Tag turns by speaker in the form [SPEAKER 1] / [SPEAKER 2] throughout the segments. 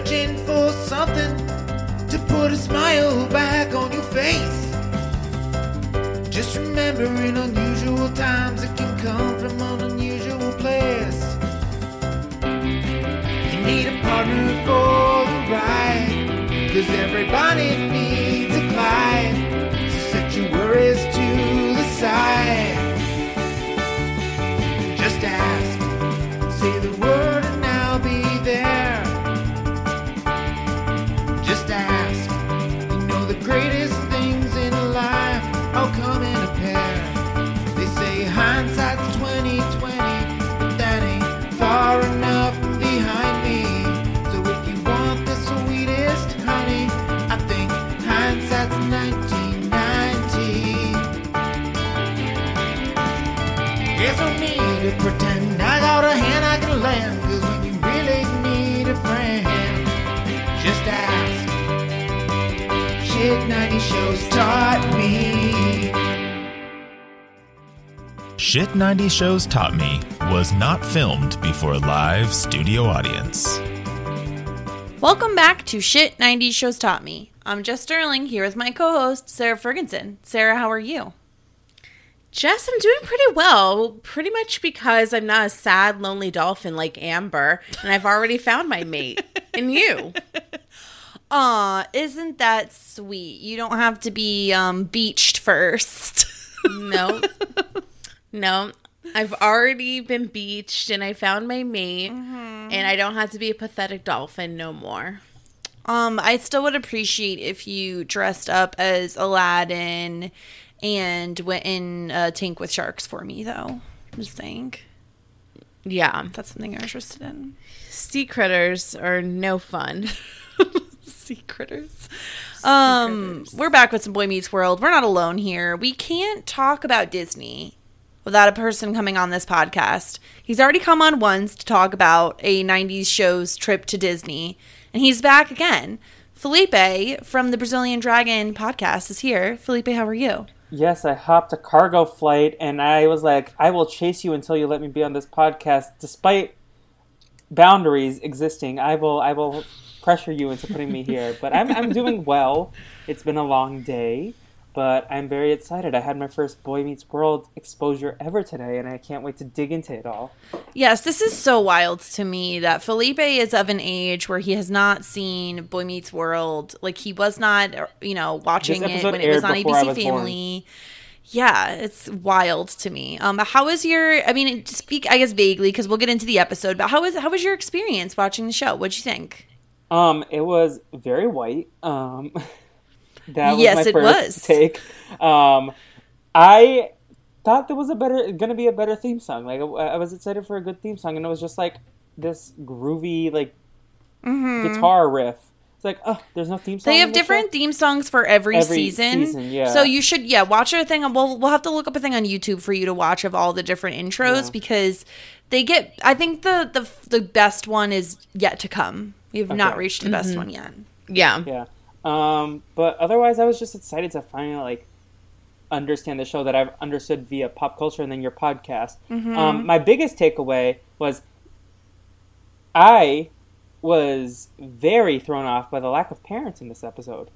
[SPEAKER 1] Searching for something to put a smile back on your face. Just remember, in unusual times, it can come from an unusual place. You need a partner for the ride. Cause everybody needs taught me.
[SPEAKER 2] Shit 90 Shows Taught Me was not filmed before a live studio audience.
[SPEAKER 3] Welcome back to Shit 90 Shows Taught Me. I'm Jess Sterling here with my co host, Sarah Ferguson. Sarah, how are you?
[SPEAKER 4] Jess, I'm doing pretty well. Pretty much because I'm not a sad, lonely dolphin like Amber, and I've already found my mate in you.
[SPEAKER 3] Aw, isn't that sweet? You don't have to be um, beached first.
[SPEAKER 4] No, no, I've already been beached, and I found my mate, and I don't have to be a pathetic dolphin no more.
[SPEAKER 3] Um, I still would appreciate if you dressed up as Aladdin and went in a tank with sharks for me, though. I'm Just saying.
[SPEAKER 4] Yeah,
[SPEAKER 3] That's something I'm interested in.
[SPEAKER 4] sea critters are no fun.
[SPEAKER 3] Sea critters. Um, we're back with some Boy Meets World. We're not alone here. We can't talk about Disney without a person coming on this podcast. He's already come on once to talk about a 90s show's trip to Disney, and he's back again. Felipe from the Brazilian Dragon podcast is here. Felipe, how are you?
[SPEAKER 5] Yes, I hopped a cargo flight and I was like, I will chase you until you let me be on this podcast, despite boundaries existing. I will, I will pressure you into putting me here. But I'm, I'm doing well. It's been a long day, but I'm very excited. I had my first Boy Meets World exposure ever today, and I can't wait to dig into it all.
[SPEAKER 3] Yes, this is so wild to me that Felipe is of an age where he has not seen Boy Meets World. Like he was not, you know, watching it when it was on ABC
[SPEAKER 5] was born.
[SPEAKER 3] Family. Yeah, it's wild to me. Um, how was your? I mean, speak I guess vaguely because we'll get into the episode. But how was how was your experience watching the show? What'd you think?
[SPEAKER 5] Um, it was very white. Um, that was
[SPEAKER 3] Yes,
[SPEAKER 5] my
[SPEAKER 3] it
[SPEAKER 5] first
[SPEAKER 3] was.
[SPEAKER 5] take. Um, I thought there was a better, gonna be a better theme song. Like I, I was excited for a good theme song, and it was just like this groovy like guitar riff. It's like, oh, there's no theme song.
[SPEAKER 3] Mm-hmm. They have different
[SPEAKER 5] show?
[SPEAKER 3] theme songs for every,
[SPEAKER 5] Every
[SPEAKER 3] season.
[SPEAKER 5] season, yeah.
[SPEAKER 3] So you should, yeah, watch a thing. We'll we'll have to look up a thing on YouTube for you to watch of all the different intros
[SPEAKER 5] Yeah.
[SPEAKER 3] because they get. I think the the the best one is yet to come. We have not reached the best one yet.
[SPEAKER 4] Yeah.
[SPEAKER 5] Yeah. Um, but otherwise, I was just excited to finally like understand the show that I've understood via pop culture and then your podcast.
[SPEAKER 3] Mm-hmm.
[SPEAKER 5] Um, my biggest takeaway was I was very thrown off by the lack of parents in this episode.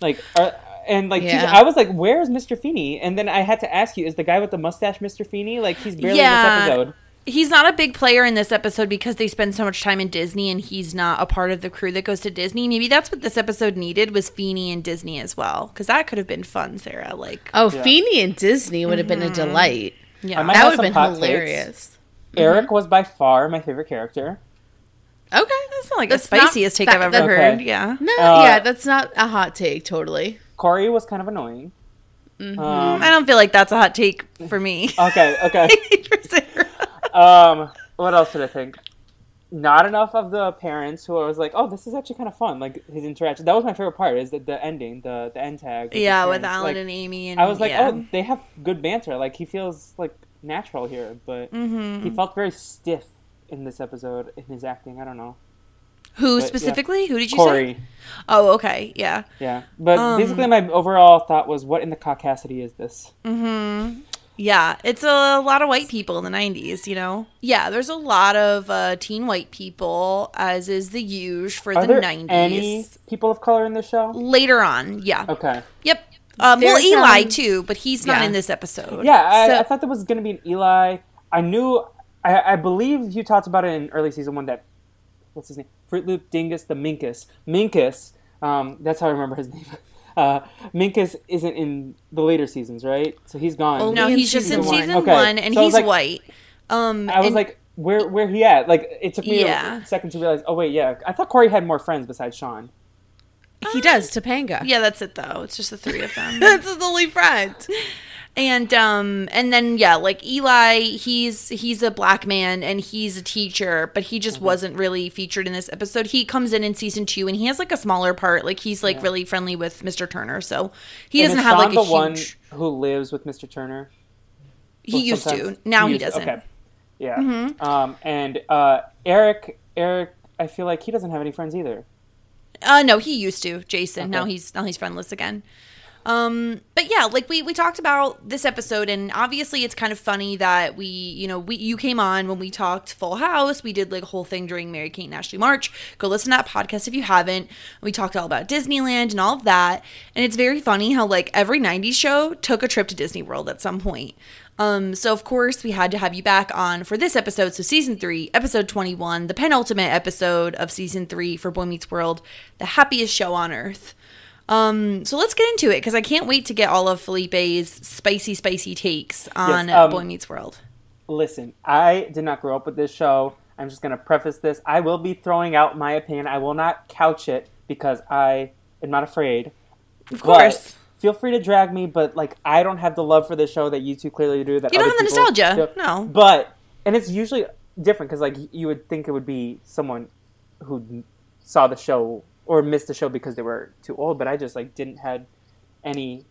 [SPEAKER 5] Like, are, and like,
[SPEAKER 4] Yeah.
[SPEAKER 5] I was like, "Where's Mr. Feeny?" And then I had to ask you, "Is the guy with the mustache Mr. Feeny?" Like, he's barely
[SPEAKER 3] Yeah.
[SPEAKER 5] in this episode.
[SPEAKER 3] He's not a big player in this episode because they spend so much time in Disney and he's not a part of the crew that goes to Disney. Maybe that's what this episode needed was Feeny and Disney as well. Because that could have been fun, Sarah. Like,
[SPEAKER 4] Oh, Feeny and Disney would have been a delight.
[SPEAKER 3] yeah.
[SPEAKER 4] That
[SPEAKER 5] have
[SPEAKER 4] would have been
[SPEAKER 5] hot takes.
[SPEAKER 4] hilarious.
[SPEAKER 5] Eric was by far my favorite character.
[SPEAKER 4] Okay.
[SPEAKER 3] That's not like
[SPEAKER 4] That's
[SPEAKER 3] the
[SPEAKER 4] not
[SPEAKER 3] spiciest take
[SPEAKER 4] fa-
[SPEAKER 3] I've ever
[SPEAKER 4] that-
[SPEAKER 5] Okay.
[SPEAKER 3] heard. Yeah.
[SPEAKER 4] No,
[SPEAKER 5] Uh,
[SPEAKER 4] yeah, that's not a hot take, totally.
[SPEAKER 5] Corey was kind of annoying. Um,
[SPEAKER 3] I don't feel like that's a hot take for me.
[SPEAKER 5] okay, okay. Um, what else did I think? Not enough of the parents who I was like, oh, this is actually kind of fun. Like his interaction. That was my favorite part. Is the, the ending, the the end tag. the
[SPEAKER 3] yeah, with. Alan
[SPEAKER 5] Like,
[SPEAKER 3] and Amy. And
[SPEAKER 5] I was like,
[SPEAKER 3] yeah.
[SPEAKER 5] oh, they have good banter. Like he feels like natural here, but
[SPEAKER 3] Mm-hmm.
[SPEAKER 5] he felt very stiff in this episode in his acting. I don't know.
[SPEAKER 3] who
[SPEAKER 5] but, yeah.
[SPEAKER 3] specifically? Who did you say? Oh, okay. Yeah.
[SPEAKER 5] Yeah, but
[SPEAKER 3] Um,
[SPEAKER 5] basically, my overall thought was, what in the caucasity is this?
[SPEAKER 3] Yeah, it's a lot of white people in the 90s, you know? Yeah, there's a lot of uh, teen white people, as is the usual for
[SPEAKER 5] Are
[SPEAKER 3] the
[SPEAKER 5] there
[SPEAKER 3] 90s.
[SPEAKER 5] any people of color in this show?
[SPEAKER 3] Later on, yeah.
[SPEAKER 5] Okay.
[SPEAKER 3] Yep. Um, well, Eli,
[SPEAKER 4] um,
[SPEAKER 3] too, but he's not
[SPEAKER 4] yeah.
[SPEAKER 3] in this episode.
[SPEAKER 5] Yeah, I,
[SPEAKER 4] So-
[SPEAKER 5] I thought there was going to be an Eli. I knew, I, I believe you talked about it in early season one that, what's his name? Fruit Loop Dingus the Minkus. Minkus, um, that's how I remember his name. Uh, Minkus isn't in the later seasons, right? So he's gone.
[SPEAKER 4] Only
[SPEAKER 3] No, he's just in
[SPEAKER 4] season one.
[SPEAKER 3] season
[SPEAKER 5] Okay,
[SPEAKER 3] one, and
[SPEAKER 5] so
[SPEAKER 3] he's
[SPEAKER 5] like-
[SPEAKER 3] white. Um,
[SPEAKER 5] I was
[SPEAKER 3] and-
[SPEAKER 5] like, where where he at? Like, it took me
[SPEAKER 3] Yeah.
[SPEAKER 5] a second to realize, oh, wait, yeah. I thought Corey had more friends besides Sean.
[SPEAKER 4] He does, Topanga.
[SPEAKER 3] yeah, that's it, though. It's just the three of them.
[SPEAKER 4] That's his only friend.
[SPEAKER 3] And um and then yeah like eli he's he's a black man and he's a teacher but he just wasn't really featured in this episode he comes in in season two and he has like a smaller part like he's like really friendly with mr turner so he
[SPEAKER 5] And
[SPEAKER 3] doesn't have
[SPEAKER 5] Sean
[SPEAKER 3] like a
[SPEAKER 5] the one who lives with Mr. Turner?
[SPEAKER 3] he
[SPEAKER 5] Well,
[SPEAKER 3] used to now he
[SPEAKER 5] to.
[SPEAKER 3] doesn't Mm-hmm.
[SPEAKER 5] Yeah. Um, and uh, Eric, Eric, I feel like he doesn't have any friends either.
[SPEAKER 3] Uh no, he used to. Jason. Now he's now he's friendless again. Um but yeah, like we we talked about this episode and obviously it's kind of funny that we, you know, we you came on when we talked Full House. We did like a whole thing during Mary Kate and Ashley March. Go listen to that podcast if you haven't. We talked all about Disneyland and all of that. And it's very funny how like every 90s show took a trip to Disney World at some point. Um, so of course we had to have you back on for this episode. So season three, episode twenty-one, the penultimate episode of season three for Boy Meets World, the happiest show on earth. Um, so let's get into it because I can't wait to get all of Felipe's spicy, spicy takes on
[SPEAKER 5] um,
[SPEAKER 3] Boy Meets World.
[SPEAKER 5] Listen, I did not grow up with this show. I'm just going to preface this. I will be throwing out my opinion. I will not couch it because I am not afraid.
[SPEAKER 3] Of course.
[SPEAKER 5] Feel free to drag me, but like I don't have the love for this show that you two clearly do. That
[SPEAKER 3] You don't have the nostalgia.
[SPEAKER 5] do.
[SPEAKER 3] No.
[SPEAKER 5] But and it's usually different because like you would think it would be someone who saw the show or missed the show because they were too old. But I just like didn't had any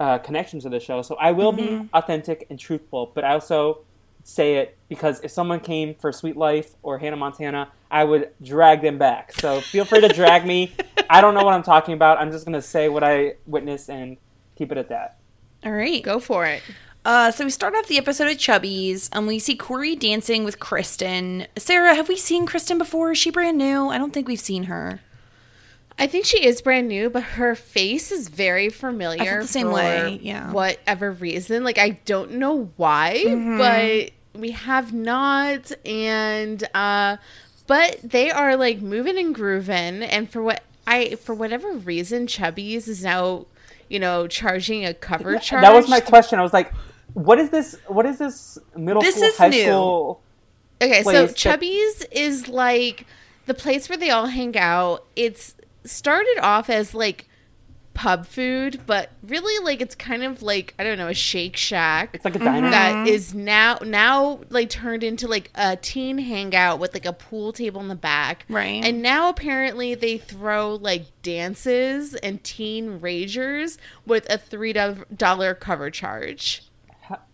[SPEAKER 5] uh, connection to the show. So I will
[SPEAKER 3] Mm-hmm.
[SPEAKER 5] be authentic and truthful, but I also say it because if someone came for Suite Life or Hannah Montana, I would drag them back. So feel free to drag me. I don't know what I'm talking about. I'm just gonna say what I witnessed and keep it at that.
[SPEAKER 3] All right.
[SPEAKER 4] Go for it.
[SPEAKER 3] Uh, so we start off the episode at Chubby's, and we see Corey dancing with Kristen. Sarah, have we seen Kristen before? Is she brand new? I don't think we've seen her.
[SPEAKER 4] I think she is brand new, but her face is very familiar.
[SPEAKER 3] The same way, yeah.
[SPEAKER 4] Whatever reason, like I don't know why,
[SPEAKER 3] Mm-hmm.
[SPEAKER 4] but we have not, and uh, but they are like moving and grooving, and for what I for whatever reason, Chubby's is now, you know, charging a cover charge.
[SPEAKER 5] That was my question. I was like, what is this? What is this middle
[SPEAKER 3] This
[SPEAKER 5] school,
[SPEAKER 3] is
[SPEAKER 5] high
[SPEAKER 3] new.
[SPEAKER 5] school?
[SPEAKER 4] Okay, so
[SPEAKER 5] that-
[SPEAKER 4] Chubby's is like the place where they all hang out. It's started off as like pub food, but really like it's kind of like I don't know a Shake Shack
[SPEAKER 5] It's like a diner.
[SPEAKER 4] that mm-hmm. is now now like turned into like a teen hangout with like a pool table in the back.
[SPEAKER 3] Right.
[SPEAKER 4] And now apparently they throw like dances and teen ragers with a three dollar cover charge.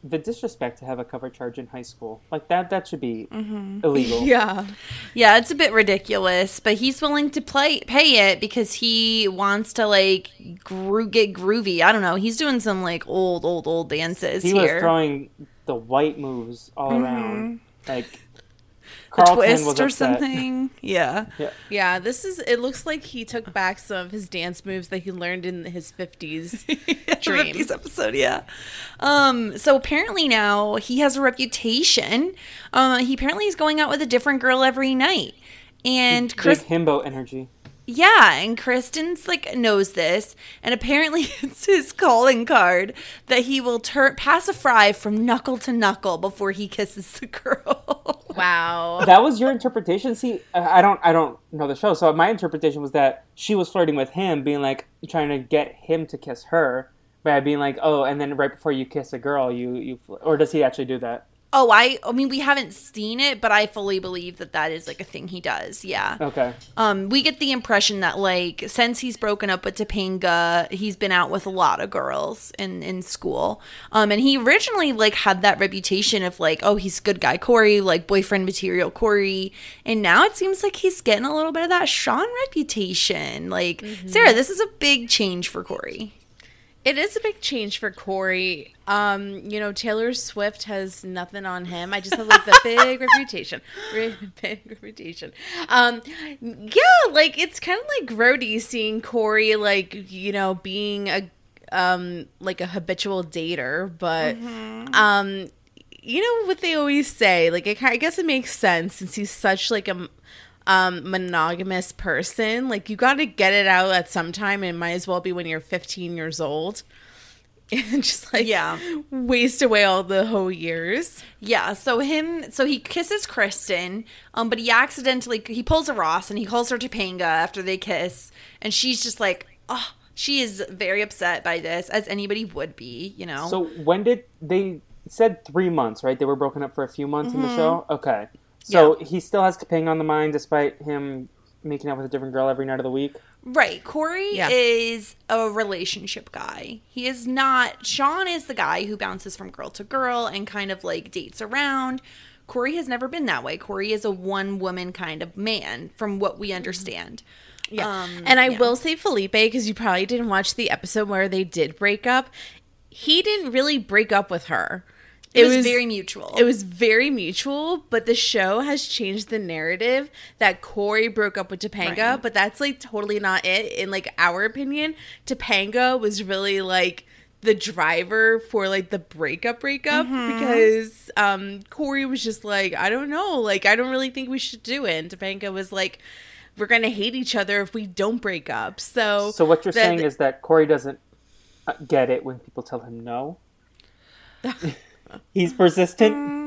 [SPEAKER 5] The disrespect to have a cover charge in high school like that. That should be
[SPEAKER 3] Mm-hmm.
[SPEAKER 5] illegal.
[SPEAKER 4] Yeah.
[SPEAKER 3] Yeah, it's a bit ridiculous, but he's willing to play pay it because he wants to like gro- get groovy. I don't know. He's doing some like old, old, old dances
[SPEAKER 5] He
[SPEAKER 3] here.
[SPEAKER 5] was throwing the white moves all around. Like Carlton
[SPEAKER 3] twist or something. Yeah.
[SPEAKER 5] Yeah.
[SPEAKER 4] Yeah, this is. It looks like he took back some of his dance moves that he learned in his fifties dream.
[SPEAKER 3] 50s episode, yeah. Um, so apparently now he has a reputation. Uh, he apparently is going out with a different girl every night. And Chris
[SPEAKER 5] Big himbo energy.
[SPEAKER 3] Yeah, and Kristen's like knows this, and apparently it's his calling card that he will turn pass a fry from knuckle to knuckle before he kisses the girl.
[SPEAKER 4] Wow.
[SPEAKER 5] That was your interpretation. See, I I don't, I don't know the show, so my interpretation was that she was flirting with him, being like trying to get him to kiss her by being like, oh, and then right before you kiss a girl, you, you, fl- or does he actually do that?
[SPEAKER 3] Oh, I I mean we haven't seen it, but I fully believe that that is like a thing he does. Yeah.
[SPEAKER 5] Okay.
[SPEAKER 3] Um, we get the impression that like since he's broken up with Topanga, he's been out with a lot of girls in in school. Um, and he originally like had that reputation of like, oh, he's good guy Corey, like boyfriend material Corey, and now it seems like he's getting a little bit of that Sean reputation. Like Sarah, this is a big change for Corey.
[SPEAKER 4] It is a big change for Corey. Um, you know, Taylor Swift has nothing on him. I just have like the big reputation, Re- big reputation. Um, yeah, like it's kind of like grody seeing Corey like you know being a um like a habitual dater, but um, you know what they always say. Like, it, I guess it makes sense since he's such like a um, monogamous person. Like you got to get it out at some time, and it might as well be when you're 15 years old. And just like
[SPEAKER 3] Yeah.
[SPEAKER 4] waste away all the whole years.
[SPEAKER 3] Yeah, so him, so he kisses Kristen, um, but he accidentally he pulls a Ross and he calls her Topanga after they kiss, and she's just like, oh, she is very upset by this, as anybody would be, you know.
[SPEAKER 5] So when did they said three months, right? They were broken up for a few months in the show. Okay. So he still has Kapang on the mind, despite him making out with a different girl every night of the week.
[SPEAKER 3] Right. Corey
[SPEAKER 4] Yeah.
[SPEAKER 3] is a relationship guy. He is not. Sean is the guy who bounces from girl to girl and kind of like dates around. Corey has never been that way. Corey is a one woman kind of man, from what we understand.
[SPEAKER 4] Yeah.
[SPEAKER 3] Um,
[SPEAKER 4] and I
[SPEAKER 3] yeah.
[SPEAKER 4] will say Felipe because you probably didn't watch the episode where they did break up. He didn't really break up with her.
[SPEAKER 3] It, was, very mutual.
[SPEAKER 4] It was very mutual, but the show has changed the narrative that Corey broke up with Topanga,
[SPEAKER 3] Right.
[SPEAKER 4] but that's like totally not it. In like our opinion, Topanga was really like the driver for like the breakup breakup
[SPEAKER 3] Mm-hmm.
[SPEAKER 4] because um Corey was just like, I don't know, like I don't really think we should do it. And Topanga was like, We're gonna hate each other if we don't break up. So
[SPEAKER 5] So what you're
[SPEAKER 4] the-
[SPEAKER 5] saying is that Corey doesn't uh, get it when people tell him no. He's persistent.
[SPEAKER 3] Mm,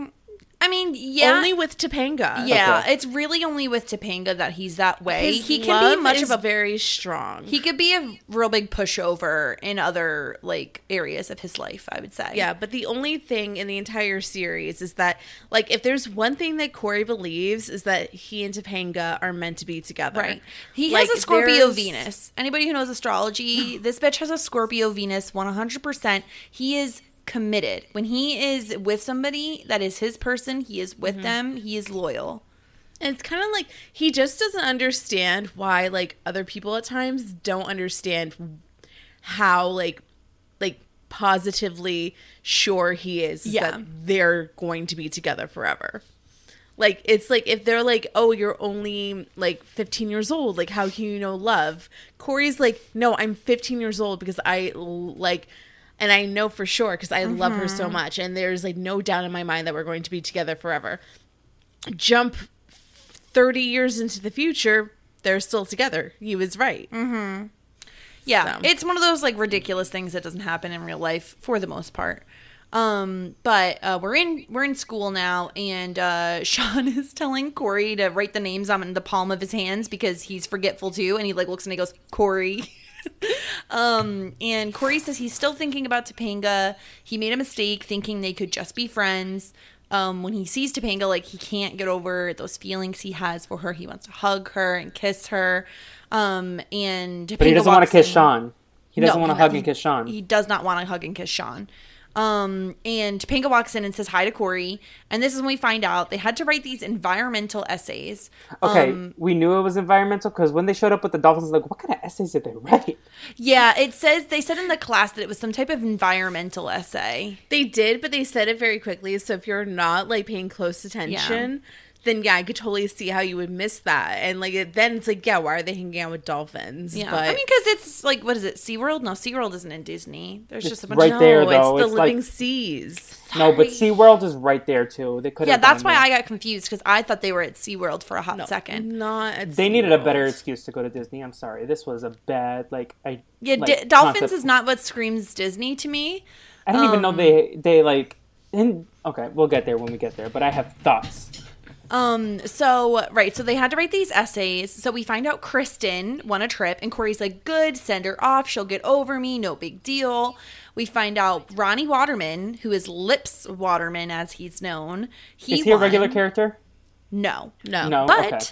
[SPEAKER 3] I mean, yeah.
[SPEAKER 4] only with Topanga.
[SPEAKER 3] yeah,
[SPEAKER 5] Okay.
[SPEAKER 3] it's really only with Topanga that he's that way.
[SPEAKER 4] His
[SPEAKER 3] he can be much
[SPEAKER 4] is
[SPEAKER 3] of a
[SPEAKER 4] very strong.
[SPEAKER 3] he could be a real big pushover in other like areas of his life, I would say.
[SPEAKER 4] Yeah, but the only thing in the entire series is that, like, if there's one thing that Corey believes is that he and Topanga are meant to be together.
[SPEAKER 3] Right. He
[SPEAKER 4] Like,
[SPEAKER 3] has a Scorpio
[SPEAKER 4] there's-
[SPEAKER 3] Venus. Anybody who knows astrology, this bitch has a Scorpio Venus 100%. He is committed. When he is with somebody that is his person, he is
[SPEAKER 4] Mm-hmm.
[SPEAKER 3] with them, he is loyal.
[SPEAKER 4] And it's kind of like he just doesn't understand why, like, other people at times don't understand how, like, like positively sure he is
[SPEAKER 3] Yeah.
[SPEAKER 4] that they're going to be together forever. Like it's like if they're like, oh, you're only like 15 years old. Like, how can you know love? Corey's like, no, I'm 15 years old because I like, and I know for sure because I love her so much, and there's like no doubt in my mind that we're going to be together forever. Jump 30 years into the future, they're still together. He was right. Mm-hmm.
[SPEAKER 3] Yeah,
[SPEAKER 4] So.
[SPEAKER 3] it's one of those like ridiculous things that doesn't happen in real life for the most part. Um, but uh, we're in we're in school now, and uh, Sean is telling Corey to write the names on the palm of his hands because he's forgetful too, and he like looks and he goes Corey. um, and Corey says he's still thinking about Topanga. He made a mistake thinking they could just be friends. Um, when he sees Topanga, like he can't get over those feelings he has for her. He wants to hug her and kiss her. Um, and
[SPEAKER 5] But he doesn't want to kiss
[SPEAKER 3] in.
[SPEAKER 5] Sean. He doesn't
[SPEAKER 3] No,
[SPEAKER 5] want to hug
[SPEAKER 3] he-
[SPEAKER 5] and kiss Sean.
[SPEAKER 3] He does not want to hug and kiss Sean. Um, and Topanga walks in and says hi to Corey. And this is when we find out they had to write these environmental essays.
[SPEAKER 5] okay,
[SPEAKER 3] Um,
[SPEAKER 5] we knew it was environmental because when they showed up with the dolphins, like, what kind of essays did they write?
[SPEAKER 3] yeah, it says they said in the class that it was some type of environmental essay.
[SPEAKER 4] They did, but they said it very quickly. So if you're not like paying close attention, then yeah, I could totally see how you would miss that. And like it- then it's like, yeah, why are they hanging out with dolphins?
[SPEAKER 3] Yeah,
[SPEAKER 4] but
[SPEAKER 3] I mean, because it's like, what is it? SeaWorld? No, SeaWorld isn't in Disney. There's just a bunch
[SPEAKER 5] right
[SPEAKER 3] of.
[SPEAKER 5] there,
[SPEAKER 4] no,
[SPEAKER 5] though.
[SPEAKER 4] it's
[SPEAKER 5] It's
[SPEAKER 4] the living
[SPEAKER 5] like-
[SPEAKER 4] seas.
[SPEAKER 5] No, but SeaWorld is right there too. They could.
[SPEAKER 3] Yeah, that's why I got confused because I thought they were at SeaWorld for a hot second.
[SPEAKER 4] Not at
[SPEAKER 5] They needed a better excuse to go to Disney. I'm sorry. This was a bad like I.
[SPEAKER 3] Yeah,
[SPEAKER 5] like,
[SPEAKER 3] Di- Dolphins
[SPEAKER 5] concept.
[SPEAKER 3] is not what screams Disney to me.
[SPEAKER 5] I didn't even know
[SPEAKER 3] um,
[SPEAKER 5] they they like. In, okay, we'll get there when we get there. But I have thoughts.
[SPEAKER 3] Um, so right, so they had to write these essays. So we find out Kristen won a trip, and Corey's like, "Good, send her off. She'll get over me. No big deal." We find out Ronnie Waterman, who is Lips Waterman as he's known, he
[SPEAKER 5] is he a regular character?
[SPEAKER 3] No,
[SPEAKER 4] No.
[SPEAKER 5] No.
[SPEAKER 3] but
[SPEAKER 5] okay.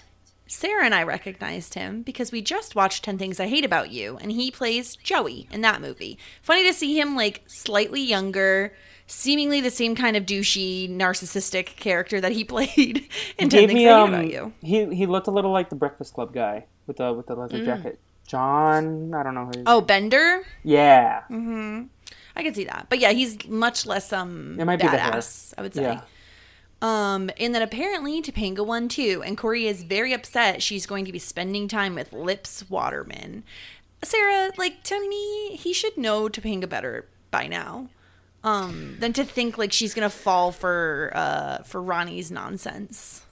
[SPEAKER 3] Sarah and I recognized him because we just watched 10 Things I Hate About You, and he plays Joey in that movie. Funny to see him like slightly younger, seemingly the same kind of douchey, narcissistic character that he played in 10 Things
[SPEAKER 5] me
[SPEAKER 3] I Hate
[SPEAKER 5] um.
[SPEAKER 3] About You.
[SPEAKER 5] He he looked a little like the Breakfast Club guy with the with the leather jacket. John, I don't know. Who
[SPEAKER 3] Mm. Oh, Bender?
[SPEAKER 5] yeah. Hmm.
[SPEAKER 3] I can see that. But yeah, he's much less um
[SPEAKER 5] It might be the hair.
[SPEAKER 3] badass, I would say.
[SPEAKER 5] Yeah.
[SPEAKER 3] Um, and then apparently Topanga won too, and Corey is very upset she's going to be spending time with Lips Waterman. Sarah, like to me, he should know Topanga better by now. Um, than to think like she's gonna fall for uh for Ronnie's nonsense.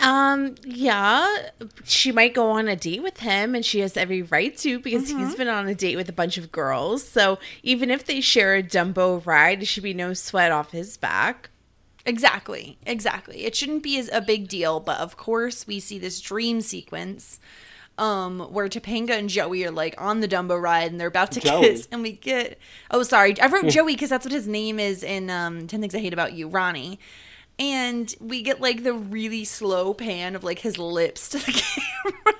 [SPEAKER 4] Um, yeah, she might go on a date with him, and she has every right to because
[SPEAKER 3] Mm-hmm.
[SPEAKER 4] he's been on a date with a bunch of girls. So even if they share a Dumbo ride, it should be no sweat off his back.
[SPEAKER 3] Exactly, exactly. It shouldn't be as a big deal, but of course we see this dream sequence um where Topanga and Joey are like on the Dumbo ride and they're about to
[SPEAKER 5] Joey.
[SPEAKER 3] kiss and we get oh sorry I wrote Joey because that's what his name is in um 10 Things I Hate About You Ronnie. And we get like the really slow pan of like his lips to the camera.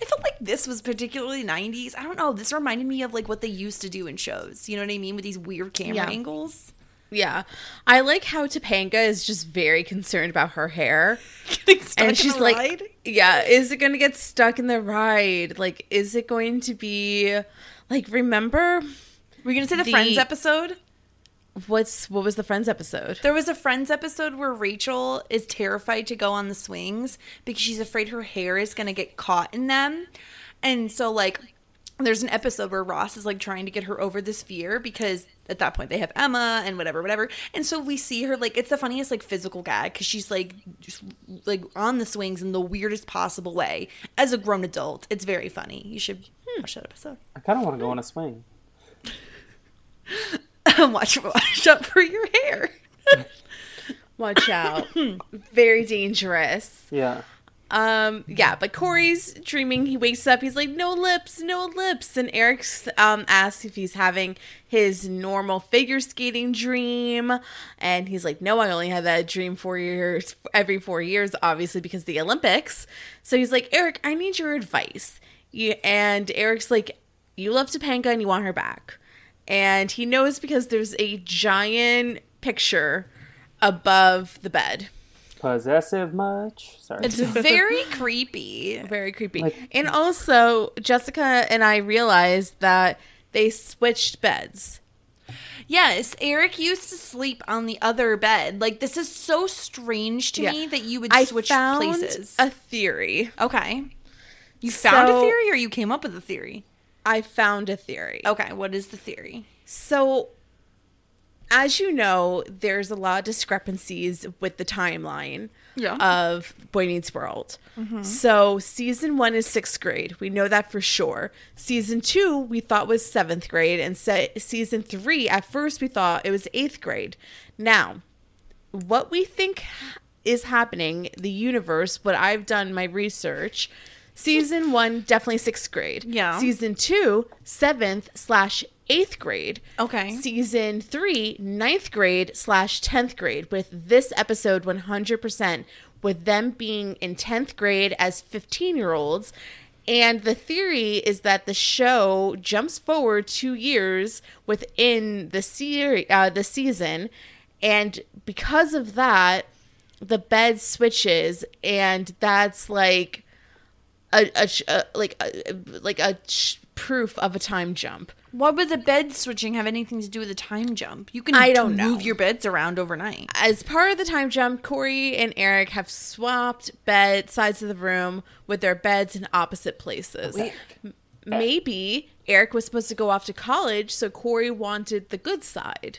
[SPEAKER 3] I felt like this was particularly 90s I don't know this reminded me of like what they used to do in shows. You know what I mean? With these weird camera
[SPEAKER 4] Yeah.
[SPEAKER 3] angles
[SPEAKER 4] Yeah, I like how Topanga is just very concerned about her hair.
[SPEAKER 3] Getting stuck in
[SPEAKER 4] and she's like
[SPEAKER 3] ride.
[SPEAKER 4] yeah is it going to get stuck in the ride like is it going to be like remember
[SPEAKER 3] We're gonna say the,
[SPEAKER 4] The-
[SPEAKER 3] Friends episode.
[SPEAKER 4] what's what was the friends episode
[SPEAKER 3] There was a Friends episode where Rachel is terrified to go on the swings because she's afraid her hair is gonna get caught in them, and so like. There's an episode where Ross is like trying to get her over this fear because at that point they have Emma and whatever, whatever. And so we see her like it's the funniest like physical gag because she's like just like on the swings in the weirdest possible way as a grown adult. It's very funny. You should hmm. watch that episode.
[SPEAKER 5] I kind of want to go on a swing.
[SPEAKER 3] watch watch out for your hair.
[SPEAKER 4] watch out very dangerous
[SPEAKER 5] Yeah.
[SPEAKER 4] Um, yeah, but Corey's dreaming. He wakes up. He's like, no lips, no lips. And Eric's um asks if he's having his normal figure skating dream, and he's like, no, I only have that dream four years every four years, obviously because the Olympics. So he's like, Eric, I need your advice. You, and Eric's like, you love Topanga and you want her back, and he knows because there's a giant picture above the bed.
[SPEAKER 5] Possessive much? Sorry.
[SPEAKER 3] It's very creepy.
[SPEAKER 4] very creepy.
[SPEAKER 5] Like-
[SPEAKER 4] and also, Jessica and I realized that they switched beds.
[SPEAKER 3] Yes, Eric used to sleep on the other bed. Like this is so strange to
[SPEAKER 4] Yeah.
[SPEAKER 3] me that you would
[SPEAKER 4] I
[SPEAKER 3] switch
[SPEAKER 4] found
[SPEAKER 3] places.
[SPEAKER 4] a theory.
[SPEAKER 3] okay. You found a theory or you came up with a theory?
[SPEAKER 4] I found a theory.
[SPEAKER 3] Okay, what is the theory?
[SPEAKER 4] So, as you know, there's a lot of discrepancies with the timeline
[SPEAKER 3] Yeah.
[SPEAKER 4] of Boy Meets World. Mm-hmm. So, season one is sixth grade. We know that for sure. Season two, we thought was seventh grade. And se- season three, at first, we thought it was eighth grade. Now, what we think is happening, the universe, what I've done my research, season one, definitely sixth grade.
[SPEAKER 3] Yeah.
[SPEAKER 4] Season two, seventh slash eighth grade.
[SPEAKER 3] Okay.
[SPEAKER 4] Season three, ninth grade slash 10th grade, with this episode 100%, with them being in 10th grade as 15 year olds. And the theory is that the show jumps forward two years within the series, uh, the season, and because of that, the bed switches, and that's like a, a, a like a, like a sh- proof of a time jump.
[SPEAKER 3] Why would the bed switching have anything to do with the time jump? You can
[SPEAKER 4] I don't know.
[SPEAKER 3] move your beds around overnight.
[SPEAKER 4] As part of the time jump, Corey and Eric have swapped bed sides of the room with their beds in opposite places. M- Maybe Eric was supposed to go off to college, so Corey wanted the good side.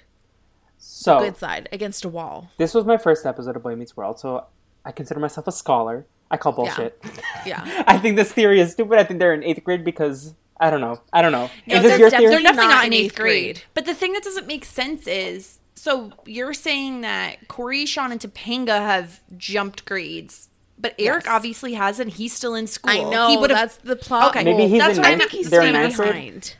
[SPEAKER 5] So
[SPEAKER 4] Good side against a wall.
[SPEAKER 5] this was my first episode of Boy Meets World, so I consider myself a scholar. I call bullshit.
[SPEAKER 4] Yeah.
[SPEAKER 5] I think this theory is stupid. I think they're in eighth grade because I don't know. I don't know.
[SPEAKER 3] No,
[SPEAKER 5] is this your theory?
[SPEAKER 3] They're definitely
[SPEAKER 4] Not
[SPEAKER 3] not,
[SPEAKER 4] in
[SPEAKER 3] in
[SPEAKER 4] eighth
[SPEAKER 3] eighth grade.
[SPEAKER 4] grade.
[SPEAKER 3] But the thing that doesn't make sense is so you're saying that Corey, Sean, and Topanga have jumped grades, but Eric
[SPEAKER 4] Yes.
[SPEAKER 3] obviously hasn't. He's still in school.
[SPEAKER 4] I know
[SPEAKER 3] He would've-
[SPEAKER 4] that's the plot.
[SPEAKER 3] Okay.
[SPEAKER 5] Maybe he's
[SPEAKER 3] That's
[SPEAKER 5] in
[SPEAKER 3] what I
[SPEAKER 4] I
[SPEAKER 5] ninth-
[SPEAKER 4] think he's
[SPEAKER 5] they're
[SPEAKER 4] staying
[SPEAKER 5] ninth grade?
[SPEAKER 4] behind.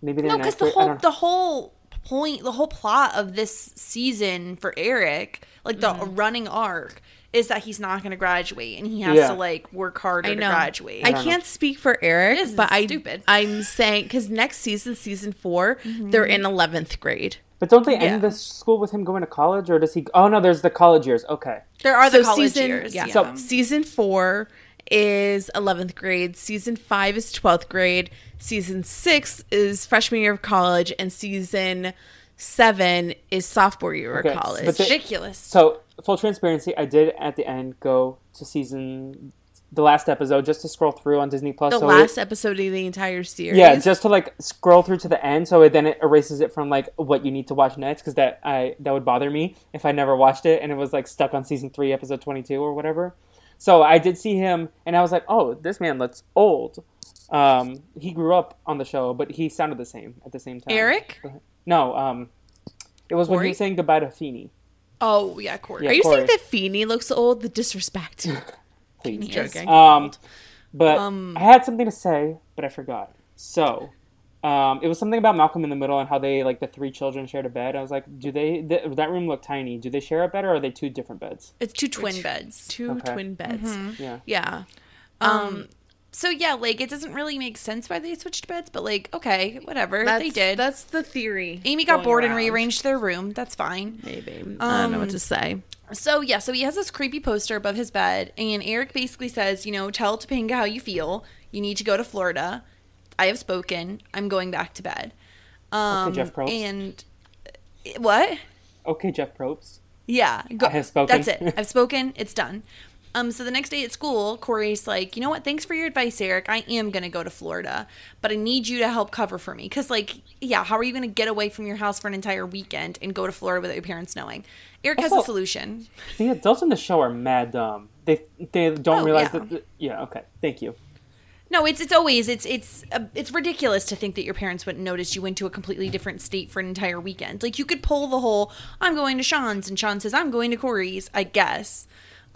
[SPEAKER 5] Maybe they're
[SPEAKER 3] not.
[SPEAKER 5] No,
[SPEAKER 3] because the whole the whole point, the whole plot of this season for Eric, like the
[SPEAKER 4] Mm-hmm.
[SPEAKER 3] running arc, is that he's not going to graduate and he has
[SPEAKER 5] Yeah.
[SPEAKER 3] to like work harder
[SPEAKER 4] I
[SPEAKER 3] to graduate.
[SPEAKER 4] I
[SPEAKER 5] don't know.
[SPEAKER 4] can't speak for Eric,
[SPEAKER 3] This is
[SPEAKER 4] but I
[SPEAKER 3] stupid.
[SPEAKER 4] I'm saying because next season, season 4
[SPEAKER 3] Mm-hmm.
[SPEAKER 4] they're in eleventh grade.
[SPEAKER 5] But don't they
[SPEAKER 3] Yeah.
[SPEAKER 5] end the school with him going to college, or does he? Oh no, there's the college years. Okay,
[SPEAKER 3] there are the
[SPEAKER 4] So
[SPEAKER 3] college
[SPEAKER 4] season,
[SPEAKER 3] years.
[SPEAKER 4] Yeah.
[SPEAKER 3] Yeah.
[SPEAKER 5] So-
[SPEAKER 4] season four is eleventh grade. Season five is twelfth grade. Season six is freshman year of college, and season seven is sophomore year
[SPEAKER 5] Okay,
[SPEAKER 4] of college.
[SPEAKER 5] but the-
[SPEAKER 3] ridiculous.
[SPEAKER 5] so full transparency, I did at the end go to season the last episode just to scroll through on Disney Plus.
[SPEAKER 4] the
[SPEAKER 5] so
[SPEAKER 4] last
[SPEAKER 5] it,
[SPEAKER 4] episode of the entire series.
[SPEAKER 5] yeah, just to like scroll through to the end, so it, then it erases it from like what you need to watch next, because that I that would bother me if I never watched it and it was like stuck on season three, episode twenty two or whatever. So I did see him, and I was like, oh, this man looks old. Um, he grew up on the show, but he sounded the same at the same time.
[SPEAKER 3] Eric?
[SPEAKER 5] No, um, it was when he was saying goodbye to Feeny.
[SPEAKER 3] Oh yeah, Corey.
[SPEAKER 5] Yeah.
[SPEAKER 4] Are you
[SPEAKER 5] Corey.
[SPEAKER 4] saying that Feeny looks old? The disrespect.
[SPEAKER 5] Please.
[SPEAKER 3] He is.
[SPEAKER 4] Joking.
[SPEAKER 5] Um, but
[SPEAKER 3] Um,
[SPEAKER 5] I had something to say, but I forgot. So, um, it was something about Malcolm in the Middle and how they like the three children shared a bed. I was like, do they? Th- that room looked tiny. Do they share a bed or are they two different beds?
[SPEAKER 3] It's two twin beds.
[SPEAKER 4] Two
[SPEAKER 5] Okay.
[SPEAKER 4] twin beds.
[SPEAKER 5] Yeah.
[SPEAKER 4] Yeah.
[SPEAKER 3] Um. So yeah, like it doesn't really make sense why they switched beds, but like okay, whatever
[SPEAKER 4] That's,
[SPEAKER 3] they did.
[SPEAKER 4] That's the theory.
[SPEAKER 3] Amy got
[SPEAKER 4] going
[SPEAKER 3] bored and rearranged their room. That's fine.
[SPEAKER 4] Maybe. I don't know what to say.
[SPEAKER 3] So yeah, so he has this creepy poster above his bed, and Eric basically says, you know, tell Topanga how you feel. You need to go to Florida. I have spoken. I'm going back to bed. Um,
[SPEAKER 5] Jeff Probst.
[SPEAKER 3] And what?
[SPEAKER 5] Okay, Jeff Probst.
[SPEAKER 3] Yeah, go,
[SPEAKER 5] I have spoken.
[SPEAKER 3] That's it. I've spoken. It's done. Um, so the next day at school, Corey's like, you know what? Thanks for your advice, Eric. I am gonna go to Florida, but I need you to help cover for me. Cause like, yeah, how are you gonna get away from your house for an entire weekend and go to Florida without your parents knowing? Eric has a solution.
[SPEAKER 5] The adults in the show are mad dumb. They they don't
[SPEAKER 3] Oh,
[SPEAKER 5] realize
[SPEAKER 3] yeah.
[SPEAKER 5] that. Yeah. Okay. Thank you.
[SPEAKER 3] No, it's it's always it's it's uh, it's ridiculous to think that your parents wouldn't notice you went to a completely different state for an entire weekend. Like you could pull the whole I'm going to Sean's and Sean says I'm going to Corey's, I guess.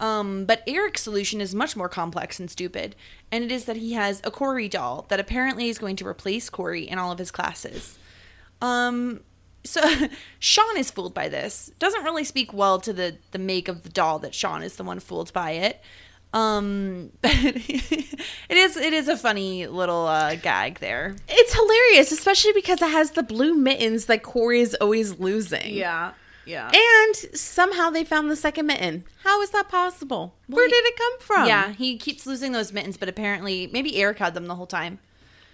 [SPEAKER 3] Um, but Eric's solution is much more complex and stupid, and it is that he has a Corey doll that apparently is going to replace Corey in all of his classes. Um, so Sean is fooled by this. Doesn't really speak well to the the make of the doll that Sean is the one fooled by it. Um, but it is it is a funny little uh, gag there.
[SPEAKER 4] It's hilarious, especially because it has the blue mittens that Corey is always losing.
[SPEAKER 3] yeah.
[SPEAKER 4] And somehow they found the second mitten. How is that possible? Where
[SPEAKER 3] he-
[SPEAKER 4] did it come from?
[SPEAKER 3] yeah, he keeps losing those mittens, but apparently maybe Eric had them the whole time.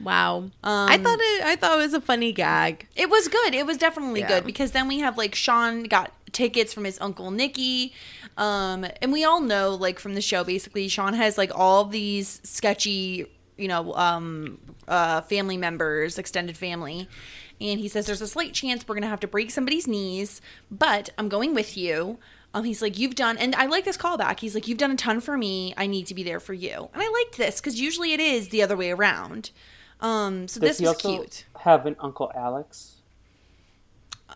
[SPEAKER 4] Wow. I thought it I thought it was a funny gag.
[SPEAKER 3] It was good. It was definitely
[SPEAKER 4] Yeah.
[SPEAKER 3] good because then we have like Sean got tickets from his uncle Nicky. Um, and we all know like from the show basically Sean has like all these sketchy, you know, um uh family members, extended family. And he says there's a slight chance we're going to have to break somebody's knees, but I'm going with you. Um, he's like, you've done, and I like this callback. He's like, you've done a ton for me. I need to be there for you. And I liked this because usually it is the other way around. Um, so
[SPEAKER 5] Does
[SPEAKER 3] this was
[SPEAKER 5] also
[SPEAKER 3] cute.
[SPEAKER 5] have an Uncle Alex?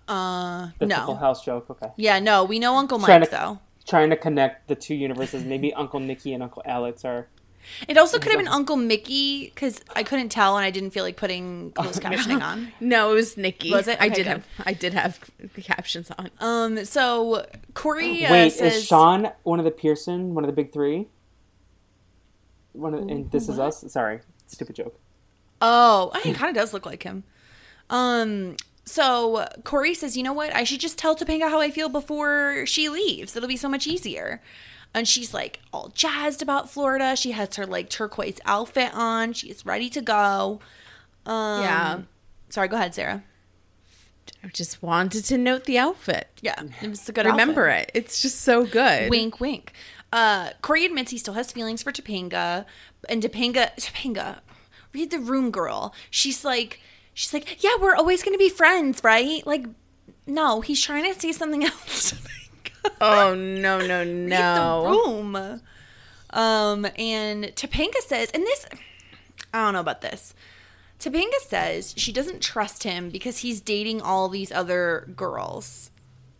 [SPEAKER 3] Uh,
[SPEAKER 5] That's
[SPEAKER 3] no.
[SPEAKER 5] Full House joke. Okay.
[SPEAKER 3] Yeah, no, we know Uncle
[SPEAKER 5] Trying
[SPEAKER 3] Mike
[SPEAKER 5] to-
[SPEAKER 3] though.
[SPEAKER 5] Trying to connect the two universes. Maybe Uncle Nicky and Uncle Alex are.
[SPEAKER 3] It also could have been Uncle Mickey because I couldn't tell and I didn't feel like putting closed captioning on.
[SPEAKER 4] No, it was Nikki.
[SPEAKER 3] Was it?
[SPEAKER 4] I
[SPEAKER 3] Okay,
[SPEAKER 4] did
[SPEAKER 3] good.
[SPEAKER 4] have I did have the captions on.
[SPEAKER 3] Um, so Corey uh,
[SPEAKER 5] Wait,
[SPEAKER 3] says,
[SPEAKER 5] is Sean one of the Pearson, one of the big three? One of, and This Is Us? Sorry, stupid joke.
[SPEAKER 3] Oh, he kind of does look like him. Um, so Corey says, you know what? I should just tell Topanga how I feel before she leaves. It'll be so much easier. And she's like all jazzed about Florida. She has her like turquoise outfit on. She's ready to go. Um,
[SPEAKER 4] Yeah.
[SPEAKER 3] Sorry, go ahead, Sarah.
[SPEAKER 4] I just wanted to note the outfit.
[SPEAKER 3] Yeah, it was a good
[SPEAKER 4] Remember
[SPEAKER 3] outfit.
[SPEAKER 4] it. It's just so good.
[SPEAKER 3] Wink, wink. Uh, Corey admits he still has feelings for Topanga, and Topanga, Topanga, read the room, girl. She's like, she's like, yeah, we're always gonna be friends, right? Like, no, he's trying to say something else.
[SPEAKER 4] Oh no no
[SPEAKER 3] Read
[SPEAKER 4] no!
[SPEAKER 3] the room. Um, and Topanga says, and this, I don't know about this. Topanga says she doesn't trust him because he's dating all these other girls.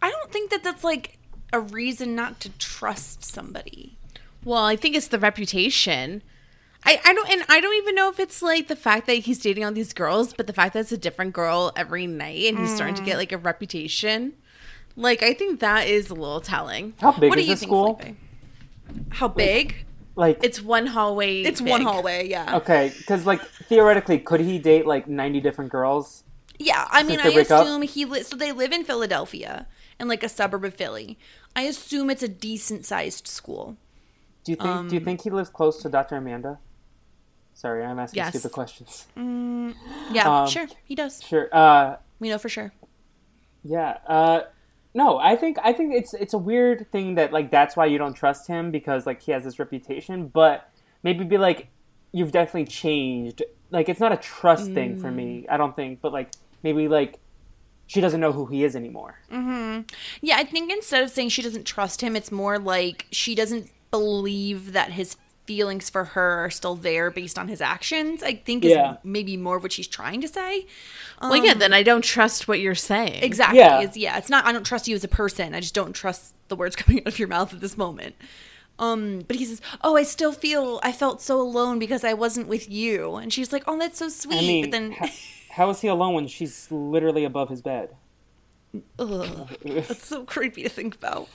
[SPEAKER 3] I don't think that that's like a reason not to trust somebody.
[SPEAKER 4] Well, I think it's the reputation. I, I don't and I don't even know if it's like the fact that he's dating all these girls, but the fact that it's a different girl every night and he's starting to get like a reputation. Like I think that is a little telling.
[SPEAKER 5] How big
[SPEAKER 3] what do you
[SPEAKER 5] the
[SPEAKER 3] think,
[SPEAKER 5] school?
[SPEAKER 3] Felipe? How big?
[SPEAKER 5] Like,
[SPEAKER 4] It's one hallway.
[SPEAKER 3] It's one hallway, yeah.
[SPEAKER 5] okay, because like theoretically, could he date like ninety different girls?
[SPEAKER 3] Yeah, I mean, I
[SPEAKER 5] break up?
[SPEAKER 3] assume he li- so they live in Philadelphia in like a suburb of Philly. I assume it's a decent sized school.
[SPEAKER 5] Do you think? do you think he lives close to Dr. Amanda? Sorry, I'm asking
[SPEAKER 4] Yes.
[SPEAKER 5] stupid questions.
[SPEAKER 3] Yeah,
[SPEAKER 5] Um,
[SPEAKER 3] sure, he does.
[SPEAKER 5] Sure. Uh,
[SPEAKER 3] We know for sure.
[SPEAKER 5] Yeah. Uh no, I think I think it's it's a weird thing that like that's why you don't trust him because like he has this reputation, but maybe be like you've definitely changed. Like it's not a trust thing for me. I don't think, but like maybe like she doesn't know who he is anymore. Mm-hmm.
[SPEAKER 3] Yeah, I think instead of saying she doesn't trust him, it's more like she doesn't believe that his feelings for her are still there based on his actions. I think is
[SPEAKER 5] Yeah.
[SPEAKER 3] maybe more of what she's trying to say.
[SPEAKER 4] Well, yeah. Then I don't trust what you're saying.
[SPEAKER 3] Exactly.
[SPEAKER 5] Yeah.
[SPEAKER 3] It's, yeah, it's not I don't trust you as a person. I just don't trust the words coming out of your mouth at this moment. Um, but he says, "Oh, I still feel I felt so alone because I wasn't with you." And she's like, "Oh, that's so sweet."
[SPEAKER 5] I mean,
[SPEAKER 3] but then
[SPEAKER 5] ho- how is he alone when she's literally above his bed?
[SPEAKER 3] ugh, that's so creepy to think about.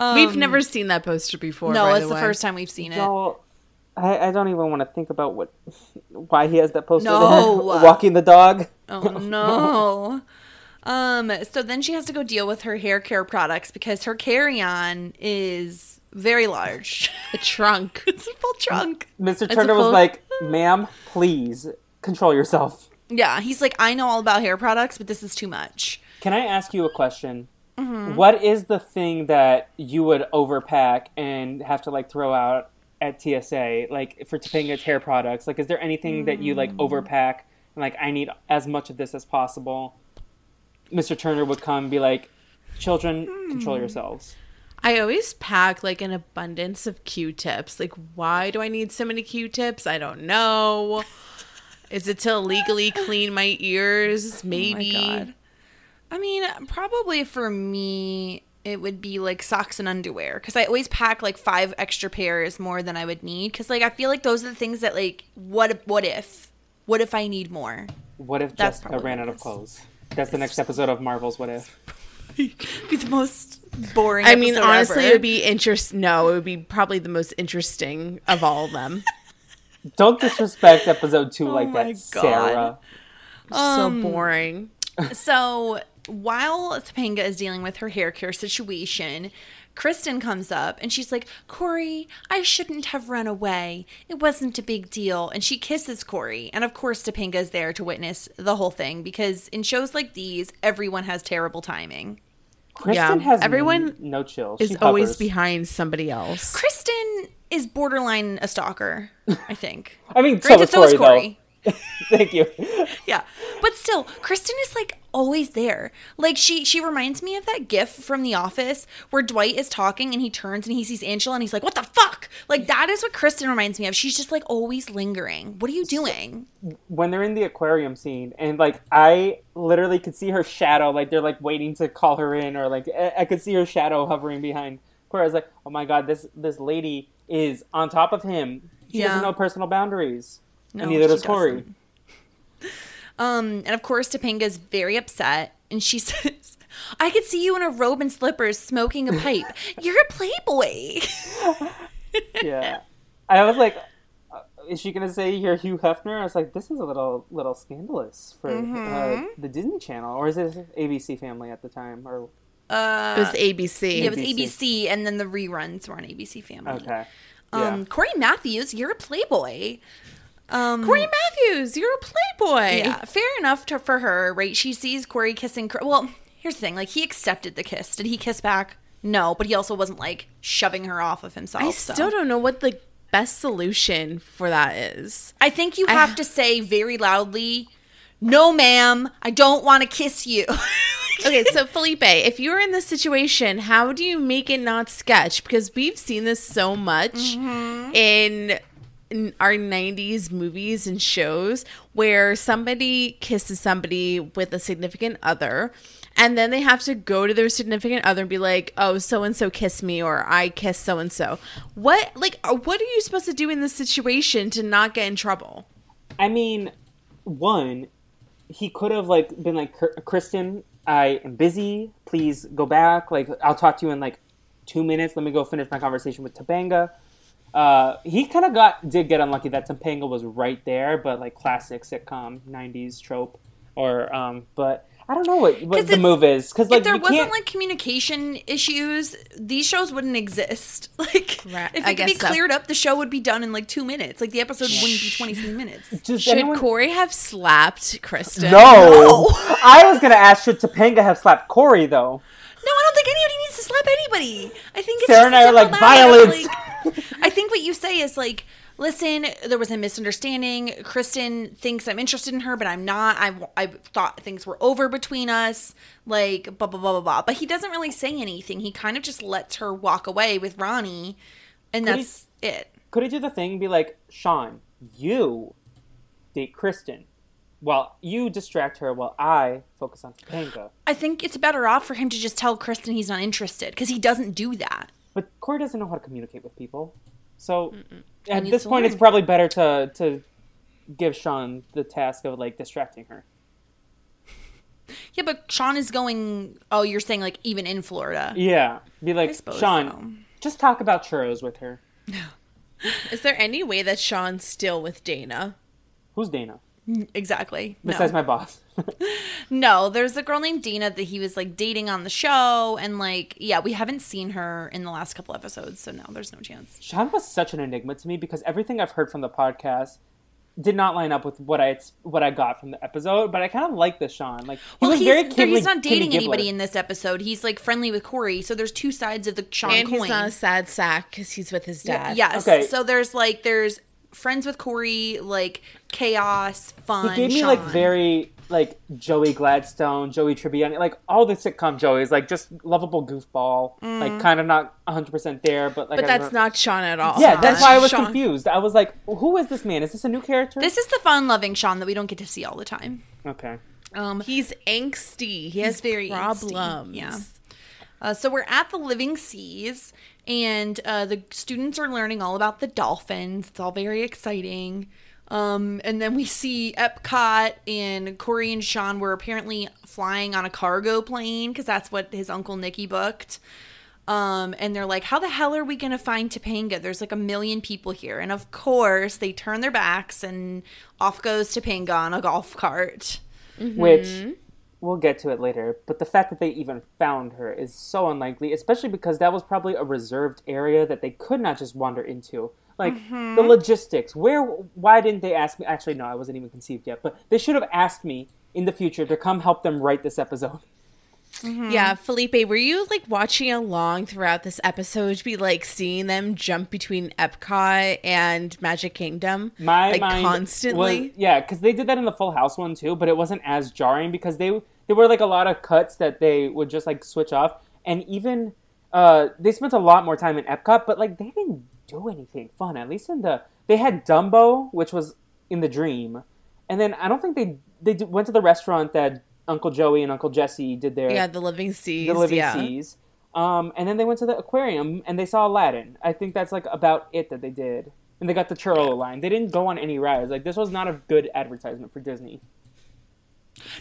[SPEAKER 4] We've never seen that poster before.
[SPEAKER 3] No, it's the
[SPEAKER 4] way.
[SPEAKER 3] first time we've seen it.
[SPEAKER 5] No, I, I don't even want to think about what why he has that poster
[SPEAKER 3] No.
[SPEAKER 5] there. Walking the dog.
[SPEAKER 3] Oh no. Um, so then she has to go deal with her hair care products because her carry-on is very large.
[SPEAKER 4] A trunk.
[SPEAKER 3] it's a full trunk.
[SPEAKER 5] Mr.
[SPEAKER 4] a
[SPEAKER 5] Turner was like, "Ma'am, please control yourself."
[SPEAKER 3] Yeah, he's like, I know all about hair products, but this is too much.
[SPEAKER 5] Can I ask you a question?
[SPEAKER 3] Mm-hmm.
[SPEAKER 5] What is the thing that you would overpack and have to like throw out at TSA, like for Topanga's hair products? Like, is there anything that you
[SPEAKER 3] Mm.
[SPEAKER 5] like overpack and like I need as much of this as possible? Mr. Turner would come and be like, "Children,
[SPEAKER 3] Hmm.
[SPEAKER 5] control yourselves."
[SPEAKER 4] I always pack like an abundance of Q-tips. Like, why do I need so many Q-tips? I don't know. Is it to legally clean my ears? Maybe.
[SPEAKER 3] Oh my god. I mean, probably for me, it would be like socks and underwear because I always pack like five extra pairs more than I would need. Because like I feel like those are the things that like what if, what if what if I need more?
[SPEAKER 5] What if
[SPEAKER 3] That's
[SPEAKER 5] Jessica
[SPEAKER 3] uh,
[SPEAKER 5] ran out of clothes? That's the next episode of Marvel's What If.
[SPEAKER 3] be the most boring.
[SPEAKER 4] I mean, honestly,
[SPEAKER 3] ever.
[SPEAKER 4] it would be interest. No, it would be probably the most interesting of all of them.
[SPEAKER 5] Don't disrespect episode two oh like
[SPEAKER 3] Oh my
[SPEAKER 5] that,
[SPEAKER 3] God.
[SPEAKER 5] Sarah.
[SPEAKER 4] so um, boring.
[SPEAKER 3] So while Topanga is dealing with her hair care situation, Kristen comes up and she's like, Corey, I shouldn't have run away. It wasn't a big deal. And she kisses Corey. And of course, Topanga is there to witness the whole thing because in shows like these, everyone has terrible timing.
[SPEAKER 5] Kristen
[SPEAKER 4] Yeah,
[SPEAKER 5] has
[SPEAKER 4] everyone
[SPEAKER 5] no chill.
[SPEAKER 4] Is
[SPEAKER 5] She
[SPEAKER 4] always behind somebody else.
[SPEAKER 3] Kristen is borderline a stalker, I think.
[SPEAKER 5] I mean, so
[SPEAKER 3] Granted,
[SPEAKER 5] is
[SPEAKER 3] so is
[SPEAKER 5] Corey,
[SPEAKER 3] Corey.
[SPEAKER 5] though. Thank you.
[SPEAKER 3] yeah but still kristen is like always there like she she reminds me of that gif from the office where dwight is talking and he turns and he sees angela and he's like what the fuck like that is what kristen reminds me of she's just like always lingering what are you doing
[SPEAKER 5] when they're in the aquarium scene, and like I literally could see her shadow, like they're like waiting to call her in, or like I, could see her shadow hovering behind Corey. I was like, oh my god, this this lady is on top of him. She
[SPEAKER 3] Yeah.
[SPEAKER 5] doesn't know personal boundaries.
[SPEAKER 3] No,
[SPEAKER 5] and neither
[SPEAKER 3] she
[SPEAKER 5] does Corey.
[SPEAKER 3] um and of course topanga's very upset and she says i could see you in a robe and slippers smoking a pipe you're a playboy
[SPEAKER 5] yeah. I was like, uh, is she gonna say you're Hugh Hefner? I was like, this is a little little scandalous for
[SPEAKER 3] Mm-hmm.
[SPEAKER 5] uh, the Disney Channel, or is it ABC Family at the time? Or
[SPEAKER 3] uh
[SPEAKER 4] It was ABC.
[SPEAKER 3] Yeah, it was
[SPEAKER 5] ABC.
[SPEAKER 3] abc and then the reruns were on abc family
[SPEAKER 5] okay,
[SPEAKER 3] Um,
[SPEAKER 5] yeah.
[SPEAKER 3] Corey Matthews, you're a playboy. Um,
[SPEAKER 4] Corey Matthews, you're a playboy.
[SPEAKER 3] Yeah, fair enough to, for her, right? She sees Corey kissing. Well, here's the thing: like he accepted the kiss. Did he kiss back? No, but he also wasn't like shoving her off of himself.
[SPEAKER 4] I
[SPEAKER 3] so.
[SPEAKER 4] still don't know what the best solution for that is.
[SPEAKER 3] I think you have to say very loudly, "No, ma'am, I don't want to kiss you."
[SPEAKER 4] okay, so Felipe, if you're in this situation, how do you make it not sketch? Because we've seen this so much in, in our 90s movies and shows where somebody kisses somebody with a significant other. And then they have to go to their significant other and be like, "Oh, so and so kissed me," or "I kissed so and so." What, like, uh, what are you supposed to do in this situation to not get in trouble?
[SPEAKER 5] I mean, one, he could have like been like, "Kr- Kristen, I am busy. Please go back. Like, I'll talk to you in like two minutes. Let me go finish my conversation with Topanga. Uh, he kind of got did get unlucky that Topanga was right there, but like classic sitcom '90s trope. Or, um, but I don't know what, what
[SPEAKER 3] 'Cause
[SPEAKER 5] the move is because like
[SPEAKER 3] if there
[SPEAKER 5] you
[SPEAKER 3] wasn't
[SPEAKER 5] can't.
[SPEAKER 3] like communication issues, these shows wouldn't exist. Like,
[SPEAKER 4] Right,
[SPEAKER 3] if
[SPEAKER 4] I
[SPEAKER 3] it could be
[SPEAKER 4] guess so.
[SPEAKER 3] cleared up, the show would be done in like two minutes. Like the episode wouldn't be twenty three minutes.
[SPEAKER 5] Does
[SPEAKER 4] Should
[SPEAKER 5] anyone-
[SPEAKER 4] Corey have slapped Kristen?
[SPEAKER 5] No, I was gonna ask should Topanga have slapped Corey though.
[SPEAKER 3] No, I don't think anybody needs to slap anybody. I think it's
[SPEAKER 5] Sarah
[SPEAKER 3] just
[SPEAKER 5] and I
[SPEAKER 3] a
[SPEAKER 5] are like,
[SPEAKER 3] simple matter of,
[SPEAKER 5] "Violence."
[SPEAKER 3] like- I think what you say is like, listen, there was a misunderstanding. Kristen thinks I'm interested in her, but I'm not. I, I thought things were over between us. Like blah blah blah blah blah. But he doesn't really say anything. He kind of just lets her walk away with Ronnie, and
[SPEAKER 5] Could he-
[SPEAKER 3] that's it.
[SPEAKER 5] Could he do the thing and be like, Sean, you date Kristen, while you distract her while I focus on Topanga.
[SPEAKER 3] I think it's better off for him to just tell Kristen he's not interested because he doesn't do that.
[SPEAKER 5] But Corey doesn't know how to communicate with people, so at this point, it's probably better to to give Sean the task of like distracting her.
[SPEAKER 3] Yeah, but Sean is going. Oh, you're saying like even in Florida.
[SPEAKER 5] Yeah, be like, Sean,
[SPEAKER 3] so.
[SPEAKER 5] just talk about churros with her.
[SPEAKER 4] Is there any way that Sean's still with Dana?
[SPEAKER 5] Who's Dana?
[SPEAKER 3] Exactly.
[SPEAKER 5] Besides
[SPEAKER 3] no.
[SPEAKER 5] my boss.
[SPEAKER 3] no, there's a girl named Dina that he was like dating on the show, and like, yeah, we haven't seen her in the last couple episodes, so no, there's no chance.
[SPEAKER 5] Sean was such an enigma to me because everything I've heard from the podcast did not line up with what I what I got from the episode. But I kind of like this Sean. Like he
[SPEAKER 3] Well, he's,
[SPEAKER 5] very
[SPEAKER 3] there-
[SPEAKER 5] Kimmy,
[SPEAKER 3] he's not
[SPEAKER 5] Kimmy
[SPEAKER 3] dating
[SPEAKER 5] Gibbler.
[SPEAKER 3] anybody in this episode. He's like friendly with Corey, so there's two sides of the Sean
[SPEAKER 4] and
[SPEAKER 3] coin.
[SPEAKER 4] he's not a sad sack because he's with his dad.
[SPEAKER 3] Yes.
[SPEAKER 5] Okay.
[SPEAKER 3] So there's like there's friends with Corey, like chaos, fun.
[SPEAKER 5] He gave me like very like Joey Gladstone, Joey Tribbiani, like all the sitcom Joeys, like just lovable goofball, like kind of not 100 percent there, but like
[SPEAKER 4] But
[SPEAKER 5] I
[SPEAKER 4] that's
[SPEAKER 5] don't-
[SPEAKER 4] Sean at all.
[SPEAKER 5] Yeah, that's why I was
[SPEAKER 4] Sean-
[SPEAKER 5] confused. I was like, who is this man? Is this a new character?
[SPEAKER 3] This is the fun-loving Sean that we don't get to see all the time.
[SPEAKER 5] okay.
[SPEAKER 3] Um,
[SPEAKER 4] He's angsty. He has
[SPEAKER 3] very angsty,
[SPEAKER 4] problems.
[SPEAKER 3] yeah. Uh, so we're at the Living Seas, and uh, the students are learning all about the dolphins. It's all very exciting. Um, and then we see Epcot and Corey and Sean were apparently flying on a cargo plane because that's what his uncle Nicky booked. Um, and they're like, "How the hell are we gonna find Topanga? There's like a million people here." And of course, they turn their backs, and off goes Topanga on a golf cart.
[SPEAKER 5] Which we'll get to it later, but the fact that they even found her is so unlikely, especially because that was probably a reserved area that they could not just wander into. Like the mm-hmm. logistics, where why didn't they ask me? Actually, no, I wasn't even conceived yet, but they should have asked me in the future to come help them write this episode. Mm-hmm.
[SPEAKER 4] Yeah, Felipe, were you like watching along throughout this episode to be like seeing them jump between Epcot and Magic Kingdom?
[SPEAKER 5] My
[SPEAKER 4] like
[SPEAKER 5] mind
[SPEAKER 4] constantly.
[SPEAKER 5] was- yeah, because they did that in the Full House one too, but it wasn't as jarring because they there were like a lot of cuts that they would just like switch off, and even uh, they spent a lot more time in Epcot, but like they didn't do anything fun. At least in the they had Dumbo, which was in the dream, and then I don't think they they went to the restaurant that Uncle Joey and Uncle Jesse did their
[SPEAKER 4] yeah, the Living Seas.
[SPEAKER 5] the Living
[SPEAKER 4] yeah.
[SPEAKER 5] Seas. Um, and then they went to the aquarium and they saw Aladdin. I think that's like about it that they did. And they got the churro line. They didn't go on any rides. Like this was not a good advertisement for Disney.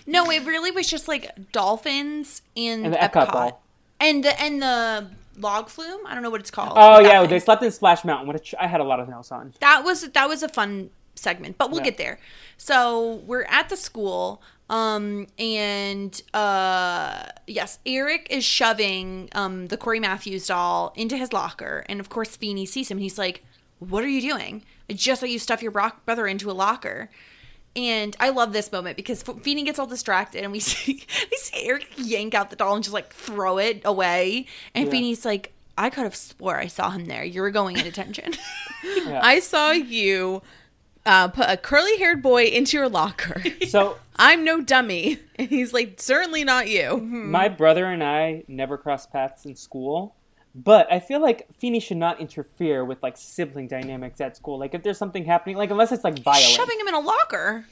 [SPEAKER 3] No, it really was just like dolphins and,
[SPEAKER 5] And the
[SPEAKER 3] Epcot.
[SPEAKER 5] Epcot ball.
[SPEAKER 3] and the and the log flume. I don't know what it's called.
[SPEAKER 5] Oh yeah,
[SPEAKER 3] thing.
[SPEAKER 5] they slept in Splash Mountain. What ch- I had a lot of nails on.
[SPEAKER 3] that was that was a fun segment, but we'll
[SPEAKER 5] Yeah.
[SPEAKER 3] get there. So we're at the school, um, and uh, yes, Eric is shoving um the Corey Matthews doll into his locker, and of course Feeny sees him. He's like, What are you doing? I just saw you stuff your bro- brother into a locker. And I love this moment because F- Feeny gets all distracted and we see we see Eric yank out the doll and just like throw it away. And Feeny's like, I could have swore I saw him there. You were going in detention.
[SPEAKER 4] I saw you uh, put a curly haired boy into your locker.
[SPEAKER 5] So
[SPEAKER 4] I'm no dummy. And he's like, certainly not you.
[SPEAKER 5] my brother and I never crossed paths in school, but I feel like Feeny should not interfere with like sibling dynamics at school. Like if there's something happening, like unless it's like violent.
[SPEAKER 3] Shoving him in a locker.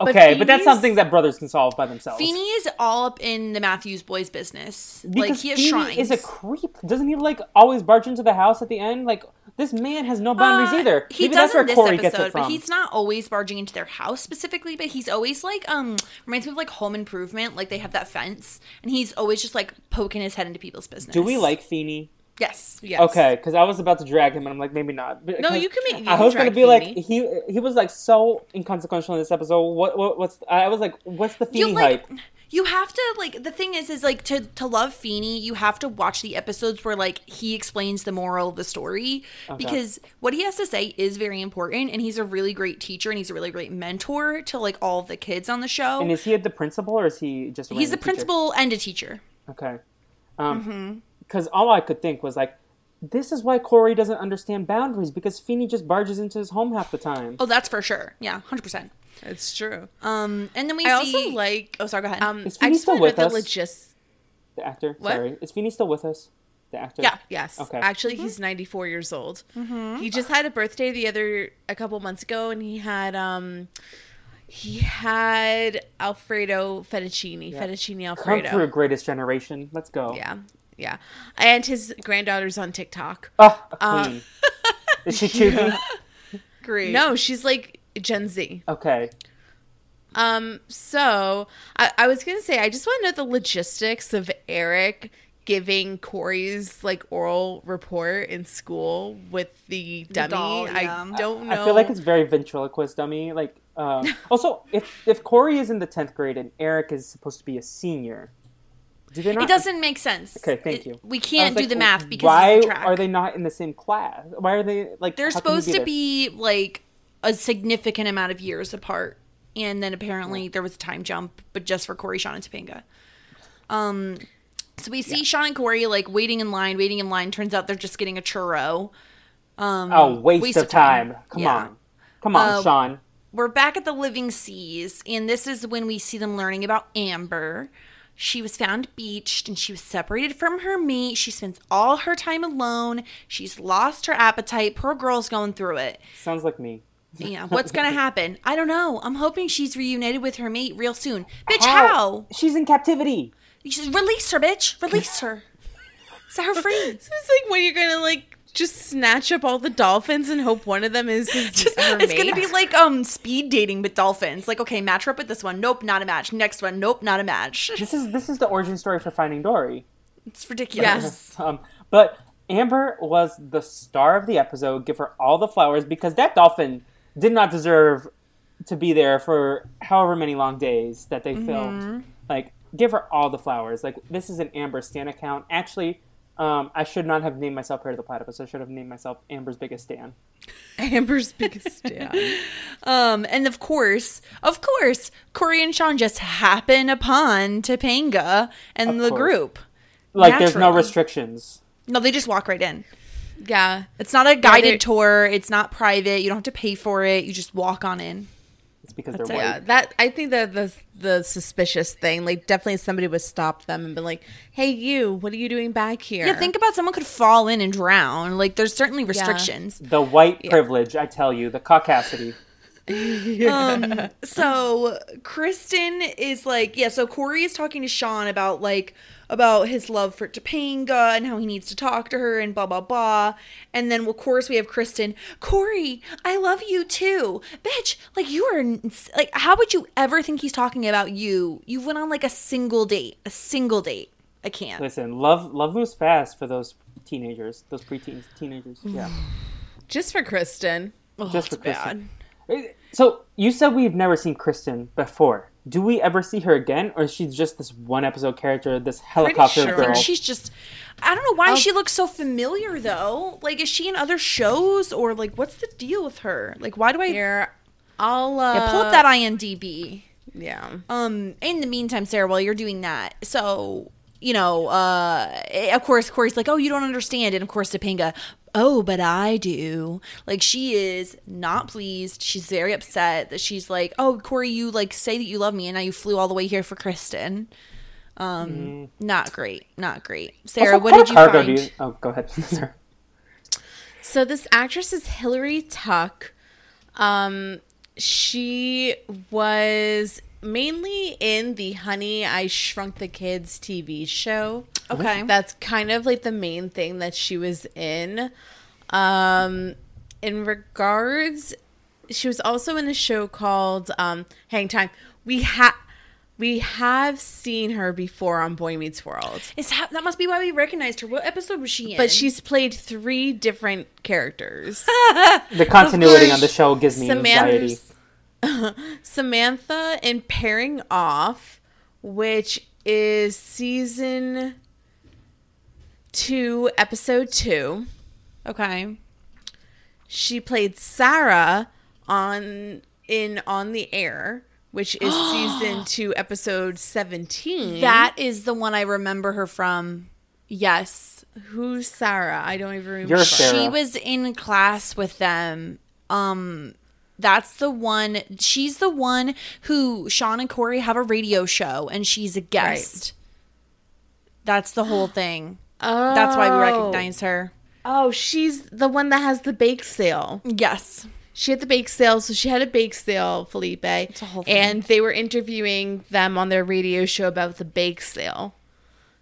[SPEAKER 5] okay, but, that's something that brothers can solve by themselves.
[SPEAKER 3] Feeny is all up in the Matthews boys' business.
[SPEAKER 5] because
[SPEAKER 3] like he has
[SPEAKER 5] Feeny
[SPEAKER 3] shrines.
[SPEAKER 5] is a creep. Doesn't he like always barge into the house at the end? Like this man has no boundaries
[SPEAKER 3] Uh,
[SPEAKER 5] either.
[SPEAKER 3] He
[SPEAKER 5] Maybe
[SPEAKER 3] does
[SPEAKER 5] that's where
[SPEAKER 3] in this
[SPEAKER 5] Corey
[SPEAKER 3] episode,
[SPEAKER 5] gets it from.
[SPEAKER 3] but he's not always barging into their house specifically. But he's always like, um, reminds me of like Home Improvement. Like they have that fence, and he's always just like poking his head into people's business.
[SPEAKER 5] Do we like Feeny?
[SPEAKER 3] Yes.
[SPEAKER 4] Yes.
[SPEAKER 5] Okay, because I was about to drag him, and I'm like, maybe not.
[SPEAKER 4] No, you can make- you
[SPEAKER 5] I was gonna be like, he he was like so inconsequential in this episode. What what what's? I was like, what's the Feeny
[SPEAKER 3] You like.
[SPEAKER 5] hype?
[SPEAKER 3] You have to like the thing is is like to to love Feeny, you have to watch the episodes where like he explains the moral of the story because what he has to say is very important and he's a really great teacher and he's a really great mentor to like all the kids on the show.
[SPEAKER 5] And is he the principal or is he just? A
[SPEAKER 3] he's the
[SPEAKER 5] teacher?
[SPEAKER 3] principal and a teacher.
[SPEAKER 5] Okay. Um,
[SPEAKER 3] Mm-hmm.
[SPEAKER 5] Because all I could think was like, this is why Corey doesn't understand boundaries because Feeny just barges into his home half the time.
[SPEAKER 3] Oh, that's for sure. Yeah, hundred percent.
[SPEAKER 4] It's true.
[SPEAKER 3] Um, and then we
[SPEAKER 4] I
[SPEAKER 3] see.
[SPEAKER 4] also like.
[SPEAKER 3] Oh, sorry. Go ahead.
[SPEAKER 4] Um,
[SPEAKER 5] Is
[SPEAKER 4] I
[SPEAKER 5] Feeny still
[SPEAKER 4] want to know
[SPEAKER 5] with
[SPEAKER 4] the
[SPEAKER 5] us?
[SPEAKER 4] logis.
[SPEAKER 5] The actor.
[SPEAKER 4] What?
[SPEAKER 5] Sorry, is Feeny still with us? The actor.
[SPEAKER 3] Yeah.
[SPEAKER 4] Yes.
[SPEAKER 5] Okay.
[SPEAKER 4] Actually, he's 94 years old. Mhm. He just had a birthday the other a couple months ago, and he had um, he had Alfredo fettuccine, fettuccine
[SPEAKER 5] Come
[SPEAKER 4] Alfredo.
[SPEAKER 5] through, Greatest Generation. Let's go.
[SPEAKER 4] Yeah, yeah. And his granddaughter's on TikTok.
[SPEAKER 5] Oh, a
[SPEAKER 4] Uh,
[SPEAKER 5] is she Chugi?
[SPEAKER 3] Great.
[SPEAKER 4] No, she's like Gen Z.
[SPEAKER 5] Okay.
[SPEAKER 4] Um, so I, I was gonna say I just want to know the logistics of Eric giving Corey's like oral report in school with the dummy.
[SPEAKER 3] doll, yeah.
[SPEAKER 4] I don't know.
[SPEAKER 5] I feel like it's very ventriloquist dummy. Like, um, also, if if Corey is in the tenth grade and Eric is supposed to be a senior, do they not?
[SPEAKER 3] It doesn't make sense.
[SPEAKER 5] Okay, thank
[SPEAKER 3] It-
[SPEAKER 5] you.
[SPEAKER 3] We can't do
[SPEAKER 5] like,
[SPEAKER 3] the math because
[SPEAKER 5] why
[SPEAKER 3] it's the track.
[SPEAKER 5] are they not in the same class? Why are they like?
[SPEAKER 3] They're
[SPEAKER 5] how can he
[SPEAKER 3] supposed to be like a significant amount of years apart, and then apparently there was a time jump, but just for Corey, Sean, and Topanga. Um, so we see Sean and Corey like waiting in line, waiting in line. Turns out they're just getting a churro. Um,
[SPEAKER 5] Oh, waste, of time. Come
[SPEAKER 3] Yeah.
[SPEAKER 5] on, come on,
[SPEAKER 3] Uh,
[SPEAKER 5] Sean.
[SPEAKER 3] we're back at the Living Seas, and this is when we see them learning about Amber. She was found beached and she was separated from her mate. She spends all her time alone. She's lost her appetite. Poor girl's going through it.
[SPEAKER 5] Sounds like me.
[SPEAKER 3] Yeah, what's gonna happen? I don't know. I'm hoping she's reunited with her mate real soon. Bitch,
[SPEAKER 5] How?
[SPEAKER 3] how?
[SPEAKER 5] She's in captivity.
[SPEAKER 3] You should release her, bitch. Release her. Set her free.
[SPEAKER 4] So it's like when you're gonna like just snatch up all the dolphins and hope one of them is his her
[SPEAKER 3] it's gonna be like um speed dating with dolphins. Like, okay, match her up with this one. Nope, not a match. Next one. Nope, not a match.
[SPEAKER 5] This is this is the origin story for Finding Dory.
[SPEAKER 3] It's ridiculous.
[SPEAKER 4] Yes.
[SPEAKER 5] Um, but Amber was the star of the episode. Give her all the flowers because that dolphin did not deserve to be there for however many long days that they filmed. Like, give her all the flowers. Like, this is an Amber Stan account. Actually, um, I should not have named myself Hair to the Platypus. I should have named myself Amber's Biggest Stan.
[SPEAKER 4] Amber's biggest fan.
[SPEAKER 3] Um, and of course, of course, Corey and Sean just happen upon Topanga and
[SPEAKER 5] Of
[SPEAKER 3] the
[SPEAKER 5] course.
[SPEAKER 3] group.
[SPEAKER 5] Like, there's no restrictions.
[SPEAKER 3] No, they just walk right in.
[SPEAKER 4] yeah.
[SPEAKER 3] It's not a guided
[SPEAKER 4] they're-
[SPEAKER 3] tour. It's not private. You don't have to pay for it. You just walk on in.
[SPEAKER 5] It's because
[SPEAKER 3] That's
[SPEAKER 5] they're
[SPEAKER 3] it.
[SPEAKER 5] white.
[SPEAKER 4] Yeah, that I think that the the suspicious thing, like definitely somebody would stop them and be like, "Hey, you, what are you doing back here?"
[SPEAKER 3] Yeah, think about someone could fall in and drown. Like, there's certainly restrictions.
[SPEAKER 5] The white privilege, I tell you, the caucasity.
[SPEAKER 3] Um, so Kristen is like, yeah. So Corey is talking to Sean about like about his love for Topanga and how he needs to talk to her and blah blah blah. And then of course we have Kristen. Corey, I love you too, bitch. Like you are like, how would you ever think he's talking about you? You went on like a single date, a single date. I can't.
[SPEAKER 5] Listen, love love moves fast for those teenagers, those preteens, teenagers. Yeah.
[SPEAKER 4] just for Kristen.
[SPEAKER 3] Oh,
[SPEAKER 5] just for Kristen.
[SPEAKER 3] bad.
[SPEAKER 5] So you said we've never seen Kristen before. Do we ever see her again, or is she just this one episode character, this helicopter
[SPEAKER 4] sure.
[SPEAKER 3] I think
[SPEAKER 5] girl?
[SPEAKER 3] she's just. I don't know why she looks so familiar though. Like, is she in other shows or like what's the deal with her? Like, why do I
[SPEAKER 4] Here, I'll uh,
[SPEAKER 3] yeah, pull up that IMDb?
[SPEAKER 4] Yeah.
[SPEAKER 3] Um, in the meantime, Sarah, while you're doing that, so you know, uh, of course, Corey's like, "Oh, you don't understand," and of course, Topanga, "Oh, but I do." Like, she is not pleased. She's very upset that she's like, "Oh, Corey, you like say that you love me, and now you flew all the way here for Kristen." Um, not great, not great. Sarah,
[SPEAKER 5] Also,
[SPEAKER 3] what
[SPEAKER 5] kind
[SPEAKER 3] did you
[SPEAKER 5] cargo
[SPEAKER 3] find?
[SPEAKER 5] do you- Oh, go ahead. Sorry.
[SPEAKER 4] So this actress is Hillary Tuck. Um, she was mainly in the Honey I Shrunk the Kids TV show.
[SPEAKER 3] Okay.
[SPEAKER 4] That's kind of like the main thing that she was in. Um, in regards, she was also in a show called um, Hang Time. We have we have seen her before on Boy Meets World,
[SPEAKER 3] Is that, that must be why we recognized her. What episode was she in?
[SPEAKER 4] but she's played three different characters.
[SPEAKER 5] The continuity on the show gives me anxiety.
[SPEAKER 4] Samantha, Samantha in Pairing Off, which is season two, episode two.
[SPEAKER 3] okay.
[SPEAKER 4] She played Sarah on in On the Air, which is season two, episode seventeen.
[SPEAKER 3] That is the one I remember her from. Yes.
[SPEAKER 4] who's Sarah? I don't even remember.
[SPEAKER 5] You're Sarah.
[SPEAKER 3] She was in class with them. Um that's the one she's the one who Sean and Corey have a radio show and she's a guest. That's the whole thing.
[SPEAKER 4] Oh.
[SPEAKER 3] That's why we oh. recognize her.
[SPEAKER 4] Oh, she's the one that has the bake sale.
[SPEAKER 3] Yes.
[SPEAKER 4] She had the bake sale, so she had a bake sale, Felipe.
[SPEAKER 3] a whole thing.
[SPEAKER 4] And they were interviewing them on their radio show about the bake sale.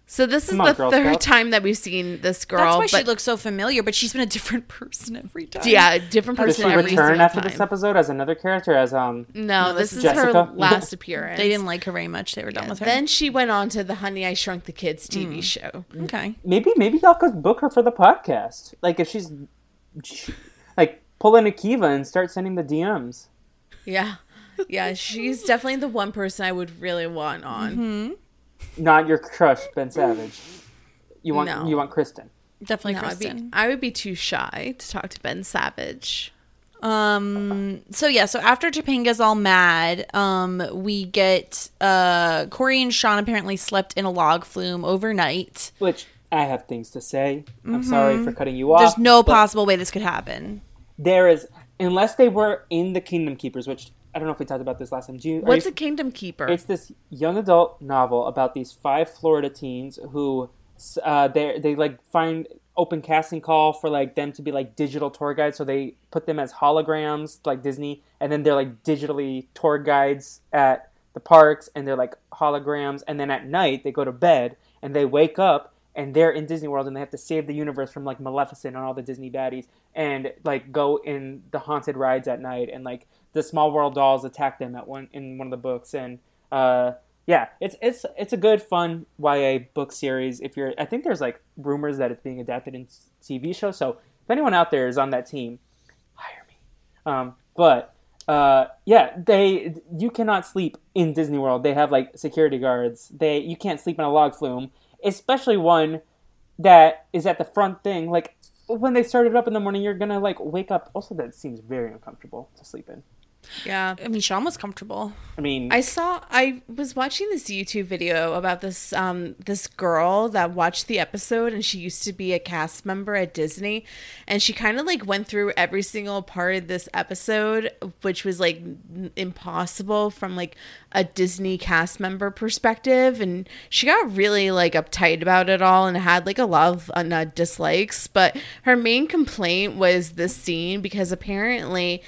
[SPEAKER 4] So this is
[SPEAKER 5] on,
[SPEAKER 4] the
[SPEAKER 5] Girl
[SPEAKER 4] third
[SPEAKER 5] Scouts.
[SPEAKER 4] time that we've seen this girl.
[SPEAKER 3] That's why
[SPEAKER 4] but
[SPEAKER 3] she looks so familiar, but she's been a different person every time.
[SPEAKER 4] yeah, a different
[SPEAKER 5] Does
[SPEAKER 4] person
[SPEAKER 5] she
[SPEAKER 4] every
[SPEAKER 5] return
[SPEAKER 4] single
[SPEAKER 5] after
[SPEAKER 4] time.
[SPEAKER 5] this episode as another character? As um,
[SPEAKER 4] No,
[SPEAKER 3] this
[SPEAKER 4] this
[SPEAKER 3] is
[SPEAKER 4] is her last appearance.
[SPEAKER 3] They didn't like her very much. They were done with her.
[SPEAKER 4] Then she went on to the Honey I Shrunk the Kids TV show.
[SPEAKER 3] okay.
[SPEAKER 5] maybe maybe y'all could book her for the podcast. Like if she's like pull in Akiva and start sending the DMs.
[SPEAKER 4] Yeah. Yeah, she's definitely the one person I would really want on.
[SPEAKER 3] Mm-hmm.
[SPEAKER 5] Not your crush, Ben Savage. You want
[SPEAKER 4] No.
[SPEAKER 5] you want Kristen.
[SPEAKER 3] Definitely
[SPEAKER 4] No, I'd be,
[SPEAKER 3] Kristen.
[SPEAKER 4] I would be too shy to talk to Ben Savage.
[SPEAKER 3] Um. So yeah. So after Topanga's all mad, um, we get uh Corey and Sean apparently slept in a log flume overnight.
[SPEAKER 5] Which I have things to say. I'm sorry for cutting you off.
[SPEAKER 3] Mm-hmm. There's no possible way this could happen.
[SPEAKER 5] There is unless they were in the Kingdom Keepers, which I don't know if we talked about this last time. Do you,
[SPEAKER 4] What's
[SPEAKER 5] you-
[SPEAKER 4] a Kingdom Keeper?
[SPEAKER 5] It's this young adult novel about these five Florida teens who uh, they they like find open casting call for like them to be like digital tour guides. So they put them as holograms like Disney, and then they're like digitally tour guides at the parks, and they're like holograms. And then at night they go to bed and they wake up and they're in Disney World and they have to save the universe from like Maleficent and all the Disney baddies and like go in the haunted rides at night and like the small world dolls attack them at one in one of the books. And uh yeah it's it's it's a good fun YA book series if you're I think there's like rumors that it's being adapted in TV show so if anyone out there is on that team hire me. Um but uh yeah they you cannot sleep in Disney World. They have like security guards. They you can't sleep in a log flume especially one that is at the front thing. Like when they start it up in the morning you're gonna like wake up. Also that seems very uncomfortable to sleep in
[SPEAKER 4] yeah.
[SPEAKER 3] I mean, Sean was comfortable.
[SPEAKER 5] i mean
[SPEAKER 4] I saw I was watching this YouTube video about this um this girl that watched the episode and she used to be a cast member at Disney and she kind of like went through every single part of this episode which was like impossible from like a Disney cast member perspective and she got really like uptight about it all and had like a lot of uh, uh, dislikes but her main complaint was this scene because apparently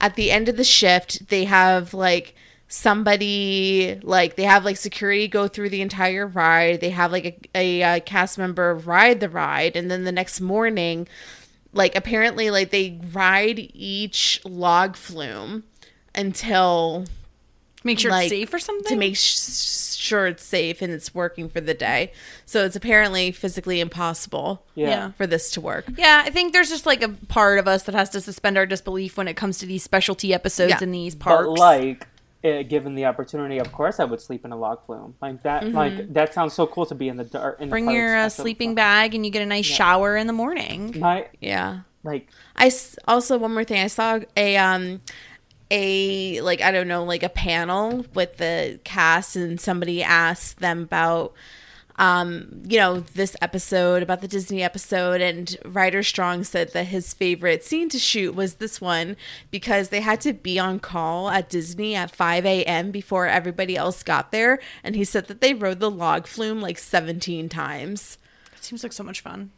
[SPEAKER 4] at the end of the shift they have like somebody like they have like security go through the entire ride. They have like a, a, uh cast member ride the ride. And then the next morning like apparently like they ride each log flume until
[SPEAKER 3] Make sure
[SPEAKER 4] Like,
[SPEAKER 3] it's safe or something.
[SPEAKER 4] to make sh- sure it's safe and it's working for the day so it's apparently physically impossible
[SPEAKER 5] yeah.
[SPEAKER 3] yeah.
[SPEAKER 4] for this to work
[SPEAKER 3] Yeah, I think there's just like a part of us that has to suspend our disbelief when it comes to these specialty episodes
[SPEAKER 4] Yeah.
[SPEAKER 3] in these parks.
[SPEAKER 5] but like uh, given the opportunity, of course, I would sleep in a log flume. Like that. Like that sounds so cool to be in the dark. In
[SPEAKER 3] Bring
[SPEAKER 5] parks
[SPEAKER 3] your uh,
[SPEAKER 5] after-
[SPEAKER 3] sleeping bag and you get a nice shower in the morning.
[SPEAKER 5] My
[SPEAKER 4] Yeah.
[SPEAKER 5] like
[SPEAKER 4] I s- also one more thing. I saw a um a like I don't know like a panel with the cast and somebody asked them about um you know this episode about the Disney episode and Rider Strong said that his favorite scene to shoot was this one because they had to be on call at Disney at 5 a.m. before everybody else got there and he said that they rode the log flume like 17 times.
[SPEAKER 3] It seems like so much fun.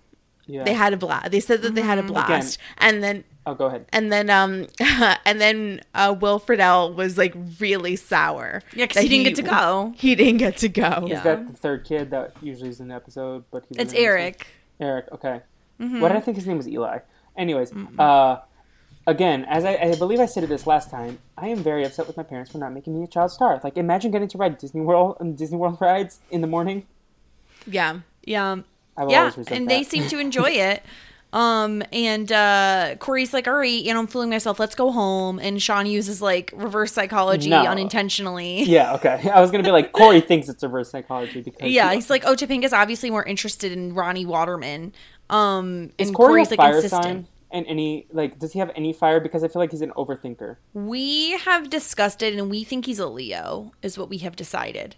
[SPEAKER 5] yeah.
[SPEAKER 4] They had a blast. They said that they had
[SPEAKER 3] Mm-hmm.
[SPEAKER 4] a blast. And then
[SPEAKER 5] oh, go ahead.
[SPEAKER 4] and then um and then uh Will Friedle was like really sour.
[SPEAKER 3] Yeah, 'cause
[SPEAKER 4] that
[SPEAKER 3] he didn't get to go.
[SPEAKER 4] He didn't get to go.
[SPEAKER 3] Yeah.
[SPEAKER 5] Is that the third kid that usually is in the episode? But he
[SPEAKER 3] It's
[SPEAKER 5] wasn't in this one?
[SPEAKER 3] Eric.
[SPEAKER 5] Eric. Okay.
[SPEAKER 3] Mm-hmm.
[SPEAKER 5] What did I think his name was Eli? Anyways, uh, again, as I, I believe I said this last time, I am very upset with my parents for not making me a child star. Like, imagine getting to ride Disney World and Disney World rides in the morning.
[SPEAKER 4] Yeah.
[SPEAKER 3] Yeah.
[SPEAKER 5] I will
[SPEAKER 3] yeah,
[SPEAKER 5] always resent
[SPEAKER 3] and they seem to enjoy it. Um, and uh, Corey's like, all right, you know, I'm fooling myself. Let's go home. And Sean uses like reverse psychology
[SPEAKER 5] No.
[SPEAKER 3] unintentionally.
[SPEAKER 5] Yeah. Okay. I was gonna be like Corey thinks it's reverse psychology because
[SPEAKER 3] Yeah, he's like, oh, Topanga's obviously more interested in Ronnie Waterman. Um,
[SPEAKER 5] is
[SPEAKER 3] and
[SPEAKER 5] Corey
[SPEAKER 3] Corey's
[SPEAKER 5] a
[SPEAKER 3] like
[SPEAKER 5] fire
[SPEAKER 3] insistent.
[SPEAKER 5] sign? And any like, does he have any fire? Because I feel like he's an overthinker.
[SPEAKER 3] We have discussed it, and we think he's a Leo, is what we have decided.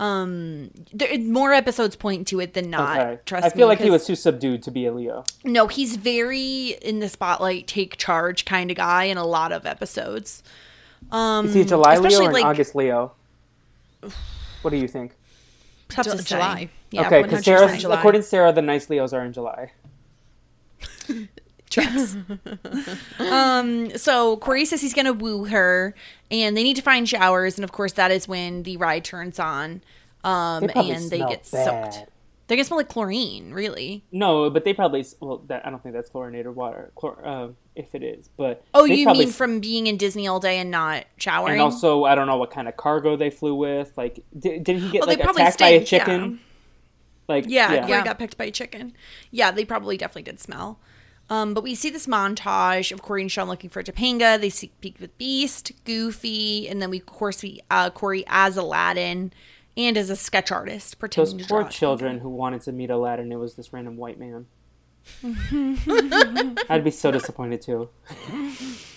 [SPEAKER 3] Um, there, more episodes point to it than not.
[SPEAKER 5] Okay.
[SPEAKER 3] Trust
[SPEAKER 5] I feel
[SPEAKER 3] me,
[SPEAKER 5] like he was too subdued to be a Leo.
[SPEAKER 3] No, he's very in the spotlight, take charge kind of guy in a lot of episodes. Um,
[SPEAKER 5] Is he a July Leo
[SPEAKER 3] especially,
[SPEAKER 5] or an
[SPEAKER 3] like-
[SPEAKER 5] August Leo? What do you think?
[SPEAKER 3] tough to
[SPEAKER 4] July.
[SPEAKER 3] Yeah,
[SPEAKER 5] okay, because Sarah, according to Sarah, the nice Leos are in July.
[SPEAKER 3] Tracks. um, so Corey says he's gonna woo her, and they need to find showers, and of course that is when the ride turns on. Um,
[SPEAKER 5] They
[SPEAKER 3] and they get
[SPEAKER 5] bad.
[SPEAKER 3] soaked. They get smell like chlorine, really.
[SPEAKER 5] No, but they probably well. That, I don't think that's chlorinated water. Chlor, uh, if it is, but
[SPEAKER 3] Oh, you mean
[SPEAKER 5] s-
[SPEAKER 3] from being in Disney all day and not showering?
[SPEAKER 5] And also, I don't know what kind of cargo they flew with. Like, did, did he get
[SPEAKER 3] Oh, they
[SPEAKER 5] like
[SPEAKER 3] probably
[SPEAKER 5] attacked by a
[SPEAKER 3] stink, yeah.
[SPEAKER 5] chicken? Like,
[SPEAKER 3] Yeah,
[SPEAKER 5] yeah.
[SPEAKER 3] Corey got picked by a chicken. Yeah, they probably definitely did smell. Um, but we see this montage of Corey and Sean looking for Topanga. They speak with Beast, Goofy, and then we of course see uh, Corey as Aladdin and as a sketch artist
[SPEAKER 5] Those
[SPEAKER 3] pretending to
[SPEAKER 5] poor
[SPEAKER 3] draw
[SPEAKER 5] children who wanted to meet Aladdin. It was this random white man. I'd be so disappointed too.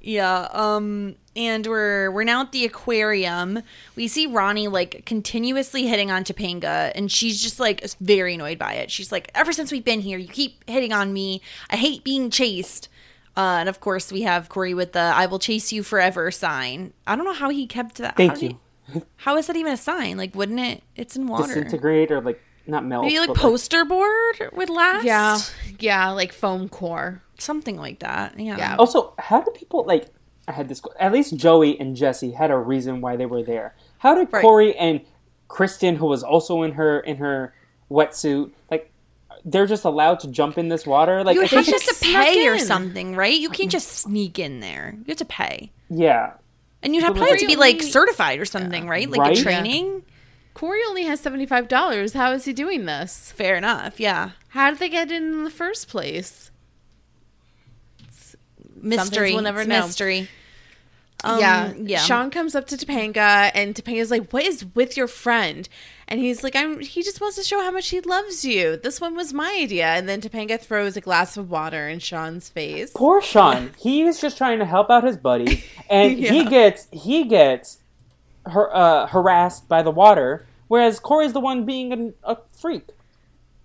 [SPEAKER 3] Yeah, um and we're we're now at the aquarium. We see Ronnie like continuously hitting on Topanga and she's just like very annoyed by it. She's like ever since we've been here, you keep hitting on me. I hate being chased. Uh, and of course we have Corey with the I will chase you forever sign. I don't know how he kept that.
[SPEAKER 5] Thank
[SPEAKER 3] how
[SPEAKER 5] you.
[SPEAKER 3] he- how is that even a sign? Like wouldn't it it's in water.
[SPEAKER 5] Disintegrate or like not melt.
[SPEAKER 3] Maybe like
[SPEAKER 5] but,
[SPEAKER 3] poster board would last?
[SPEAKER 4] Yeah. Yeah, like foam core.
[SPEAKER 3] Something like that. Yeah.
[SPEAKER 4] Yeah.
[SPEAKER 5] Also, how do people like? I had this. At least Joey and Jesse had a reason why they were there. How did
[SPEAKER 3] Right.
[SPEAKER 5] Corey and Kristen, who was also in her in her wetsuit, like they're just allowed to jump in this water? Like,
[SPEAKER 3] You
[SPEAKER 5] I
[SPEAKER 3] have
[SPEAKER 5] think
[SPEAKER 3] to
[SPEAKER 5] it's-
[SPEAKER 3] pay or something, right? You can't mm-hmm. just sneak in there. You have to pay.
[SPEAKER 5] yeah.
[SPEAKER 3] And you'd have
[SPEAKER 5] But
[SPEAKER 3] probably have to be like certified or something, right? Like
[SPEAKER 5] Right?
[SPEAKER 3] a
[SPEAKER 5] Yeah.
[SPEAKER 3] training.
[SPEAKER 4] Corey only has $75. How is he doing this?
[SPEAKER 3] Fair enough. Yeah.
[SPEAKER 4] How did they get in in the first place?
[SPEAKER 3] Mystery.
[SPEAKER 4] we'll never
[SPEAKER 3] It's
[SPEAKER 4] know.
[SPEAKER 3] Mystery. Um,
[SPEAKER 4] yeah.
[SPEAKER 3] yeah.
[SPEAKER 4] Sean comes up to Topanga and Topanga's like, What is with your friend? And he's like, I'm he just wants to show how much he loves you. This one was my idea. And then Topanga throws a glass of water in Sean's face.
[SPEAKER 5] Poor Sean. He is just trying to help out his buddy, and he gets he gets har- uh, harassed by the water, whereas Corey's the one being an, a freak.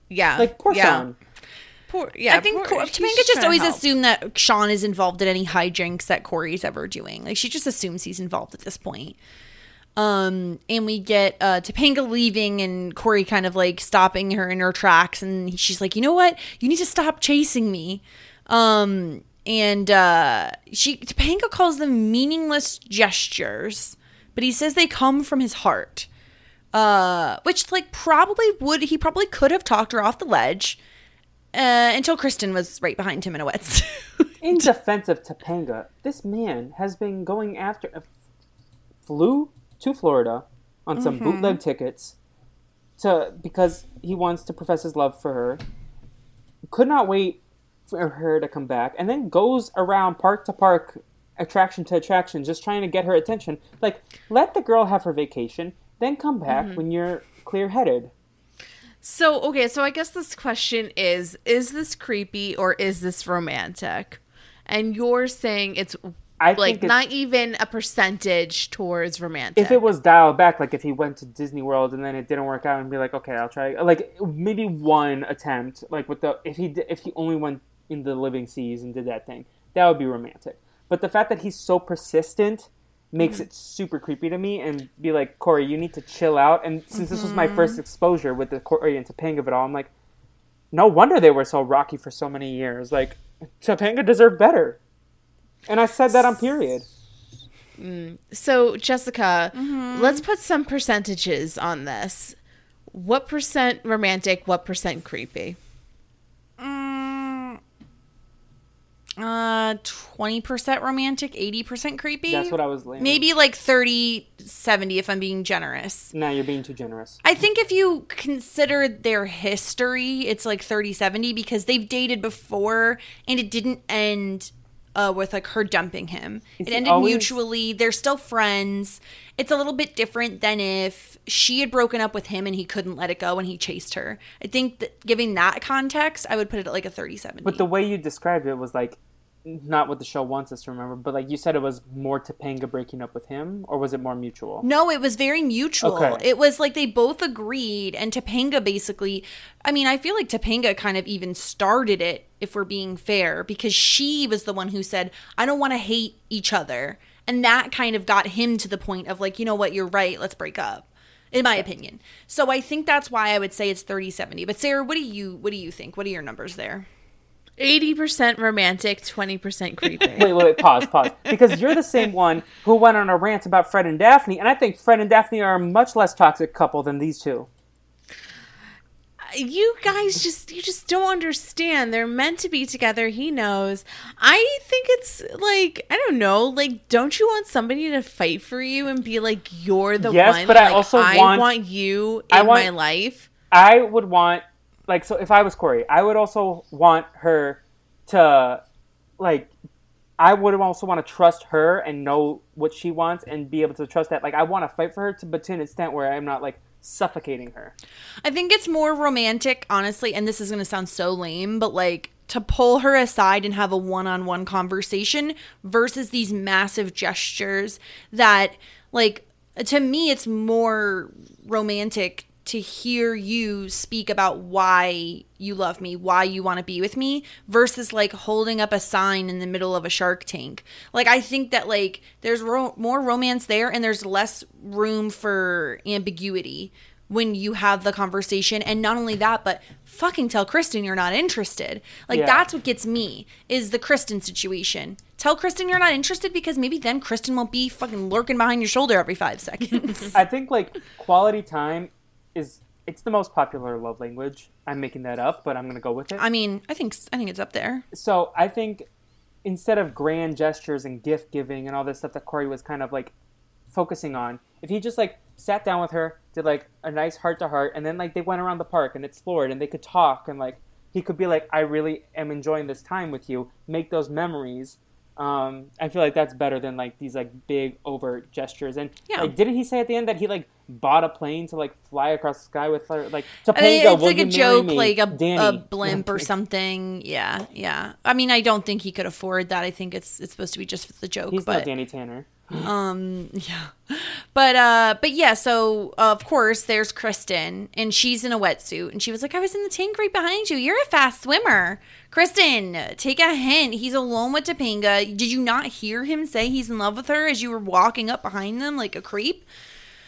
[SPEAKER 4] Yeah.
[SPEAKER 5] Like poor
[SPEAKER 4] yeah.
[SPEAKER 5] Sean.
[SPEAKER 4] Poor, yeah.
[SPEAKER 3] I think
[SPEAKER 4] poor,
[SPEAKER 3] Cor-
[SPEAKER 4] he's
[SPEAKER 3] Topanga
[SPEAKER 4] trying
[SPEAKER 3] just always
[SPEAKER 4] help.
[SPEAKER 3] assumed that Sean is involved in any hijinks that Corey's ever doing. Like she just assumes he's involved at this point. Um, and we get uh, Topanga leaving and Corey kind of like stopping her in her tracks, and she's like, "You know what? You need to stop chasing me." Um, and uh, she Topanga calls them meaningless gestures, but he says they come from his heart. Uh, which like probably would he probably could have talked her off the ledge uh, until Kristen was right behind him in a wetsuit.
[SPEAKER 5] In defense of Topanga, this man has been going after, uh, flew to Florida on some
[SPEAKER 3] Mm-hmm.
[SPEAKER 5] bootleg tickets to because he wants to profess his love for her. Could not wait for her to come back, and then goes around park to park attraction to attraction, just trying to get her attention. Like, let the girl have her vacation, then come back
[SPEAKER 4] Mm-hmm.
[SPEAKER 5] when you're clear headed.
[SPEAKER 4] So, okay, so I guess this question is is this creepy or is this romantic? And you're saying it's
[SPEAKER 5] I
[SPEAKER 4] like
[SPEAKER 5] think it's-
[SPEAKER 4] not even a percentage towards romantic.
[SPEAKER 5] If it was dialed back, like if he went to Disney World and then it didn't work out, and be like, okay, I'll try, like maybe one attempt, like with the if he if he only went in the living seas and did that thing, that would be romantic. But the fact that he's so persistent makes mm-hmm. it super creepy to me, and be like, Corey, you need to chill out. And since this was my mm-hmm. first exposure with the Corey and Topanga of it all, I'm like, no wonder they were so rocky for so many years. Like Topanga deserved better, and I said that on period. Mm.
[SPEAKER 4] So, Jessica,
[SPEAKER 3] Mm-hmm.
[SPEAKER 4] let's put some percentages on this. What percent romantic, what percent creepy?
[SPEAKER 3] Uh, 20% romantic, 80% creepy.
[SPEAKER 5] That's what I was leaning.
[SPEAKER 3] Maybe like 30 70 if I'm being generous.
[SPEAKER 5] No, you're being too generous.
[SPEAKER 3] I think if you consider their history, it's like 30 70 because they've dated before and it didn't end uh, with like her dumping him.
[SPEAKER 5] Is
[SPEAKER 3] it ended
[SPEAKER 5] always-
[SPEAKER 3] mutually. They're still friends. It's a little bit different than if she had broken up with him and he couldn't let it go and he chased her. I think that giving that context, I would put it at like a 37.
[SPEAKER 5] But the way you described it was like not what the show wants us to remember, but like you said it was more Topanga breaking up with him, or was it more mutual?
[SPEAKER 3] No, it was very mutual.
[SPEAKER 5] Okay.
[SPEAKER 3] It was like they both agreed, and Topanga basically. I mean, I feel like Topanga kind of even started it, if we're being fair, because she was the one who said, "I don't want to hate each other," and that kind of got him to the point of like, you know what, you're right, let's break up. In my opinion, so I think that's why I would say it's 30-70. But Sarah, what do you what do you think? What are your numbers there?
[SPEAKER 4] 80% romantic, 20% creepy.
[SPEAKER 5] Wait, wait, wait, pause, pause. Because you're the same one who went on a rant about Fred and Daphne, and I think Fred and Daphne are a much less toxic couple than these two.
[SPEAKER 4] Uh, you guys just you just don't understand. They're meant to be together. He knows. I think it's like I don't know. Like, don't you want somebody to fight for you and be like you're the
[SPEAKER 5] Yes,
[SPEAKER 4] one?
[SPEAKER 5] but I also
[SPEAKER 4] I
[SPEAKER 5] want-
[SPEAKER 4] you in
[SPEAKER 5] I want-
[SPEAKER 4] my life.
[SPEAKER 5] I would want, like, so if I was Corey, I would also want her to, like, I would also want to trust her and know what she wants and be able to trust that. Like, I want to fight for her, to, but to an extent where I'm not, like, suffocating her.
[SPEAKER 3] I think it's more romantic, honestly, and this is going to sound so lame, but like to pull her aside and have a one on one conversation versus these massive gestures that, like, to me, it's more romantic to hear you speak about why you love me, why you want to be with me versus like holding up a sign in the middle of a shark tank. Like I think that like there's ro- more romance there and there's less room for ambiguity when you have the conversation and not only that but fucking tell Kristen you're not interested. Like
[SPEAKER 5] Yeah.
[SPEAKER 3] that's what gets me is the Kristen situation. Tell Kristen you're not interested because maybe then Kristen won't be fucking lurking behind your shoulder every 5 seconds.
[SPEAKER 5] I think, like, quality time is, it's the most popular love language. I'm making that up, but I'm going to go with it.
[SPEAKER 3] I mean, I think I think it's up there.
[SPEAKER 5] so I think instead of grand gestures and gift giving and all this stuff that Corey was kind of like focusing on, if he just like sat down with her, did like a nice heart to heart, and then like they went around the park and explored and they could talk and like he could be like, I really am enjoying this time with you, make those memories. Um, I feel like that's better than like these like big overt gestures. And
[SPEAKER 3] Yeah.
[SPEAKER 5] like, didn't he say at the end that he like bought a plane to like fly across the sky with her? Like
[SPEAKER 3] I
[SPEAKER 5] Topanga,
[SPEAKER 3] mean, it's like a joke, like a,
[SPEAKER 5] Danny.
[SPEAKER 3] a blimp or something. Yeah, yeah. I mean, I don't think he could afford that. I think it's it's supposed to be just the joke.
[SPEAKER 5] He's
[SPEAKER 3] but
[SPEAKER 5] not Danny Tanner.
[SPEAKER 3] um, yeah. But uh, but yeah. So of course, there's Kristen, and she's in a wetsuit, and she was like, "I was in the tank right behind you. You're a fast swimmer." Kristen, take a hint. He's alone with Topanga. Did you not hear him say he's in love with her as you were walking up behind them like a creep?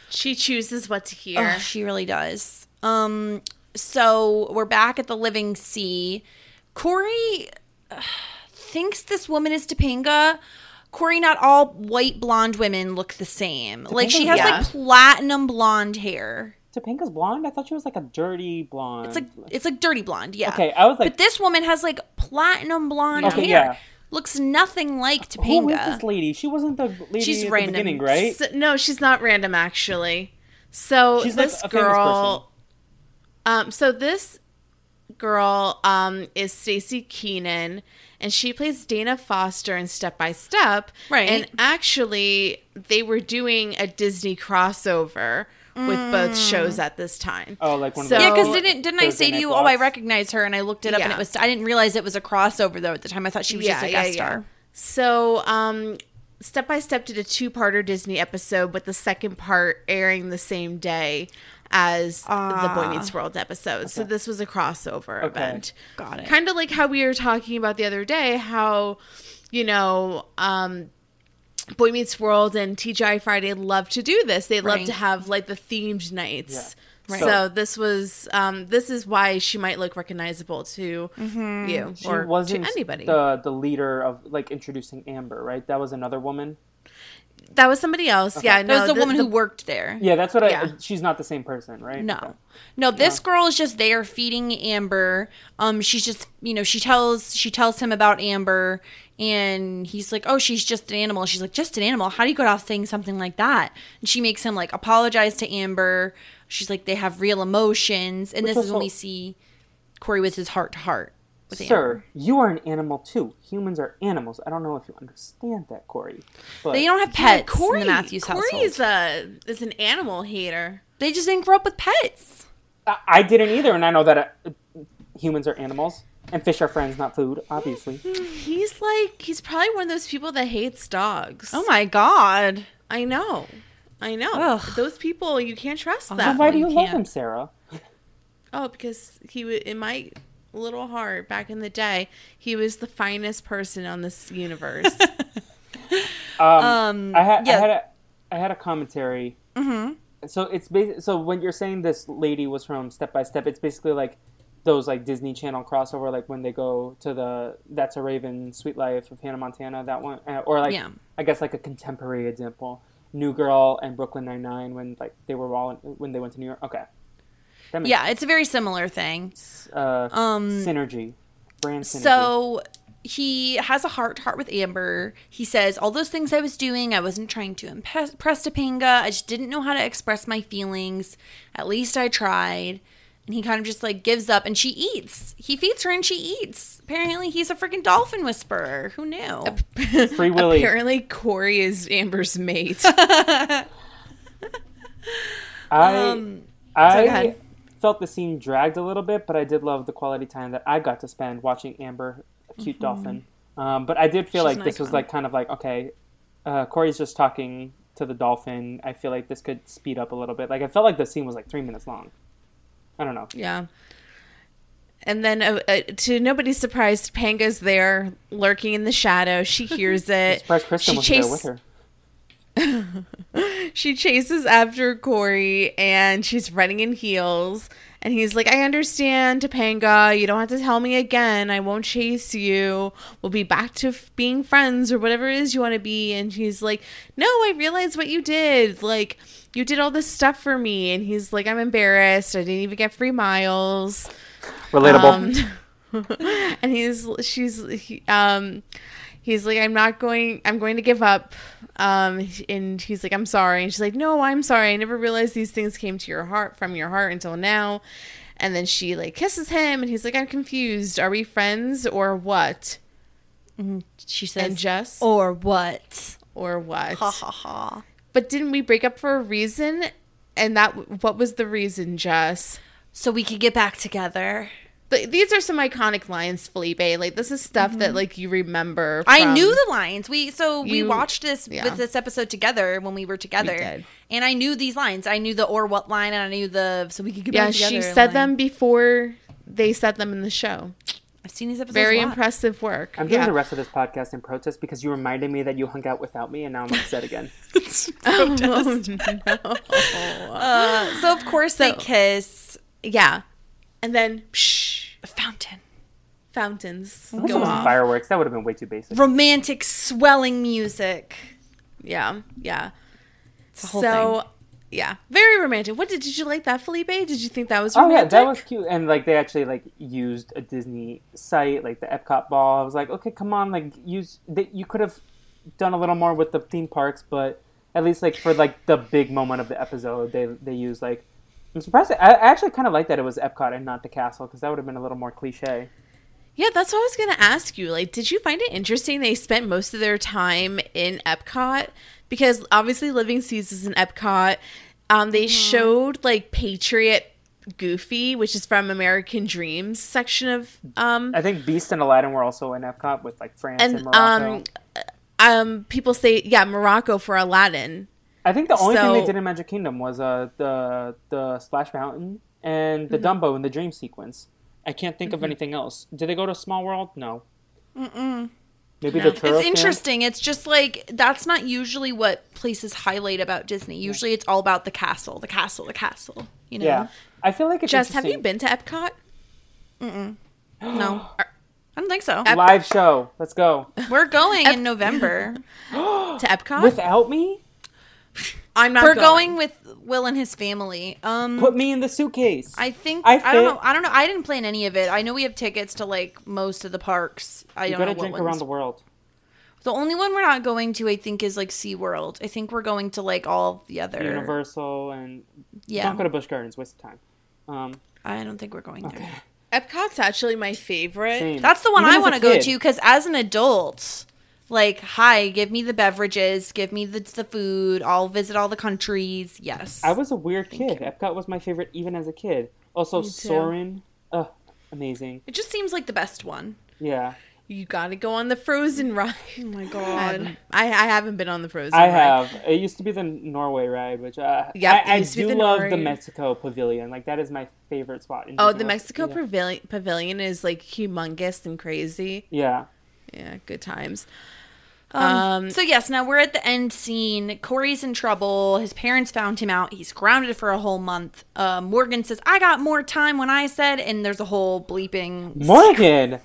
[SPEAKER 4] She chooses what to hear.
[SPEAKER 3] Oh, she really does. Um, so we're back at the Living Sea. Corey uh, thinks this woman is Topanga. Corey, not all white blonde women look the same. like she has
[SPEAKER 4] yeah.
[SPEAKER 3] like platinum blonde hair.
[SPEAKER 5] Topanga's blonde? I thought she was like a dirty blonde.
[SPEAKER 3] It's like it's like dirty blonde, yeah.
[SPEAKER 5] Okay, I was like-
[SPEAKER 3] but this woman has like platinum blonde
[SPEAKER 5] Okay,
[SPEAKER 3] hair.
[SPEAKER 5] yeah.
[SPEAKER 3] Looks nothing like
[SPEAKER 5] Who is
[SPEAKER 3] Topanga.
[SPEAKER 5] this lady? She wasn't the lady
[SPEAKER 3] She's
[SPEAKER 5] at
[SPEAKER 3] random.
[SPEAKER 5] the beginning, right?
[SPEAKER 4] So- no, she's not random actually. So
[SPEAKER 5] She's like
[SPEAKER 4] this
[SPEAKER 5] a
[SPEAKER 4] girl um so this girl um is Staci Keanan and she plays Dana Foster in Step by Step.
[SPEAKER 3] Right.
[SPEAKER 4] And actually, they were doing a Disney crossover with both shows at this time.
[SPEAKER 5] Oh, like one of
[SPEAKER 4] So-
[SPEAKER 5] the
[SPEAKER 3] Yeah, because didn't didn't I say to
[SPEAKER 5] night
[SPEAKER 3] you, oh, I
[SPEAKER 5] blocks.
[SPEAKER 3] recognize her, and I looked it up, and it was I didn't realize it was a crossover though at the time. I thought she was just a guest star.
[SPEAKER 4] So, um, Step by Step did a two-parter Disney episode, with the second part airing the same day as the Boy Meets World episode. So this was a crossover event.
[SPEAKER 3] Got it.
[SPEAKER 4] Kind of like how we were talking about the other day, how you know, um, Boy Meets World and TGI Friday love to do this. They love
[SPEAKER 3] Right.
[SPEAKER 4] to have like the themed nights.
[SPEAKER 5] Right.
[SPEAKER 4] So this was um, this is why she might look recognizable to
[SPEAKER 3] Mm-hmm.
[SPEAKER 4] you
[SPEAKER 5] She
[SPEAKER 4] or
[SPEAKER 5] wasn't
[SPEAKER 4] to anybody.
[SPEAKER 5] the the leader of like introducing Amber, right? That was another woman.
[SPEAKER 4] that was somebody else. Yeah,
[SPEAKER 3] That
[SPEAKER 4] no,
[SPEAKER 3] was the, woman
[SPEAKER 4] the-
[SPEAKER 3] who worked there.
[SPEAKER 5] Yeah, that's what I.
[SPEAKER 4] Yeah.
[SPEAKER 5] She's not the same person, right?
[SPEAKER 3] No.
[SPEAKER 5] Okay.
[SPEAKER 3] No, this girl is just there feeding Amber. Um she's just, you know, she tells she tells him about Amber and he's like, "Oh, she's just an animal." She's like, "Just an animal? How do you go off saying something like that?" And she makes him like apologize to Amber. She's like, "They have real emotions." And
[SPEAKER 5] Which
[SPEAKER 3] this is when
[SPEAKER 5] also-
[SPEAKER 3] we see Corey with his heart to heart with Amber.
[SPEAKER 5] Sir, you are an animal too. Humans are animals. I don't know if you understand that, Corey. But
[SPEAKER 3] They don't have
[SPEAKER 4] Yeah,
[SPEAKER 3] pets in the Matthews
[SPEAKER 4] Corey
[SPEAKER 3] household.
[SPEAKER 4] is a is an animal hater.
[SPEAKER 3] they just didn't grow up with pets.
[SPEAKER 5] I, I didn't either, and I know that uh, humans are animals and fish are friends, not food. Obviously,
[SPEAKER 4] He's like he's probably one of those people that hates dogs.
[SPEAKER 3] Oh my god.
[SPEAKER 4] I know, I know.
[SPEAKER 3] Ugh.
[SPEAKER 4] Those people you can't trust
[SPEAKER 5] so
[SPEAKER 4] them.
[SPEAKER 5] why do you
[SPEAKER 3] you
[SPEAKER 5] love him, Sarah?
[SPEAKER 4] Oh, because he w- in my little heart back in the day, he was the finest person on this universe.
[SPEAKER 5] Um, I had
[SPEAKER 3] yeah.
[SPEAKER 5] I had a, I had a commentary. Mm-hmm. So it's basi- so when you're saying this lady was from Step by Step, it's basically like those like Disney Channel crossover, like when they go to the That's a Raven, Suite Life of Hannah Montana, that one, uh, or like
[SPEAKER 3] Yeah.
[SPEAKER 5] I guess like a contemporary example, New Girl and Brooklyn Nine Nine when like they were all in, when they went to New York. Okay,
[SPEAKER 3] Yeah, it's a very similar thing.
[SPEAKER 5] sense. Uh, synergy, brand synergy.
[SPEAKER 3] So he has a heart to heart with Amber. He says, All those things I was doing, I wasn't trying to impress, impress Topanga. I just didn't know how to express my feelings. At least I tried. And he kind of just like gives up and she eats. He feeds her and she eats. Apparently, he's a freaking dolphin whisperer. Who knew?
[SPEAKER 5] Free Willy.
[SPEAKER 4] Apparently, Corey is Amber's mate.
[SPEAKER 5] I
[SPEAKER 3] Um,
[SPEAKER 5] I
[SPEAKER 3] ahead.
[SPEAKER 5] felt the scene dragged a little bit, but I did love the quality time that I got to spend watching Amber, a cute dolphin. Um, but I did feel
[SPEAKER 3] Mm-hmm. She's
[SPEAKER 5] like
[SPEAKER 3] an
[SPEAKER 5] this was like kind of like okay, uh, Corey's just talking to the dolphin. I feel like this could speed up a little bit. Like I felt like the scene was like three minutes long. I don't know.
[SPEAKER 4] yeah. And then, uh, uh, to nobody's surprise, Panga's there, lurking in the shadow. She hears it.
[SPEAKER 5] Surprised Kristen
[SPEAKER 4] she
[SPEAKER 5] was
[SPEAKER 4] chase-
[SPEAKER 5] there with her.
[SPEAKER 4] she chases after Corey and she's running in heels. And he's like, I understand, Topanga. You don't have to tell me again. I won't chase you. We'll be back to f- being friends or whatever it is you want to be. And she's like, No, I realize what you did. Like, you did all this stuff for me. And he's like, I'm embarrassed. I didn't even get free miles.
[SPEAKER 5] Relatable.
[SPEAKER 4] Um, and he's she's he, um he's like i'm not going i'm going to give up um and he's like i'm sorry. And she's like no i'm sorry. I never realized these things came to your heart from your heart until now. And then she like kisses him and he's like i'm confused. Are we friends or what?
[SPEAKER 3] She says,
[SPEAKER 4] and just
[SPEAKER 3] Or what?
[SPEAKER 4] or what?
[SPEAKER 3] Ha ha ha.
[SPEAKER 4] but didn't we break up for a reason? And that what was the reason jess?
[SPEAKER 3] So we could get back together.
[SPEAKER 4] Th- these are some iconic lines, Felipe. Like this is stuff that like you remember.
[SPEAKER 3] I knew the lines. We so we watched this
[SPEAKER 4] yeah.
[SPEAKER 3] with this episode together when we were together,
[SPEAKER 4] did.
[SPEAKER 3] and I knew these lines. I knew the or what line, and I knew the so we could get
[SPEAKER 4] Yeah,
[SPEAKER 3] back together.
[SPEAKER 4] she
[SPEAKER 3] line.
[SPEAKER 4] said them before they said them in the show.
[SPEAKER 3] I've seen these episodes.
[SPEAKER 4] Very
[SPEAKER 3] a lot.
[SPEAKER 4] impressive work.
[SPEAKER 5] I'm doing
[SPEAKER 4] yeah.
[SPEAKER 5] the rest of this podcast in protest because you reminded me that you hung out without me, and now I'm upset again.
[SPEAKER 4] Oh, no.
[SPEAKER 3] Uh, so of course they kiss.
[SPEAKER 4] Yeah, and then psh,
[SPEAKER 3] A fountain.
[SPEAKER 4] fountains go
[SPEAKER 5] was
[SPEAKER 4] off.
[SPEAKER 5] fireworks. That would have been way too basic.
[SPEAKER 3] Romantic, swelling music.
[SPEAKER 4] Yeah, yeah.
[SPEAKER 3] a whole
[SPEAKER 4] so,
[SPEAKER 3] thing.
[SPEAKER 4] yeah, very romantic. What did did you like that, Felipe? Did you think that was romantic?
[SPEAKER 5] Oh yeah, that was cute, and like they actually like used a Disney site, like the Epcot ball. I was like, okay, come on, like use. They, you could have done a little more with the theme parks, but at least like for like the big moment of the episode, they they used like. I'm surprised. I I actually kind of like that it was Epcot and not the castle because that would have been a little more cliche.
[SPEAKER 4] Yeah, that's what I was going to ask you. Like, did you find it interesting they spent most of their time in Epcot? Because obviously, Living Seas is in Epcot. Um, they showed like Patriot Goofy, which is from American Dreams section of um
[SPEAKER 5] I think Beast and Aladdin were also in Epcot with like France and,
[SPEAKER 4] and
[SPEAKER 5] Morocco.
[SPEAKER 4] um um people say yeah Morocco for Aladdin.
[SPEAKER 5] I think the only thing they did in Magic Kingdom was uh the the Splash Mountain and
[SPEAKER 4] Mm-hmm.
[SPEAKER 5] the Dumbo in the Dream sequence. I can't think of anything else. Did they go to Small World? No. Mm-mm. Maybe the churro
[SPEAKER 3] It's interesting. It's just like that's not usually what places highlight about Disney. Usually, it's all about the castle, the castle, the castle. You know?
[SPEAKER 5] Yeah, I feel like it's
[SPEAKER 4] Jess, have you been to Epcot? Mm.
[SPEAKER 3] No, I don't think so.
[SPEAKER 5] live show? Let's go
[SPEAKER 3] We're going in November.
[SPEAKER 4] To Epcot?
[SPEAKER 5] without me.
[SPEAKER 4] I'm not
[SPEAKER 3] We're going with Will and his family. Um,
[SPEAKER 5] Put me in the suitcase.
[SPEAKER 3] I think
[SPEAKER 5] I
[SPEAKER 3] I, don't know. I don't know. I didn't plan any of it. I know we have tickets to like most of the parks. I
[SPEAKER 5] you
[SPEAKER 3] don't
[SPEAKER 5] gotta
[SPEAKER 3] know what
[SPEAKER 5] drink
[SPEAKER 3] ones.
[SPEAKER 5] around the world.
[SPEAKER 3] The only one we're not going to, I think, is like SeaWorld. I think we're going to like all the other.
[SPEAKER 5] Universal and
[SPEAKER 3] Yeah.
[SPEAKER 5] don't go to Busch Gardens. Waste of time. Um,
[SPEAKER 3] I don't think we're going there.
[SPEAKER 4] Epcot's actually my favorite.
[SPEAKER 5] same.
[SPEAKER 3] That's the one
[SPEAKER 5] Even
[SPEAKER 3] I want to go to because as an adult, like, hi, give me the beverages, give me the, the food. I'll visit all the countries. Yes.
[SPEAKER 5] I was a weird kid. Epcot was my favorite even as a kid. Also,
[SPEAKER 4] too.
[SPEAKER 5] Soarin'. Ugh, amazing.
[SPEAKER 3] it just seems like the best one.
[SPEAKER 5] Yeah.
[SPEAKER 4] You got to go on the Frozen ride.
[SPEAKER 3] Oh my god.
[SPEAKER 4] I haven't been on the Frozen ride.
[SPEAKER 5] I
[SPEAKER 4] ride.
[SPEAKER 5] have. It used to be the Norway ride, which uh,
[SPEAKER 4] Yep,
[SPEAKER 5] I, I
[SPEAKER 4] used to be
[SPEAKER 5] do
[SPEAKER 4] the
[SPEAKER 5] love
[SPEAKER 4] Norway.
[SPEAKER 5] the Mexico Pavilion. Like that is my favorite spot. In
[SPEAKER 4] Oh, the Mexico
[SPEAKER 5] Yeah.
[SPEAKER 4] pavilion, pavilion is like humongous and crazy.
[SPEAKER 5] Yeah.
[SPEAKER 4] Yeah, good times.
[SPEAKER 3] Um, so yes, now we're at the end scene. Corey's in trouble. His parents found him out. He's grounded for a whole month. Uh, Morgan says, "I got more time when I said," and there's a whole bleeping.
[SPEAKER 5] Morgan.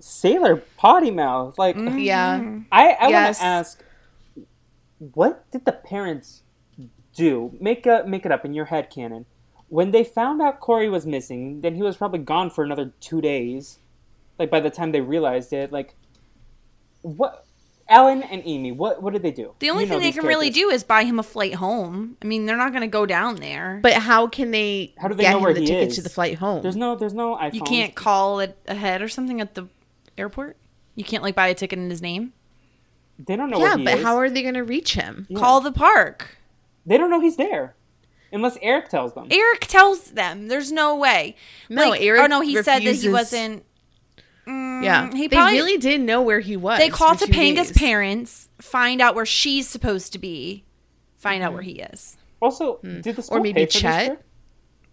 [SPEAKER 5] Sailor potty mouth. Like
[SPEAKER 4] Yeah.
[SPEAKER 5] I, I
[SPEAKER 4] Yes.
[SPEAKER 5] want to ask, what did the parents do? Make a make it up in your head, canon. When they found out Corey was missing, then he was probably gone for another two days. Like by the time they realized it, like what? Alan and Amy, what what did they do?
[SPEAKER 3] The only
[SPEAKER 5] You
[SPEAKER 3] thing they
[SPEAKER 5] these
[SPEAKER 3] can really do is buy him a flight home. I mean, they're not going to go down there.
[SPEAKER 4] But how can they
[SPEAKER 5] How do they
[SPEAKER 4] get
[SPEAKER 5] know where
[SPEAKER 4] the
[SPEAKER 5] he
[SPEAKER 4] ticket
[SPEAKER 5] is?
[SPEAKER 4] to the flight home?
[SPEAKER 5] There's no there's no iPhone.
[SPEAKER 3] you can't call it ahead or something at the airport. You can't like buy a ticket in his name.
[SPEAKER 5] They don't know
[SPEAKER 4] yeah,
[SPEAKER 5] where he
[SPEAKER 4] but
[SPEAKER 5] is.
[SPEAKER 4] how are they going to reach him?
[SPEAKER 3] Call the park.
[SPEAKER 5] They don't know he's there, unless Eric tells them.
[SPEAKER 3] Eric tells them. There's no way.
[SPEAKER 4] No,
[SPEAKER 3] Like- oh,
[SPEAKER 4] Eric
[SPEAKER 3] Oh no, he said that he
[SPEAKER 4] refuses-
[SPEAKER 3] wasn't.
[SPEAKER 4] Yeah,
[SPEAKER 3] he
[SPEAKER 4] they
[SPEAKER 3] probably-
[SPEAKER 4] really didn't know where he was.
[SPEAKER 3] They call
[SPEAKER 4] for two
[SPEAKER 3] Topanga's
[SPEAKER 4] days.
[SPEAKER 3] parents, find out where she's supposed to be, find out where he is.
[SPEAKER 5] Also, did the school
[SPEAKER 4] maybe
[SPEAKER 5] pay for this
[SPEAKER 4] Chet?
[SPEAKER 5] trip?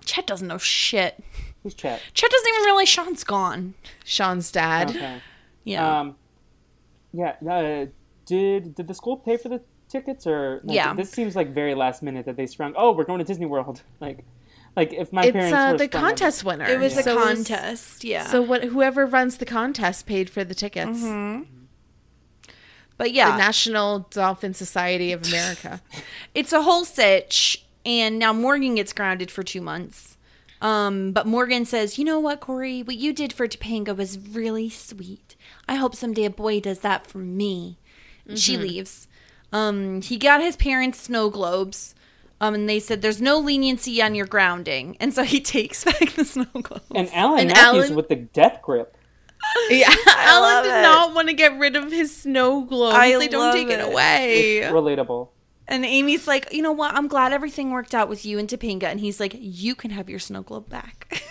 [SPEAKER 3] Chet doesn't know shit.
[SPEAKER 5] Who's Chet?
[SPEAKER 3] Chet doesn't even realize Sean's gone.
[SPEAKER 4] Sean's dad.
[SPEAKER 5] Okay.
[SPEAKER 3] Yeah.
[SPEAKER 5] Um, yeah. Uh, did did the school pay for the tickets or? like,
[SPEAKER 3] Yeah.
[SPEAKER 5] This seems like very last minute that they sprung. Oh, we're going to Disney World. Like, like if my
[SPEAKER 4] It's
[SPEAKER 5] parents
[SPEAKER 4] uh,
[SPEAKER 5] were
[SPEAKER 4] the
[SPEAKER 5] sprung on-
[SPEAKER 4] contest winner.
[SPEAKER 3] it was a
[SPEAKER 4] So it's-
[SPEAKER 3] contest. yeah.
[SPEAKER 4] So what? Whoever runs the contest paid for the tickets.
[SPEAKER 3] but yeah, The
[SPEAKER 4] National Dolphin Society of America.
[SPEAKER 3] it's a whole sitch, and now Morgan gets grounded for two months. Um, but Morgan says, "You know what, Corey? What you did for Topanga was really sweet. I hope someday a boy does that for me." And She leaves. Um, he got his parents snow globes. Um, and they said there's no leniency on your grounding, and so he takes back the snow globes.
[SPEAKER 5] and Alan
[SPEAKER 4] And
[SPEAKER 5] Matthews
[SPEAKER 4] Alan-
[SPEAKER 5] with the death grip.
[SPEAKER 4] yeah, Alan
[SPEAKER 3] love
[SPEAKER 4] did
[SPEAKER 3] it.
[SPEAKER 4] not want to get rid of his snow globes.
[SPEAKER 3] I
[SPEAKER 4] they don't take it,
[SPEAKER 3] it.
[SPEAKER 4] away.
[SPEAKER 5] Relatable.
[SPEAKER 3] And Amy's like, you know what? I'm glad everything worked out with you and Topanga. And he's like, you can have your snow globe back.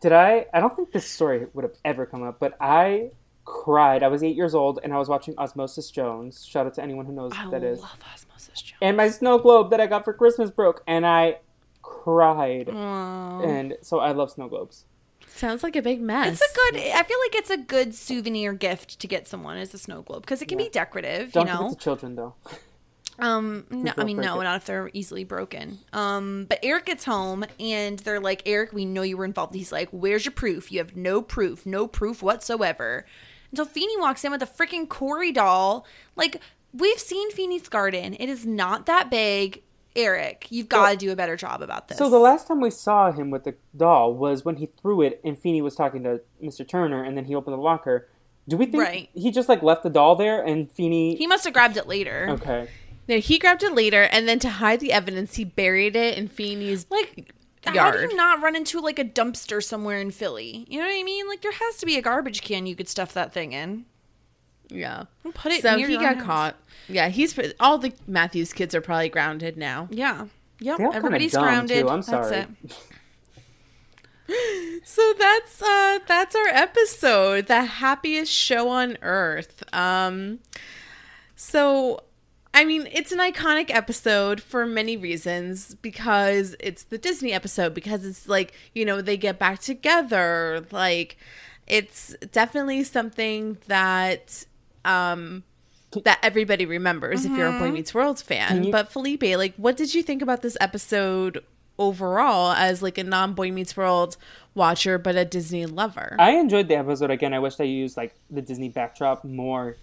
[SPEAKER 5] Did I? I don't think this story would have ever come up, but I cried. I was eight years old and I was watching Osmosis Jones. Shout out to anyone who knows
[SPEAKER 3] I
[SPEAKER 5] what that is.
[SPEAKER 3] love Osmosis Jones.
[SPEAKER 5] And my snow globe that I got for Christmas broke, and I cried. And so I love snow globes.
[SPEAKER 4] Sounds like a big mess.
[SPEAKER 3] It's a good. I feel like it's a good souvenir gift to get someone as a snow globe because it can be decorative.
[SPEAKER 5] Don't
[SPEAKER 3] you
[SPEAKER 5] give it
[SPEAKER 3] know.
[SPEAKER 5] to children though.
[SPEAKER 3] Um, no, I mean, no,
[SPEAKER 5] it.
[SPEAKER 3] not if they're easily broken. Um, but Eric gets home and they're like, Eric, we know you were involved. He's like, Where's your proof? You have no proof, no proof whatsoever. Until Feeny walks in with a freaking Cory doll. Like, we've seen Feeny's garden. It is not that big. Eric, you've got to do a better job about this.
[SPEAKER 5] So the last time we saw him with the doll was when he threw it, and Feeny was talking to Mr. Turner, and then he opened the locker. Do we think
[SPEAKER 3] Right.
[SPEAKER 5] he just like left the doll there, and Feeny?
[SPEAKER 3] he must have grabbed it later.
[SPEAKER 5] okay.
[SPEAKER 4] No, he grabbed it later, and then to hide the evidence, he buried it in Feeny's
[SPEAKER 3] Like, how do you not run into like a dumpster somewhere in Philly? You know what I mean? Like there has to be a garbage can you could stuff that thing in.
[SPEAKER 4] Yeah.
[SPEAKER 3] Don't Put it.
[SPEAKER 4] So
[SPEAKER 3] near
[SPEAKER 4] he
[SPEAKER 3] your
[SPEAKER 4] got
[SPEAKER 3] house.
[SPEAKER 4] caught. Yeah, he's all the Matthews kids are probably grounded now.
[SPEAKER 3] Yeah. Yep.
[SPEAKER 5] They all
[SPEAKER 3] Everybody's
[SPEAKER 5] dumb,
[SPEAKER 3] grounded.
[SPEAKER 5] too. I'm
[SPEAKER 3] That's
[SPEAKER 5] sorry.
[SPEAKER 3] it.
[SPEAKER 4] So that's uh that's our episode, the happiest show on earth. Um so I mean, it's an iconic episode for many reasons because it's the Disney episode because it's like, you know, they get back together, like it's definitely something that um that everybody remembers if you're a Boy Meets World fan.
[SPEAKER 5] you-
[SPEAKER 4] but Felipe, like what did you think about this episode overall as like a non Boy Meets World watcher but a Disney lover?
[SPEAKER 5] I enjoyed the episode again. I wish they used like the Disney backdrop more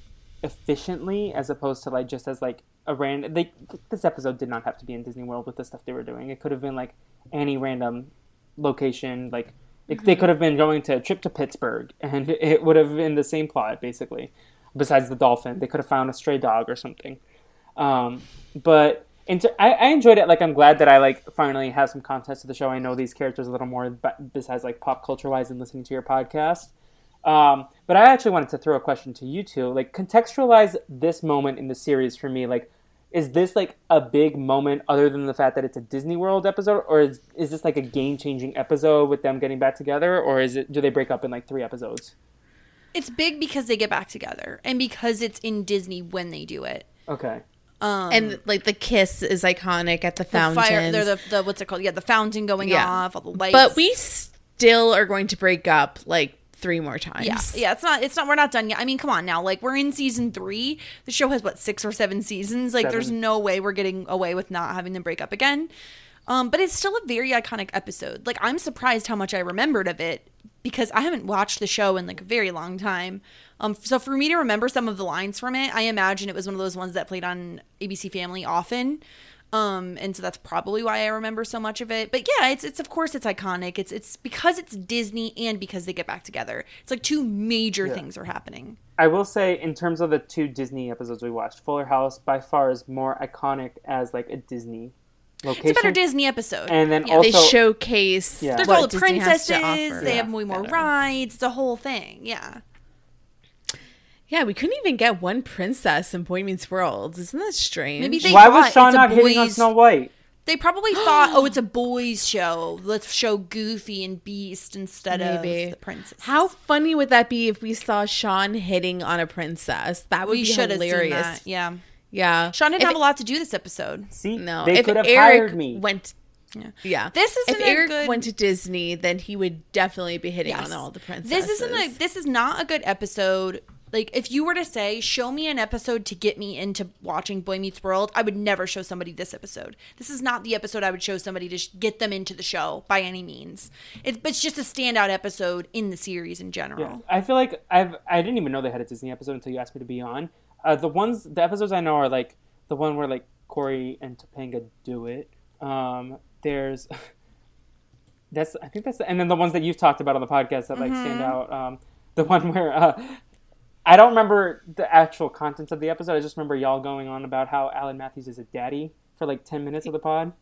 [SPEAKER 5] efficiently as opposed to like just as like a random. They this episode did not have to be in Disney World with the stuff they were doing. It could have been like any random location. Like they could have been going to a trip to Pittsburgh, and it would have been the same plot basically. Besides the dolphin, they could have found a stray dog or something. Um, but into, I, I enjoyed it. Like, I'm glad that I like finally have some context to the show. I know these characters a little more besides like pop culture wise and listening to your podcast. Um, but I actually wanted to throw a question to you two. Like, contextualize this moment in the series for me. Like, is this like a big moment other than the fact that it's a Disney World episode, or is is this like a game changing episode with them getting back together, or is it do they break up in like three episodes?
[SPEAKER 3] It's big because they get back together and because it's in Disney when they do it.
[SPEAKER 5] Okay.
[SPEAKER 4] and like the kiss is iconic at the
[SPEAKER 3] The
[SPEAKER 4] fountain.
[SPEAKER 3] fire, they're the, the what's it called? Yeah, the fountain going
[SPEAKER 4] Yeah.
[SPEAKER 3] off, all the lights.
[SPEAKER 4] but we still are going to break up like three more times.
[SPEAKER 3] Yeah, yeah, it's not. It's not. We're not done yet. I mean, come on now. Like we're in season three. The show has what six or seven seasons. Like there's no way we're getting away with not having them break up again. Um, but it's still a very iconic episode. Like I'm surprised how much I remembered of it because I haven't watched the show in like a very long time. Um, so for me to remember some of the lines from it, I imagine it was one of those ones that played on ABC Family often. Um, and so that's probably why I remember so much of it. But yeah, it's it's of course it's iconic. It's it's because it's Disney and because they get back together. It's like two major things are happening.
[SPEAKER 5] I will say, in terms of the two Disney episodes we watched, Fuller House by far is more iconic as like a Disney location.
[SPEAKER 3] It's a better Disney episode.
[SPEAKER 5] And then
[SPEAKER 3] Yeah.
[SPEAKER 5] also,
[SPEAKER 4] They showcase.
[SPEAKER 5] Yeah.
[SPEAKER 3] There's
[SPEAKER 4] what
[SPEAKER 3] all the
[SPEAKER 4] Disney
[SPEAKER 3] princesses. They
[SPEAKER 5] Yeah.
[SPEAKER 3] have way more
[SPEAKER 4] Better.
[SPEAKER 3] rides. It's a whole thing. Yeah.
[SPEAKER 4] Yeah, we couldn't even get one princess in Boy Meets World. Isn't that strange?
[SPEAKER 3] Maybe they
[SPEAKER 5] why was Sean
[SPEAKER 3] it's a
[SPEAKER 5] not hitting on Snow White?
[SPEAKER 3] They probably thought, oh, it's a boys' show. Let's show Goofy and Beast instead
[SPEAKER 4] Maybe.
[SPEAKER 3] of the princess.
[SPEAKER 4] How funny would that be if we saw Sean hitting on a princess? That would
[SPEAKER 3] we
[SPEAKER 4] be
[SPEAKER 3] should have seen
[SPEAKER 4] hilarious.
[SPEAKER 3] that. Yeah.
[SPEAKER 4] Yeah.
[SPEAKER 3] Sean didn't
[SPEAKER 4] If-
[SPEAKER 3] have a lot to do this episode.
[SPEAKER 5] See,
[SPEAKER 4] No,
[SPEAKER 5] they
[SPEAKER 4] if
[SPEAKER 5] could have
[SPEAKER 4] Eric
[SPEAKER 5] hired me.
[SPEAKER 4] went. Yeah.
[SPEAKER 3] This isn't a
[SPEAKER 4] Eric
[SPEAKER 3] good-
[SPEAKER 4] went to Disney, then he would definitely be hitting
[SPEAKER 3] Yes.
[SPEAKER 4] on all the princesses.
[SPEAKER 3] This isn't a this is not a good episode. Like if you were to say, show me an episode to get me into watching Boy Meets World, I would never show somebody this episode. This is not the episode I would show somebody to sh- get them into the show by any means. It's, it's just a standout episode in the series in general.
[SPEAKER 5] Yeah, I feel like I've I didn't even know they had a Disney episode until you asked me to be on. Uh, the ones, the episodes I know are like the one where like Corey and Topanga do it. Um, there's that's I think that's and then the ones that you've talked about on the podcast that like stand out. Um, the one where uh, I don't remember the actual contents of the episode. I just remember y'all going on about how Alan Matthews is a daddy for like ten minutes of the pod.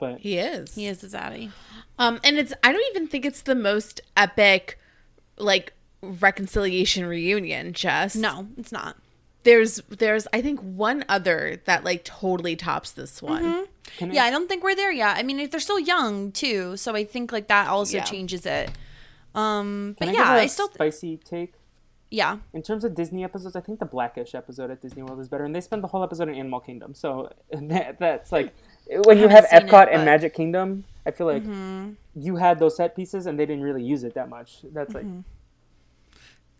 [SPEAKER 5] But
[SPEAKER 4] He is.
[SPEAKER 3] He is a daddy.
[SPEAKER 4] Um, and it's I don't even think it's the most epic, like reconciliation reunion. Just
[SPEAKER 3] No, it's not.
[SPEAKER 4] there's there's I think one other that like totally tops this one.
[SPEAKER 5] can
[SPEAKER 3] Yeah, I don't think we're there yet. I mean, if they're still young too, so I think like that also
[SPEAKER 4] Yeah.
[SPEAKER 3] changes it. Um, but
[SPEAKER 5] can I
[SPEAKER 3] yeah,
[SPEAKER 5] give a
[SPEAKER 3] I still
[SPEAKER 5] spicy take.
[SPEAKER 3] Yeah.
[SPEAKER 5] In terms of Disney episodes, I think the Blackish episode at Disney World is better, and they spend the whole episode in Animal Kingdom. So that, that's like when you have Epcot
[SPEAKER 3] it,
[SPEAKER 5] and
[SPEAKER 3] but-
[SPEAKER 5] Magic Kingdom. I feel like mm-hmm. you had those set pieces, and they didn't really use it that much. That's like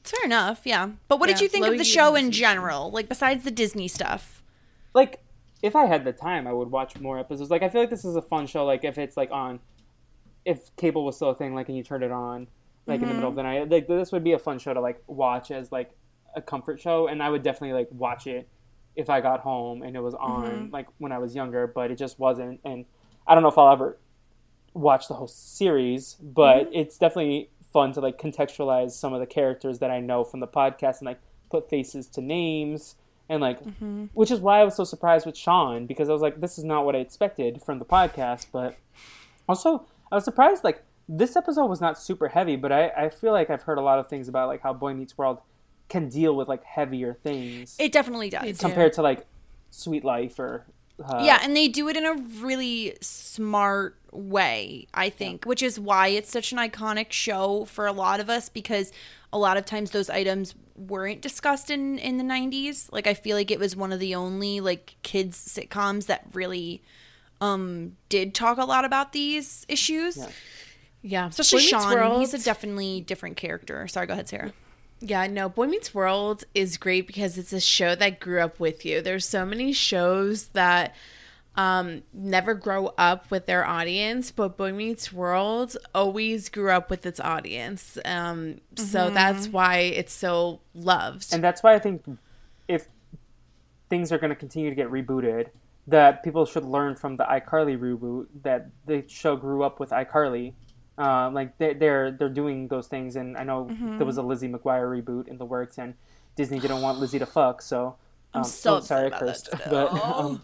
[SPEAKER 3] It's fair enough, yeah. But what did you think of the show in general? Like besides the Disney stuff?
[SPEAKER 5] like if I had the time, I would watch more episodes. Like I feel like this is a fun show. Like if it's like on, if cable was still a thing, like and you turned it on, like in the middle of mm-hmm. the night, like this would be a fun show to like watch as like a comfort show, and I would definitely like watch it if I got home and it was on mm-hmm. like when I was younger, but it just wasn't. And I don't know if I'll ever watch the whole series, but mm-hmm. it's definitely fun to like contextualize some of the characters that I know from the podcast and like put faces to names and like which is why I was so surprised with Sean because I was like this is not what I expected from the podcast, but also I was surprised. Like this episode was not super heavy, but I, I feel like I've heard a lot of things about like how Boy Meets World can deal with like heavier things
[SPEAKER 3] It definitely does.
[SPEAKER 5] compared to like Suite Life or uh,
[SPEAKER 3] yeah, and they do it in a really smart way, I think, which is why it's such an iconic show for a lot of us because a lot of times those items weren't discussed in in the 90s. Like I feel like it was one of the only like kids sitcoms that really um did talk a lot about these issues.
[SPEAKER 5] Yeah.
[SPEAKER 4] Yeah,
[SPEAKER 3] Especially
[SPEAKER 4] Boy
[SPEAKER 3] Sean,
[SPEAKER 4] World-
[SPEAKER 3] he's a definitely different character. Sorry, go ahead, Sarah.
[SPEAKER 4] Yeah, no, Boy Meets World is great because it's a show that grew up with you. There's so many shows that um, never grow up with their audience, but Boy Meets World always grew up with its audience. Um, So that's why it's so loved.
[SPEAKER 5] and that's why I think if things are going to continue to get rebooted, that people should learn from the iCarly reboot that the show grew up with iCarly. Uh, like they, they're they're doing those things, and I know there was a Lizzie McGuire reboot in the works, and Disney didn't want Lizzie to fuck, so. Um,
[SPEAKER 3] so
[SPEAKER 5] oh, sorry,
[SPEAKER 3] about
[SPEAKER 5] cursed. But, um,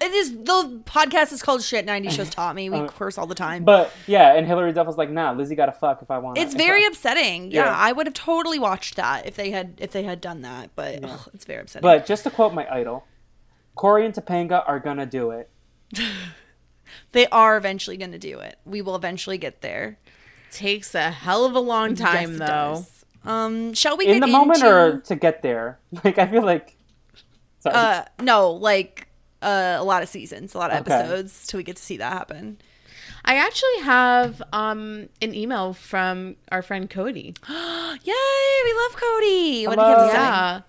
[SPEAKER 3] It is the podcast is called Shit 90 Shows Taught Me. We curse all the time.
[SPEAKER 5] but yeah, and Hilary Duff was like, "Nah, Lizzie got to fuck if I want."
[SPEAKER 3] It.
[SPEAKER 5] It's
[SPEAKER 3] very
[SPEAKER 5] I-
[SPEAKER 3] upsetting. Yeah,
[SPEAKER 5] Yeah.
[SPEAKER 3] I would have totally watched that if they had if they had done that. But ugh, it's very upsetting.
[SPEAKER 5] But just to quote my idol, Corey and Topanga are gonna do it.
[SPEAKER 3] they are eventually going to do it. We will eventually get there.
[SPEAKER 4] takes a hell of a long time,
[SPEAKER 3] Yes,
[SPEAKER 4] though.
[SPEAKER 3] Um, shall we
[SPEAKER 5] In
[SPEAKER 3] get
[SPEAKER 5] the moment
[SPEAKER 3] into,
[SPEAKER 5] or to get there? Like I feel like. Sorry.
[SPEAKER 3] uh no like uh, a lot of seasons, a lot of
[SPEAKER 5] Okay.
[SPEAKER 3] episodes till we get to see that happen.
[SPEAKER 4] I actually have um, an email from our friend Cody.
[SPEAKER 3] Yay, we love Cody. What do you have to
[SPEAKER 5] Hello.
[SPEAKER 3] say?
[SPEAKER 4] Yeah.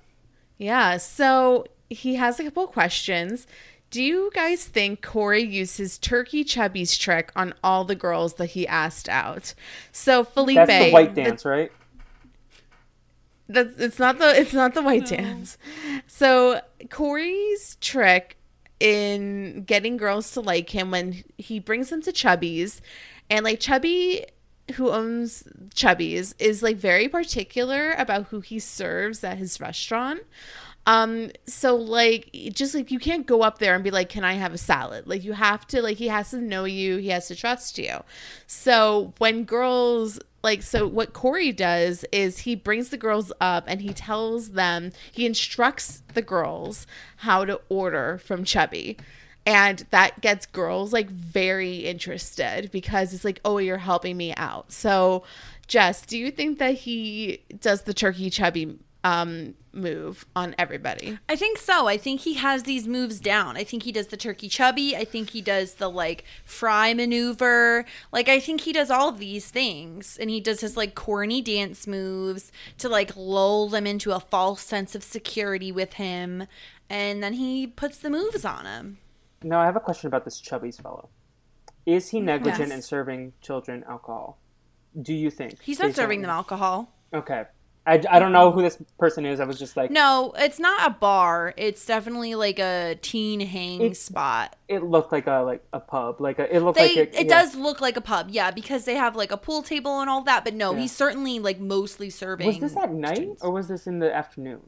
[SPEAKER 4] Yeah. So he has a couple of questions. Do you guys think Corey used his turkey Chubby's trick on all the girls that he asked out? So Felipe,
[SPEAKER 5] That's the white dance, right?
[SPEAKER 4] That's it's not the it's not the white dance. So Corey's trick in getting girls to like him when he brings them to Chubby's, and like Chubby who owns Chubby's is like very particular about who he serves at his restaurant. Um, so like just like you can't go up there and be like, Can I have a salad? Like you have to like he has to know you, he has to trust you. So when girls like so what Corey does is he brings the girls up and he tells them he instructs the girls how to order from Chubby. And that gets girls like very interested because it's like, oh, you're helping me out. So, Jess, do you think that he does the turkey chubby um, move on everybody?
[SPEAKER 3] I think so. I think he has these moves down. I think he does the turkey chubby. I think he does the like fry maneuver. Like I think he does all of these things and he does his like corny dance moves to like lull them into a false sense of security with him and then he puts the moves on him.
[SPEAKER 5] Now I have a question about this Chubby's fellow. Is he negligent
[SPEAKER 3] Yes.
[SPEAKER 5] in serving children alcohol? Do you think
[SPEAKER 3] He's not
[SPEAKER 5] based on-
[SPEAKER 3] serving them alcohol.
[SPEAKER 5] Okay, I, I don't know who this person is. I was just like,
[SPEAKER 3] No, it's not a bar. It's definitely like a teen hang
[SPEAKER 5] It's-
[SPEAKER 3] spot.
[SPEAKER 5] it looked like a like a pub. Like a, it looked
[SPEAKER 3] They,
[SPEAKER 5] like a,
[SPEAKER 3] it
[SPEAKER 5] yeah.
[SPEAKER 3] does look like a pub, yeah, because they have like a pool table and all that. But no,
[SPEAKER 5] Yeah.
[SPEAKER 3] he's certainly like mostly serving.
[SPEAKER 5] Was this at night or was this in the afternoon?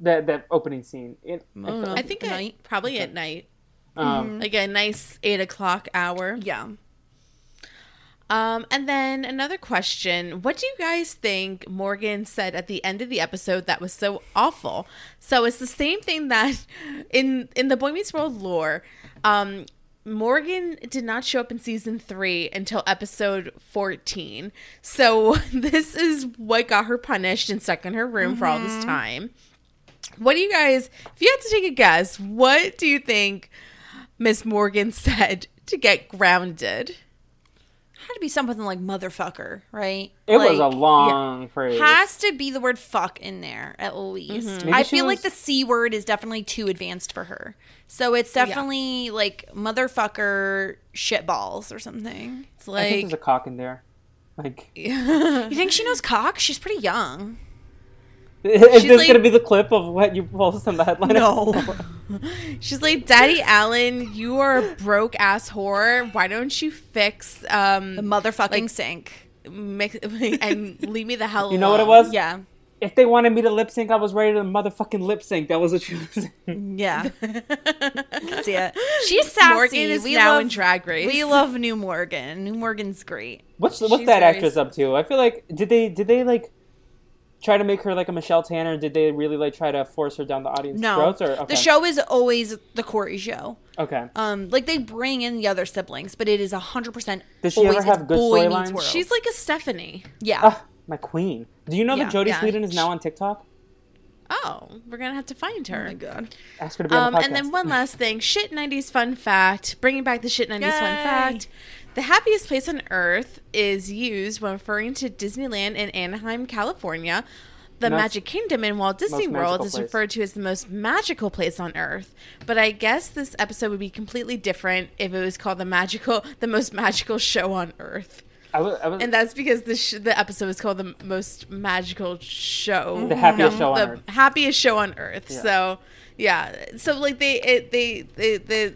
[SPEAKER 5] That that opening scene. It, I
[SPEAKER 4] I think
[SPEAKER 3] Night?
[SPEAKER 4] at, probably at night,
[SPEAKER 5] um,
[SPEAKER 4] like a nice eight o'clock hour.
[SPEAKER 3] Yeah.
[SPEAKER 4] Um, and then another question: What do you guys think Morgan said at the end of the episode that was so awful? So it's the same thing that in in the Boy Meets World lore, um, Morgan did not show up in season three until episode fourteen. So this is what got her punished and stuck in her room for all this time. What do you guys? If you had to take a guess, what do you think Miss Morgan said to get grounded?
[SPEAKER 3] Had to be something like motherfucker, right?
[SPEAKER 5] it was a
[SPEAKER 3] Like,
[SPEAKER 5] long phrase.
[SPEAKER 3] Has to be the word fuck in there at least.
[SPEAKER 5] Mm-hmm.
[SPEAKER 3] I feel like the c word is definitely too advanced for her. So it's definitely like motherfucker shitballs or something.
[SPEAKER 4] It's
[SPEAKER 5] I think
[SPEAKER 4] like
[SPEAKER 5] there's a cock in there. Like,
[SPEAKER 3] You think she knows cock? She's pretty young.
[SPEAKER 5] is this
[SPEAKER 4] like-
[SPEAKER 5] gonna be the clip of what you post on the headline?
[SPEAKER 3] No.
[SPEAKER 4] She's like, Daddy Alan, you are a broke ass whore. Why don't you fix um
[SPEAKER 3] The motherfucking
[SPEAKER 4] Like-
[SPEAKER 3] sink.
[SPEAKER 4] mix and leave me the hell
[SPEAKER 5] You know what it was?
[SPEAKER 3] Yeah.
[SPEAKER 5] if they wanted me to lip sync, I was ready to motherfucking lip sync. That was what she was saying.
[SPEAKER 3] Yeah. See it. She's sassy.
[SPEAKER 4] Morgan is
[SPEAKER 3] we
[SPEAKER 4] now
[SPEAKER 3] love,
[SPEAKER 4] in Drag Race.
[SPEAKER 3] We love New Morgan. New Morgan's great.
[SPEAKER 5] What's what's
[SPEAKER 4] She's
[SPEAKER 5] that
[SPEAKER 4] very
[SPEAKER 5] actress up to? I feel like did they did they like try to make her like a Michelle Tanner? Did they really like try to force her down the audience
[SPEAKER 3] No.
[SPEAKER 5] throats? Or okay.
[SPEAKER 3] The show is always the Corey show.
[SPEAKER 5] Okay.
[SPEAKER 3] Um, like they bring in the other siblings, but it is a hundred percent.
[SPEAKER 5] Does she ever
[SPEAKER 3] always
[SPEAKER 5] have good storylines?
[SPEAKER 4] She's like a Stephanie.
[SPEAKER 3] yeah.
[SPEAKER 5] Ah, my queen. Do you know
[SPEAKER 3] Yeah,
[SPEAKER 5] that Jodie
[SPEAKER 4] yeah.
[SPEAKER 5] Sweetin is now on TikTok?
[SPEAKER 4] Oh, we're gonna have to find her.
[SPEAKER 3] oh my god.
[SPEAKER 5] Ask her to be on
[SPEAKER 4] Um,
[SPEAKER 5] the podcast.
[SPEAKER 4] and then one last thing, shit '90s fun fact. Bringing back the shit '90s fun fact. The happiest place on earth is used when referring to Disneyland in Anaheim, California. The
[SPEAKER 5] Most-
[SPEAKER 4] Magic Kingdom in Walt Disney World is
[SPEAKER 5] place.
[SPEAKER 4] referred to as the most magical place on earth. But I guess this episode would be completely different if it was called the magical, the most magical show on earth.
[SPEAKER 5] I was, I was
[SPEAKER 4] And that's because the sh- the episode is called the most magical show,
[SPEAKER 5] the happiest show on
[SPEAKER 4] the
[SPEAKER 5] earth.
[SPEAKER 4] happiest show on earth.
[SPEAKER 5] Yeah.
[SPEAKER 4] So yeah, so like they it, they they they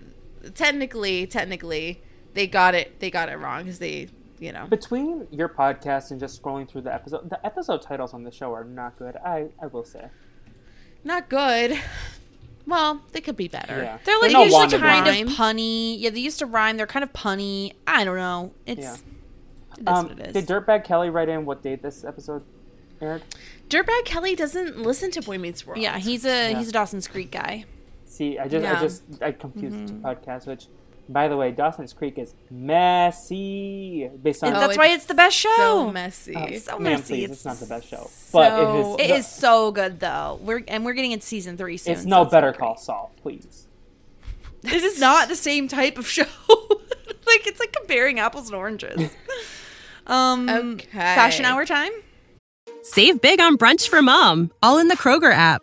[SPEAKER 4] technically technically they got it they got it wrong because they you know
[SPEAKER 5] Between your podcast and just scrolling through the episode, the episode titles on the show are not good. I, I will say.
[SPEAKER 4] not good. Well, they could be better.
[SPEAKER 5] Yeah.
[SPEAKER 3] They're like
[SPEAKER 5] no
[SPEAKER 3] usually kind
[SPEAKER 4] rhyme.
[SPEAKER 3] of punny. Yeah, they used to rhyme. They're kind of punny. I don't know. It's
[SPEAKER 5] Yeah.
[SPEAKER 3] it is
[SPEAKER 5] Um,
[SPEAKER 3] what it is.
[SPEAKER 5] did Dirtbag Kelly write in what date this episode aired?
[SPEAKER 4] Dirtbag Kelly doesn't listen to Boy Meets World.
[SPEAKER 3] yeah, he's a
[SPEAKER 5] Yeah.
[SPEAKER 3] he's a Dawson's Creek guy.
[SPEAKER 5] See, I just I just I confused
[SPEAKER 3] Mm-hmm.
[SPEAKER 5] two podcasts. Which, by the way, Dawson's Creek is messy. Based on
[SPEAKER 4] Oh,
[SPEAKER 3] That's why it's the best show.
[SPEAKER 4] so messy.
[SPEAKER 5] Oh,
[SPEAKER 3] It's so
[SPEAKER 5] ma'am,
[SPEAKER 3] messy.
[SPEAKER 5] please,
[SPEAKER 3] It's
[SPEAKER 5] it's not the best show, but
[SPEAKER 4] so-
[SPEAKER 5] it is.
[SPEAKER 3] It is so good though. We're and we're getting into season three soon.
[SPEAKER 5] It's no
[SPEAKER 3] it's
[SPEAKER 5] Better
[SPEAKER 3] gonna
[SPEAKER 5] Call. Saul, please.
[SPEAKER 3] This is not the same type of show. like it's like comparing apples and oranges. Um,
[SPEAKER 4] Okay.
[SPEAKER 3] Fashion hour time.
[SPEAKER 6] Save big on brunch for mom, all in the Kroger app.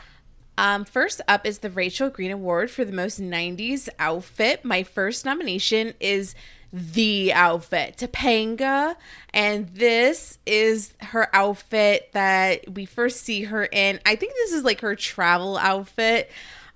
[SPEAKER 4] Um, first up is the Rachel Green Award for the most 90s outfit. My first nomination is the outfit, Topanga. And this is her outfit that we first see her in. I think this is like her travel outfit.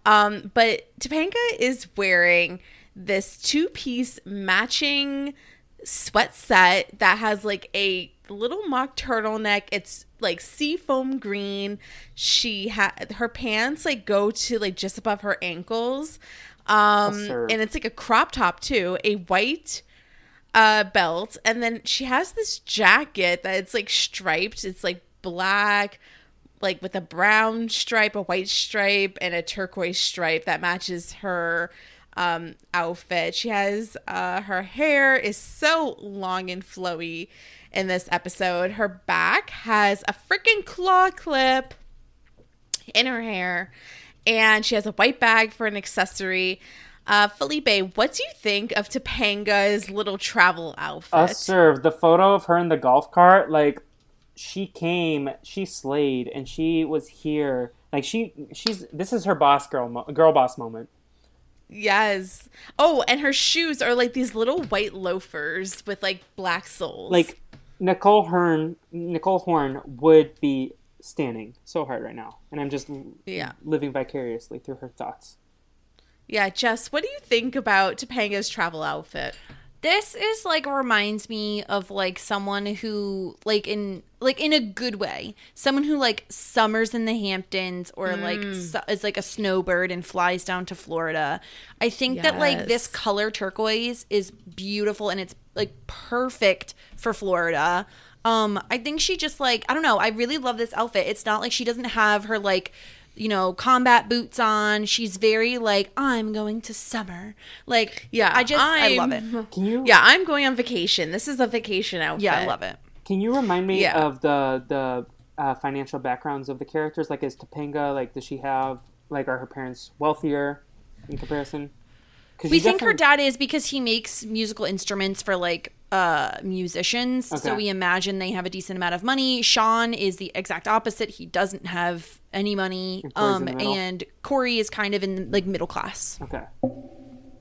[SPEAKER 4] Um, but Topanga is wearing this two piece matching sweat set that has like a little mock turtleneck. It's like seafoam green. She had her pants like go to like just above her ankles. Um and it's like a crop top too, a white uh belt and then she has this jacket that it's like striped. It's like black like with a brown stripe, a white stripe, and a turquoise stripe that matches her um, outfit. She has uh, her hair is so long and flowy in this episode. Her back has a freaking claw clip in her hair, and she has a white bag for an accessory. Uh, Felipe, what do you think of Topanga's little travel outfit?
[SPEAKER 5] Us serve the photo of her in the golf cart. Like she came, she slayed, and she was here. Like she, she's. This is her boss girl, mo- girl boss moment.
[SPEAKER 4] Yes. Oh, and her shoes are like these little white loafers with like black soles.
[SPEAKER 5] Like Nicole Horn, Nicole Horn would be standing so hard right now, and I'm just
[SPEAKER 4] Yeah.
[SPEAKER 5] living vicariously through her thoughts.
[SPEAKER 4] yeah, Jess, what do you think about Topanga's travel outfit?
[SPEAKER 3] This is like reminds me of like someone who like in like in a good way, someone who like summers in the Hamptons or mm. like su- is like a snowbird and flies down to Florida. I think that like this color turquoise is beautiful and it's like perfect for Florida. Um I think she just like I don't know, I really love this outfit. It's not like she doesn't have her like you know, combat boots on. She's very like, I'm going to summer. Like,
[SPEAKER 4] Yeah,
[SPEAKER 3] I just, I love it.
[SPEAKER 4] I'm-
[SPEAKER 5] Can you?
[SPEAKER 4] Yeah, I'm going on vacation. This is a vacation outfit.
[SPEAKER 3] Yeah, I love it.
[SPEAKER 5] Can you remind me
[SPEAKER 4] Yeah.
[SPEAKER 5] of the the uh, financial backgrounds of the characters? Like, is Topanga like? Does she have like? Are her parents wealthier in comparison?
[SPEAKER 3] We think her dad is because he makes musical instruments for like uh musicians so we imagine they have a decent amount of money sean is the exact opposite he doesn't have any money um
[SPEAKER 5] in the middle.
[SPEAKER 3] and corey is kind of in like middle class
[SPEAKER 5] Okay.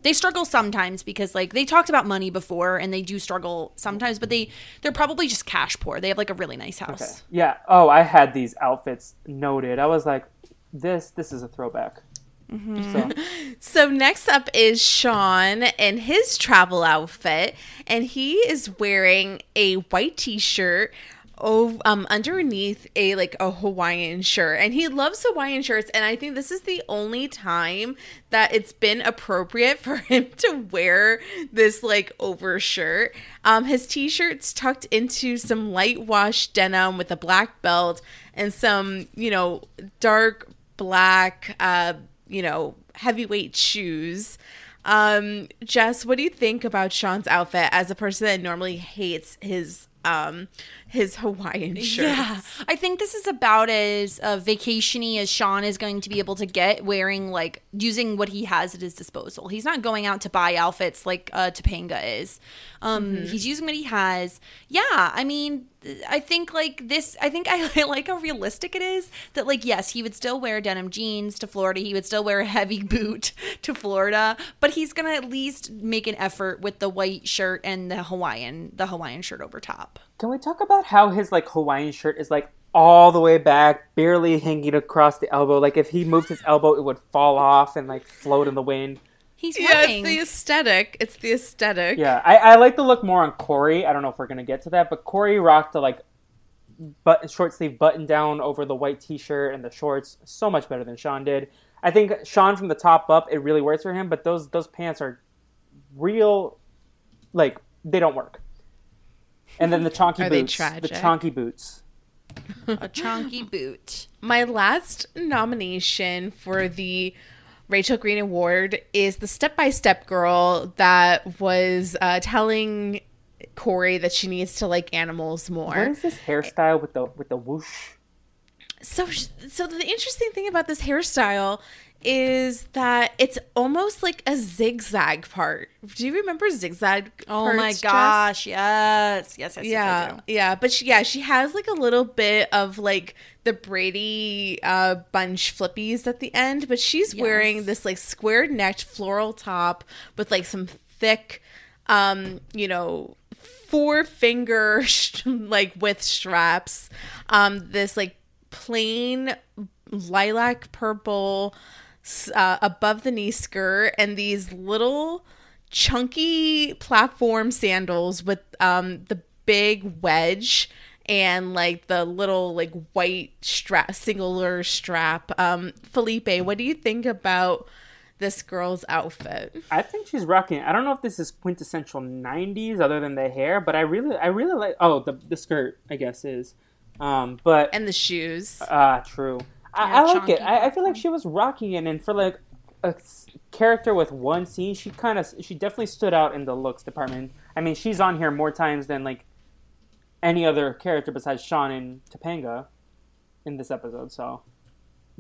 [SPEAKER 3] they struggle sometimes because like they talked about money before and they do struggle sometimes but they they're probably just cash poor they have like a really nice house
[SPEAKER 5] Okay. Yeah. Oh, I had these outfits noted. I was like, this this is a throwback. So
[SPEAKER 4] So next up is Sean and his travel outfit, and he is wearing a white T-shirt. Oh, um, underneath a like a Hawaiian shirt, and he loves Hawaiian shirts. And I think this is the only time that it's been appropriate for him to wear this like over shirt. Um, his T-shirt's tucked into some light wash denim with a black belt and some, you know, dark black, uh, you know, heavyweight shoes. Um, Jess, what do you think about Sean's outfit as a person that normally hates his um his Hawaiian shirts?
[SPEAKER 3] Yeah, I think this is about as uh, vacationy as Sean is going to be able to get, wearing like using what he has at his disposal. He's not going out to buy outfits like uh, Topanga is. Um, He's using what he has. Yeah, I mean, I think like this. I think I like how realistic it is. That like yes, he would still wear denim jeans to Florida. He would still wear a heavy boot to Florida, but he's gonna at least make an effort with the white shirt and the Hawaiian, the Hawaiian shirt over top.
[SPEAKER 5] Can we talk about how his like Hawaiian shirt is like all the way back, barely hanging across the elbow? Like if he moved his elbow, it would fall off and like float in the wind.
[SPEAKER 3] He's
[SPEAKER 4] Yeah,
[SPEAKER 3] wearing
[SPEAKER 4] it's the aesthetic. It's the aesthetic.
[SPEAKER 5] Yeah, I, I like the look more on Corey. I don't know if we're gonna get to that, but Corey rocked the like button short sleeve button down over the white t shirt and the shorts so much better than Sean did. I think Sean from the top up it really works for him, but those those pants are real like they don't work. And then the chonky
[SPEAKER 4] Are they
[SPEAKER 5] boots. The
[SPEAKER 4] tragic?
[SPEAKER 5] chonky boots.
[SPEAKER 3] a chunky boot.
[SPEAKER 4] My last nomination for the Rachel Green Award is the Step by Step girl that was uh, telling Corey that she needs to like animals more.
[SPEAKER 5] What is this hairstyle with the with the whoosh?
[SPEAKER 4] So, so the interesting thing about this hairstyle is that it's almost like a zigzag part. Do you remember zigzag?
[SPEAKER 3] Oh my gosh, yes. Yes, yes, yes. I
[SPEAKER 4] Yeah,
[SPEAKER 3] do.
[SPEAKER 4] yeah, but she, yeah, she has like a little bit of like the Brady uh bunch flippies at the end, but she's wearing this like square necked floral top with like some thick, um, you know, four finger like with straps. Um, this like plain lilac purple uh, above the knee skirt and these little chunky platform sandals with um the big wedge and like the little like white strap singular strap um felipe what do you think about this girl's outfit
[SPEAKER 5] I think she's rocking. I don't know if this is quintessential '90s, other than the hair, but I really, I really like. Oh, the the skirt, I guess is. Um, but
[SPEAKER 4] and the shoes
[SPEAKER 5] ah, true. I, I like it. I, I feel like she was rocking it, and for like a character with one scene, she kind of, she definitely stood out in the looks department. I mean, she's on here more times than like any other character besides Sean and Topanga in this episode. So,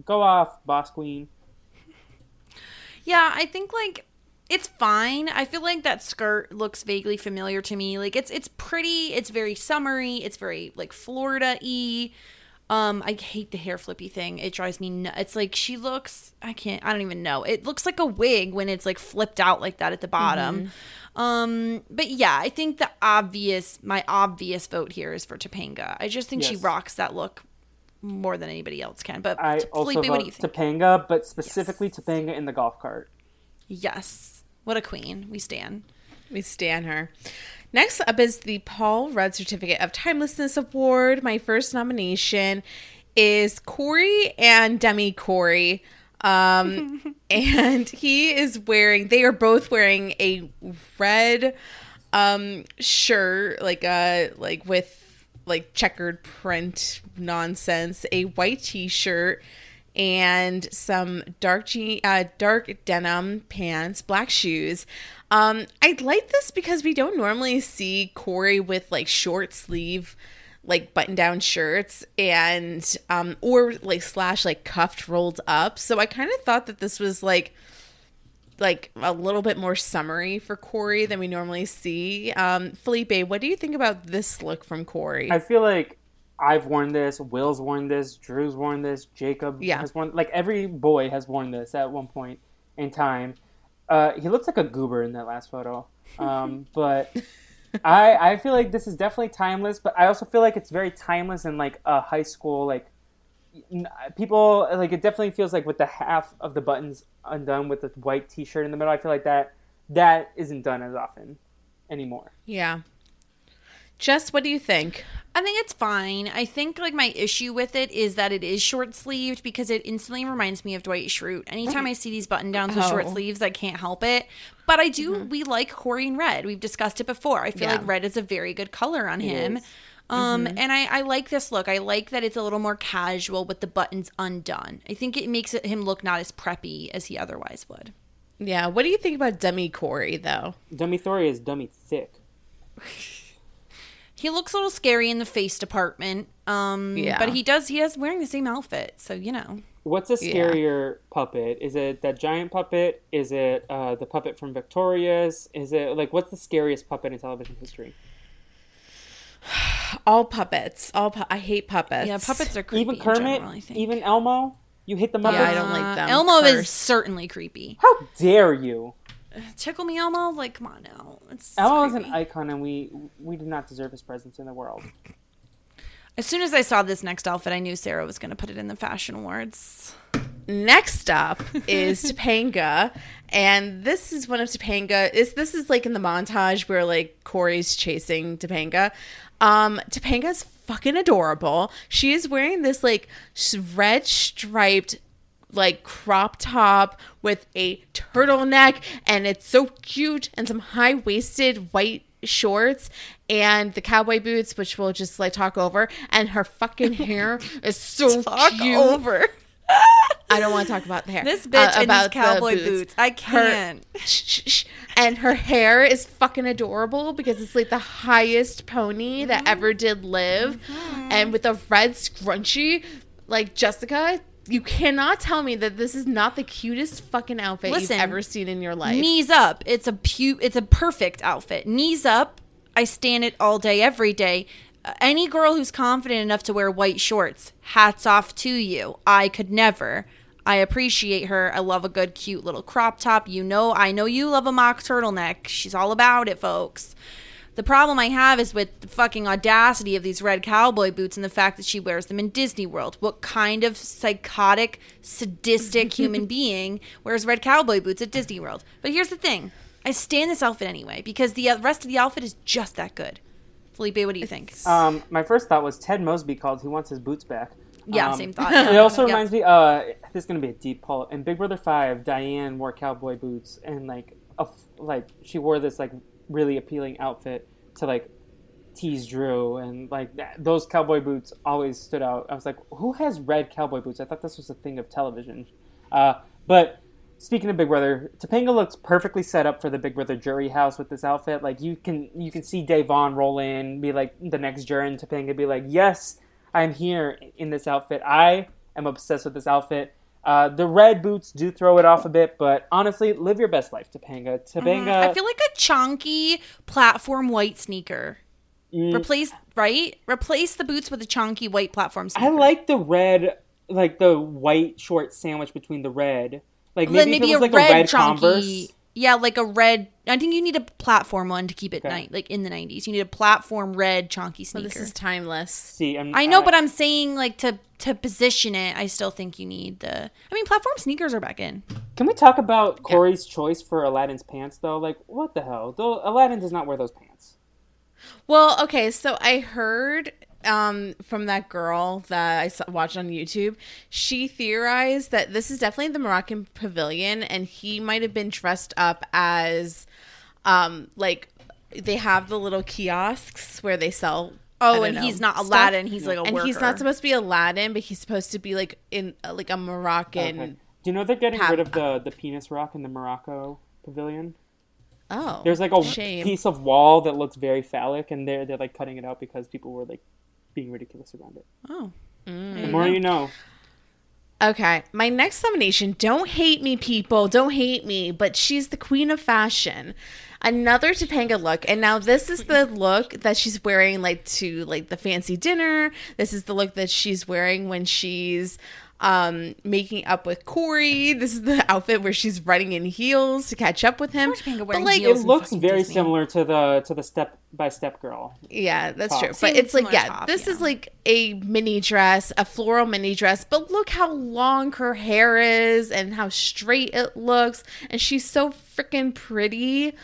[SPEAKER 5] go off, Boss Queen.
[SPEAKER 3] Yeah, I think like it's fine. I feel like that skirt looks vaguely familiar to me. Like it's it's pretty, it's very summery, it's very like Florida-y. Um, I hate the hair flippy thing. It drives me nuts. It's like she looks I can't I don't even know. It looks like a wig when it's like flipped out like that at the bottom. Um, but yeah, I think the obvious my obvious vote here is for Topanga. I just think she rocks that look more than anybody else can. But
[SPEAKER 5] I
[SPEAKER 3] Felipe,
[SPEAKER 5] also
[SPEAKER 3] what do you think?
[SPEAKER 5] Topanga, but specifically Topanga in the golf cart.
[SPEAKER 3] yes. What a queen. We stand.
[SPEAKER 4] We stand her. Next up is the Paul Rudd Certificate of Timelessness Award. My first nomination is Corey and Demi Corey. Um, and he is wearing, they are both wearing a red um, shirt, like a, like with like checkered print nonsense, a white t shirt, and some dark je- uh, dark denim pants, black shoes. Um, I like this because we don't normally see Corey with like short sleeve, like button down shirts and um, or like slash like cuffed rolled up. So I kind of thought that this was like like a little bit more summery for Corey than we normally see. Um, Felipe, what do you think about this look from Corey?
[SPEAKER 5] I feel like I've worn this, Will's worn this, Drew's worn this, Jacob
[SPEAKER 4] Yeah.
[SPEAKER 5] has worn like every boy has worn this at one point in time. Uh, he looks like a goober in that last photo. Um, but I I feel like this is definitely timeless, but I also feel like it's very timeless in like a high school like people like it definitely feels like with the half of the buttons undone with the white t-shirt in the middle. I feel like that that isn't done as often anymore.
[SPEAKER 4] yeah. Jess, what do you think?
[SPEAKER 3] I think it's fine. I think like my issue with it is that it is short sleeved because it instantly reminds me of Dwight Schrute. Anytime mm. I see these button downs with short
[SPEAKER 4] Oh.
[SPEAKER 3] sleeves, I can't help it. But I do. Mm-hmm. We like Corey in red. We've discussed it before. I feel
[SPEAKER 4] Yeah.
[SPEAKER 3] like red is a very good color on him.
[SPEAKER 5] is.
[SPEAKER 3] Um, mm-hmm. and I, I like this look. I like that it's a little more casual with the buttons undone. I think it makes it, him look not as preppy as he otherwise would.
[SPEAKER 4] Yeah, what do you think about dummy Corey though?
[SPEAKER 5] Dummy Thori is dummy thick.
[SPEAKER 3] He looks a little scary in the face department. Um,
[SPEAKER 4] Yeah.
[SPEAKER 3] but he does. He is wearing the same outfit, so you know.
[SPEAKER 5] What's a
[SPEAKER 4] Yeah.
[SPEAKER 5] scarier puppet? Is it that giant puppet? Is it uh, the puppet from Victorious? Is it like what's the scariest puppet in television history?
[SPEAKER 4] All puppets. All pu- I hate puppets.
[SPEAKER 3] Yeah, puppets are creepy.
[SPEAKER 5] even
[SPEAKER 3] in
[SPEAKER 5] Kermit,
[SPEAKER 3] general, I think.
[SPEAKER 5] even Elmo. You hit the Muppets.
[SPEAKER 4] Yeah, I don't like them.
[SPEAKER 3] Elmo is certainly creepy.
[SPEAKER 5] How dare you?
[SPEAKER 3] Tickle me, Elmo. Like, come on now. It's
[SPEAKER 5] Elmo is an icon, and we we do not deserve his presence in the world.
[SPEAKER 3] As soon as I saw this next outfit, I knew Sarah was going to put it in the fashion awards.
[SPEAKER 4] Next up is Topanga, and this is one of Topanga. Is this is like in the montage where like Corey's chasing Topanga. Um, Topanga's fucking adorable. She is wearing this like red striped like crop top with a turtleneck, and it's so cute, and some high waisted white shorts and the cowboy boots which we'll just like talk over and her fucking hair is so
[SPEAKER 3] Talk
[SPEAKER 4] cute.
[SPEAKER 3] over.
[SPEAKER 4] I don't want to talk about the hair.
[SPEAKER 3] This bitch and these cowboy boots. I can't.
[SPEAKER 4] Her. And her hair is fucking adorable because it's like the highest pony that ever did live.
[SPEAKER 3] Mm-hmm.
[SPEAKER 4] And with a red scrunchie, like Jessica, you cannot tell me that this is not the cutest fucking outfit
[SPEAKER 3] Listen,
[SPEAKER 4] you've ever seen in your life.
[SPEAKER 3] Knees up. It's a pu- It's a perfect outfit. Knees up. I stand it all day, every day. Uh, any girl who's confident enough to wear white shorts, hats off to you. I could never. I appreciate her. I love a good, cute little crop top. You know, I know you love a mock turtleneck. She's all about it, folks. The problem I have is with the fucking audacity of these red cowboy boots and the fact that she wears them in Disney World. What kind of psychotic, sadistic human being wears red cowboy boots at Disney World? But here's the thing I stand this outfit anyway because the uh, rest of the outfit is just that good. Felipe, what do you think?
[SPEAKER 5] Um, my first thought was Ted Mosby called. He wants his boots back.
[SPEAKER 3] yeah,
[SPEAKER 5] Um,
[SPEAKER 3] same thought.
[SPEAKER 5] It also
[SPEAKER 3] Yeah.
[SPEAKER 5] reminds me. Uh, this is gonna be a deep pull. In Big Brother Five, Diane wore cowboy boots and like a f- like she wore this like really appealing outfit to like tease Drew and like that, those cowboy boots always stood out. I was like, who has red cowboy boots? I thought this was a thing of television. Uh, but speaking of Big Brother, Topanga looks perfectly set up for the Big Brother jury house with this outfit. Like you can you can see Davon roll in, be like the next juror, and Topanga be like, "Yes, I'm here in this outfit. I am obsessed with this outfit." Uh, the red boots do throw it off a bit, but honestly, live your best life, Topanga. Topanga,
[SPEAKER 3] I feel like a chunky platform white sneaker.
[SPEAKER 5] Mm.
[SPEAKER 3] Replace right? Replace the boots with a chunky white platform
[SPEAKER 5] I like the red, like the white short sandwich between the red. Like maybe,
[SPEAKER 3] maybe
[SPEAKER 5] if it was
[SPEAKER 3] a
[SPEAKER 5] like
[SPEAKER 3] red,
[SPEAKER 5] a red
[SPEAKER 3] chunky.
[SPEAKER 5] Converse.
[SPEAKER 3] Yeah, like a red. I think you need a platform one to keep it
[SPEAKER 5] Okay.
[SPEAKER 3] night, like in the nineties. You need a platform red chunky
[SPEAKER 4] Well,
[SPEAKER 3] sneaker.
[SPEAKER 4] this is timeless.
[SPEAKER 5] See, I'm,
[SPEAKER 3] I know, uh, but I'm saying like to to position it. I still think you need the. I mean, platform sneakers are back in.
[SPEAKER 5] Can we talk about Corey's choice for Aladdin's pants, though? Like, what the hell? Though Aladdin does not wear those pants.
[SPEAKER 4] Well, okay, so I heard um, from that girl that I saw, watched on YouTube. She theorized that this is definitely the Moroccan pavilion, and he might have been dressed up as, um, like they have the little kiosks where they sell.
[SPEAKER 3] Oh, and
[SPEAKER 4] know,
[SPEAKER 3] he's not
[SPEAKER 4] stuff.
[SPEAKER 3] Aladdin. He's like a
[SPEAKER 4] and
[SPEAKER 3] worker.
[SPEAKER 4] he's not supposed to be Aladdin, but he's supposed to be like in uh, like a Moroccan.
[SPEAKER 5] Okay. Do you know they're getting
[SPEAKER 4] Pap-
[SPEAKER 5] rid of the the penis rock in the Morocco pavilion?
[SPEAKER 4] Oh,
[SPEAKER 5] There's like a
[SPEAKER 4] shame.
[SPEAKER 5] piece of wall that looks very phallic, and they're they're like cutting it out because people were like being ridiculous around it.
[SPEAKER 3] Oh, mm.
[SPEAKER 5] The more you know.
[SPEAKER 4] Okay, my next nomination. Don't hate me, people. Don't hate me, but she's the queen of fashion. Another Topanga look, and now this is the look that she's wearing, like to like the fancy dinner. This is the look that she's wearing when she's um making up with Corey. This is the outfit where she's running in heels to catch up with him. But like,
[SPEAKER 5] It looks very
[SPEAKER 3] Disney.
[SPEAKER 5] similar to the to the step by step girl.
[SPEAKER 4] Yeah, that's
[SPEAKER 5] top.
[SPEAKER 4] true.
[SPEAKER 3] Same
[SPEAKER 4] But it's like, yeah,
[SPEAKER 3] top,
[SPEAKER 4] this is like a mini dress, a floral mini dress. But look how long her hair is and how straight it looks. And she's so freaking pretty.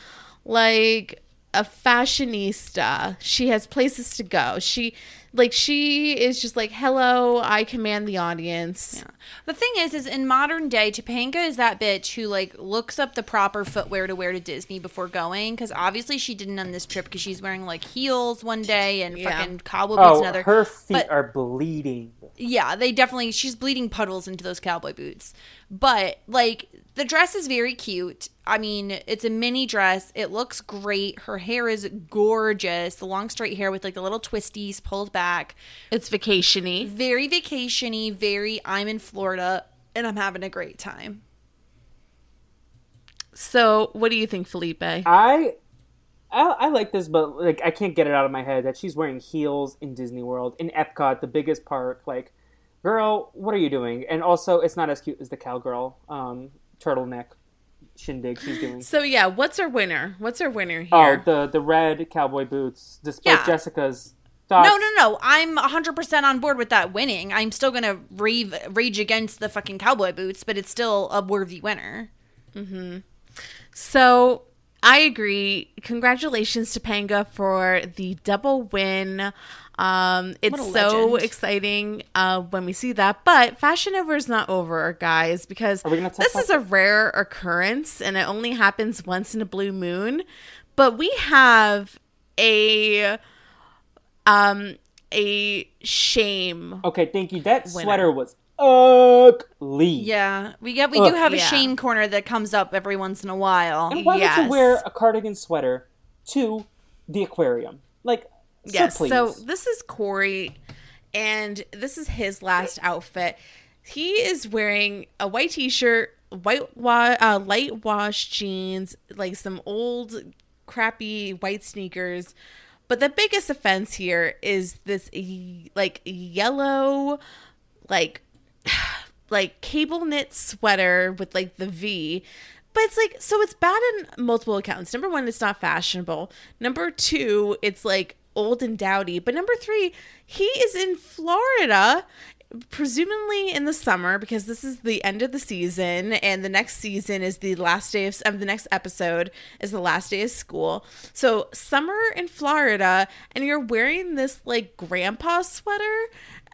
[SPEAKER 4] Like a fashionista. She has places to go. She, like, she is just like, hello, I command the audience.
[SPEAKER 3] The thing is, is in modern day, Topanga is that bitch who like looks up the proper footwear to wear to Disney before going. Because obviously she didn't on this trip because she's wearing like heels one day and
[SPEAKER 4] Yeah.
[SPEAKER 3] fucking cowboy boots
[SPEAKER 5] Oh,
[SPEAKER 3] another.
[SPEAKER 5] her feet
[SPEAKER 3] But-
[SPEAKER 5] are bleeding.
[SPEAKER 3] yeah, they definitely she's bleeding puddles into those cowboy boots. But like the dress is very cute. I mean, it's a mini dress. It looks great. Her hair is gorgeous. The long straight hair with like the little twisties pulled back.
[SPEAKER 4] It's vacationy.
[SPEAKER 3] Very vacationy, very I'm in Florida and I'm having a great time.
[SPEAKER 4] So, what do you think, Felipe?
[SPEAKER 5] I, I I like this, but like I can't get it out of my head that she's wearing heels in Disney World in Epcot, the biggest park. Like, girl, what are you doing? And also, it's not as cute as the cowgirl um, turtleneck shindig she's doing.
[SPEAKER 4] So, yeah, what's our winner? What's our winner here?
[SPEAKER 5] Oh, the the red cowboy boots, despite
[SPEAKER 3] Yeah.
[SPEAKER 5] Jessica's thoughts.
[SPEAKER 3] No, no, no. I'm 100% on board with that winning. I'm still going to rave, rage against the fucking cowboy boots, but it's still a worthy winner.
[SPEAKER 4] So I agree. Congratulations to Panga for the double win. Um, it's so
[SPEAKER 3] legend.
[SPEAKER 4] exciting uh, when we see that. But Fashion Over is not over, guys, because
[SPEAKER 5] we gonna talk
[SPEAKER 4] this
[SPEAKER 5] about
[SPEAKER 4] is a rare occurrence and it only happens once in a blue moon. But we have a um a shame.
[SPEAKER 5] Okay, thank you. That
[SPEAKER 4] Winner.
[SPEAKER 5] sweater was ugly.
[SPEAKER 3] Yeah, we get we
[SPEAKER 5] Ugh.
[SPEAKER 3] do have a
[SPEAKER 4] Yeah.
[SPEAKER 3] shame corner that comes up every once in a while.
[SPEAKER 5] And why would you wear a cardigan sweater to the aquarium? Like,
[SPEAKER 4] Yes.
[SPEAKER 5] so.
[SPEAKER 4] So this is Corey, and this is his last outfit. He is wearing a white t-shirt, white wa- uh, light wash jeans, like some old crappy white sneakers. But the biggest offense here is this like yellow, like like cable knit sweater with like the V. But it's like so it's bad in multiple accounts. Number one, it's not fashionable. Number two, it's like old and dowdy. But number three, he is in Florida, presumably in the summer because this is the end of the season and the next season is the last day of, of the next episode is the last day of school. So summer in Florida and you're wearing this like grandpa sweater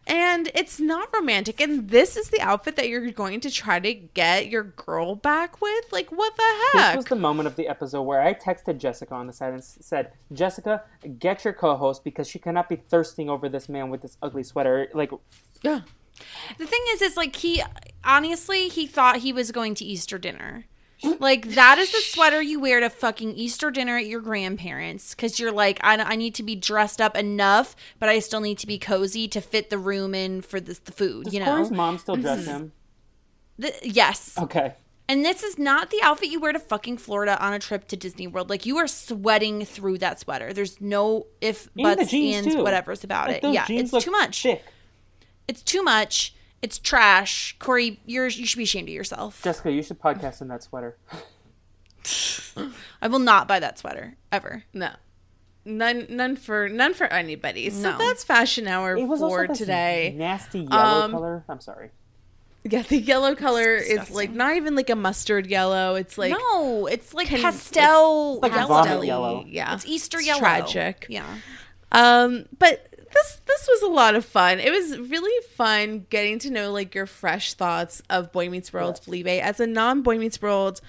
[SPEAKER 4] and it's not romantic and this is the outfit that you're going to try to get your girl back with like what the heck?
[SPEAKER 5] this was the moment of the episode where I texted Jessica on the side and said, Jessica, get your co host because she cannot be thirsting over this man with this ugly sweater. Like,
[SPEAKER 4] yeah
[SPEAKER 3] The thing is, is like he honestly he thought he was going to Easter dinner. Like that is the sweater you wear to fucking Easter dinner at your grandparents because you're like I, I need to be dressed up enough, but I still need to be cozy to fit the room in for this the food.
[SPEAKER 5] does
[SPEAKER 3] you know,
[SPEAKER 5] mom still dress him?
[SPEAKER 3] The- yes.
[SPEAKER 5] Okay.
[SPEAKER 3] And this is not the outfit you wear to fucking Florida on a trip to Disney World. Like you are sweating through that sweater. There's no if buts ands
[SPEAKER 5] too.
[SPEAKER 3] whatever's about
[SPEAKER 5] Like,
[SPEAKER 3] it. Yeah, it's too much.
[SPEAKER 5] Thick.
[SPEAKER 3] It's too much. It's trash. Corey, you're you should be ashamed of yourself.
[SPEAKER 5] Jessica, you should podcast in that sweater.
[SPEAKER 3] I will not buy that sweater ever.
[SPEAKER 4] no none none for none for anybody so
[SPEAKER 3] No.
[SPEAKER 4] that's fashion hour
[SPEAKER 5] It was
[SPEAKER 4] for
[SPEAKER 5] this
[SPEAKER 4] today
[SPEAKER 5] nasty yellow
[SPEAKER 4] Um,
[SPEAKER 5] color. I'm sorry.
[SPEAKER 4] Yeah, the yellow color is like not even like a mustard yellow. It's like
[SPEAKER 3] no, it's like
[SPEAKER 4] can-
[SPEAKER 3] pastel
[SPEAKER 5] It's like
[SPEAKER 3] yellow.
[SPEAKER 5] yellow.
[SPEAKER 4] Yeah,
[SPEAKER 3] It's Easter
[SPEAKER 4] It's
[SPEAKER 3] yellow.
[SPEAKER 4] Tragic.
[SPEAKER 3] Yeah.
[SPEAKER 4] Um, but this this was a lot of fun. It was really fun getting to know like your fresh thoughts of Boy Meets World, Felipe, as a non Boy Meets World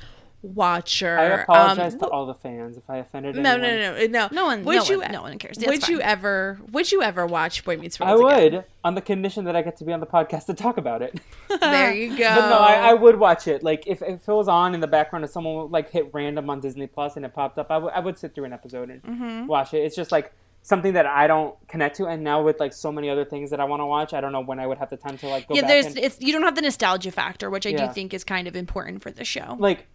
[SPEAKER 4] watcher.
[SPEAKER 5] I apologize
[SPEAKER 4] Um,
[SPEAKER 5] to all the fans if I offended
[SPEAKER 4] no,
[SPEAKER 5] anyone.
[SPEAKER 4] no, no, no, no.
[SPEAKER 3] No one-
[SPEAKER 4] Would
[SPEAKER 3] no
[SPEAKER 4] you?
[SPEAKER 3] one- no one cares. It's
[SPEAKER 4] Would you ever? Would you ever watch Boy Meets World?
[SPEAKER 5] I
[SPEAKER 4] again?
[SPEAKER 5] would, on the condition that I get to be on the podcast to talk about it.
[SPEAKER 4] There you go.
[SPEAKER 5] But no, I, I would watch it. Like if, if it was on in the background and someone like hit random on Disney Plus and it popped up, I would I would sit through an episode and
[SPEAKER 4] Mm-hmm.
[SPEAKER 5] watch it. It's just like something that I don't connect to. And now with like so many other things that I want to watch, I don't know when I would have the time to like go
[SPEAKER 3] yeah,
[SPEAKER 5] back
[SPEAKER 3] there's
[SPEAKER 5] and
[SPEAKER 3] it's you don't have the nostalgia factor, which I
[SPEAKER 5] Yeah.
[SPEAKER 3] do think is kind of important for the show.
[SPEAKER 5] like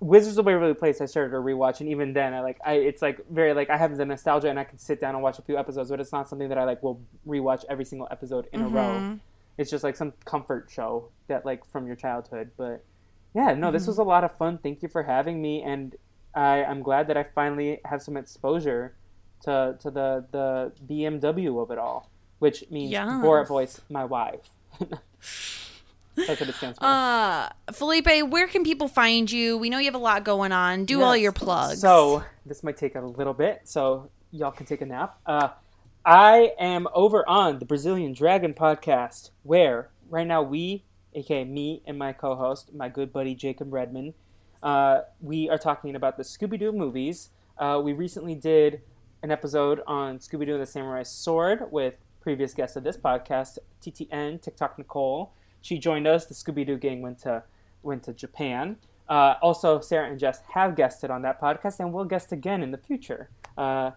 [SPEAKER 5] Wizards of Waverly Place. I started to rewatch, and even then, I like I it's like very like I have the nostalgia, and I can sit down and watch a few episodes, but it's not something that I like will rewatch every single episode in a row. Mm-hmm. It's just like some comfort show that like from your childhood. But yeah, no, this mm-hmm. was a lot of fun. Thank you for having me, and I I'm glad that I finally have some exposure to to the the BMW of it all, which means
[SPEAKER 3] Yes.
[SPEAKER 5] Borat voice, my wife. That's what it stands for.
[SPEAKER 3] Uh, Felipe, where can people find you? We know you have a lot going on. Do all your plugs.
[SPEAKER 5] So this might take a little bit, so y'all can take a nap. Uh, I am over on the Brazilian Dragon podcast, where right now we, aka me and my co-host, my good buddy Jacob Redman, uh, we are talking about the Scooby Doo movies. Uh, we recently did an episode on Scooby Doo and the Samurai Sword with previous guest of this podcast, TTN TikTok Nicole. She joined us. The Scooby Doo gang went to went to Japan. Uh, also, Sarah and Jess have guested on that podcast and will guest again in the future. Uh,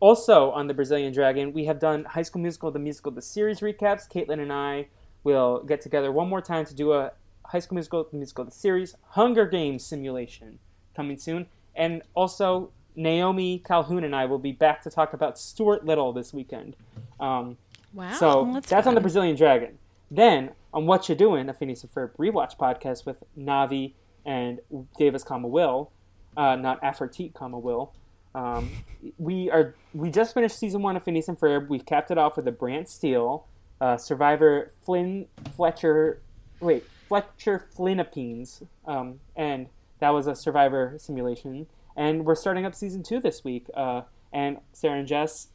[SPEAKER 5] also, on the Brazilian Dragon, we have done High School Musical, the musical, the series recaps. Caitlin and I will get together one more time to do a High School Musical, the musical, the series, Hunger Games simulation coming soon. And also, Naomi Calhoun and I will be back to talk about Stuart Little this weekend. Um,
[SPEAKER 4] Wow.
[SPEAKER 5] so
[SPEAKER 3] that's
[SPEAKER 5] that's, on the. Brazilian Dragon. Then on What You're Doing, a Phineas and Ferb rewatch podcast with Navi and Davis, comma Will, uh, not Aphrodite, comma Will. Um, we are we just finished season one of Phineas and Ferb. We capped it off with a Brant Steele, uh, Survivor Flynn Fletcher, wait Fletcher Flinnapines, um, and that was a Survivor simulation. And we're starting up season two this week. Uh, and Sarah and Jess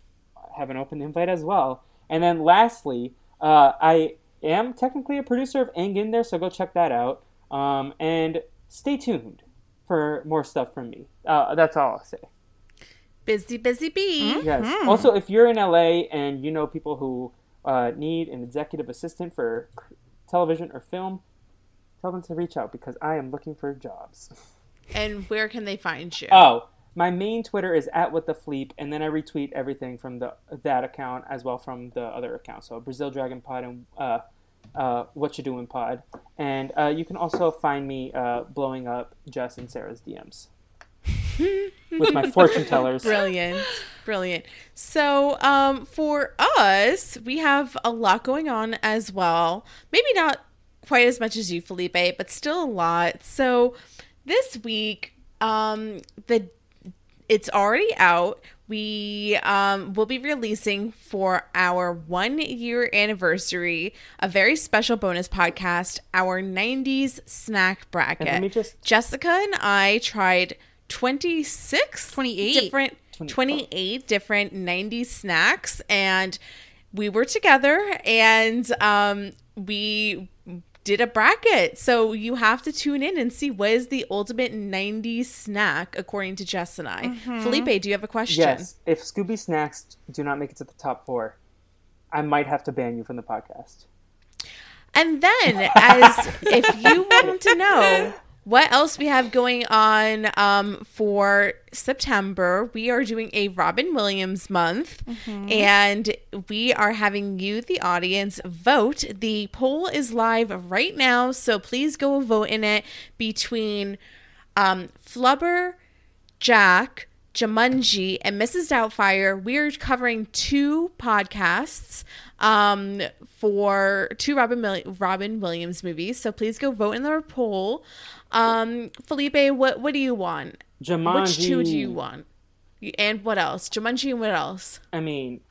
[SPEAKER 5] have an open invite as well. And then lastly, uh, I am technically a producer of Ang in there, so go check that out. Um, and stay tuned for more stuff from me. Uh, that's all I'll say.
[SPEAKER 4] busy, busy bee.
[SPEAKER 5] Yes. Also, if you're in LA and you know people who uh, need an executive assistant for television or film, tell them to reach out because I am looking for jobs.
[SPEAKER 4] And where can they find you?
[SPEAKER 5] Oh, my main Twitter is at with the fleep, and then I retweet everything from the that account as well from the other account. So Brazil Dragon Pod and uh, uh, What You Doing Pod, and uh, you can also find me uh, blowing up Jess and Sarah's DMs with my fortune tellers.
[SPEAKER 4] Brilliant. Brilliant. So, um, for us, we have a lot going on as well. Maybe not quite as much as you, Felipe, but still a lot. So, this week, um, the it's already out. We um, will be releasing for our one year anniversary a very special bonus podcast, our 90s snack bracket.
[SPEAKER 5] let me just-
[SPEAKER 4] Jessica and I tried 26,
[SPEAKER 3] 28.
[SPEAKER 4] different 28 different 90s snacks and we were together and um, we did a bracket. So you have to tune in and see what is the ultimate 90s snack according to Jess and I. Mm-hmm. Felipe, do you have a question?
[SPEAKER 5] Yes, if Scooby snacks do not make it to the top four, I might have to ban you from the podcast.
[SPEAKER 4] And then, as if you want to know what else we have going on um, for September, we are doing a Robin Williams month, and we are having you, the audience, vote. The poll is live right now, so please go vote in it between um, Flubber, Jack, Jumanji, and Mrs. Doubtfire. We're covering two podcasts um, for two Robin Mil- Robin Williams movies. So please go vote in the poll. Um, Felipe, what what do you want?
[SPEAKER 5] Jumanji.
[SPEAKER 4] Which two do you want? And what else? Jumanji and what else?
[SPEAKER 5] I mean,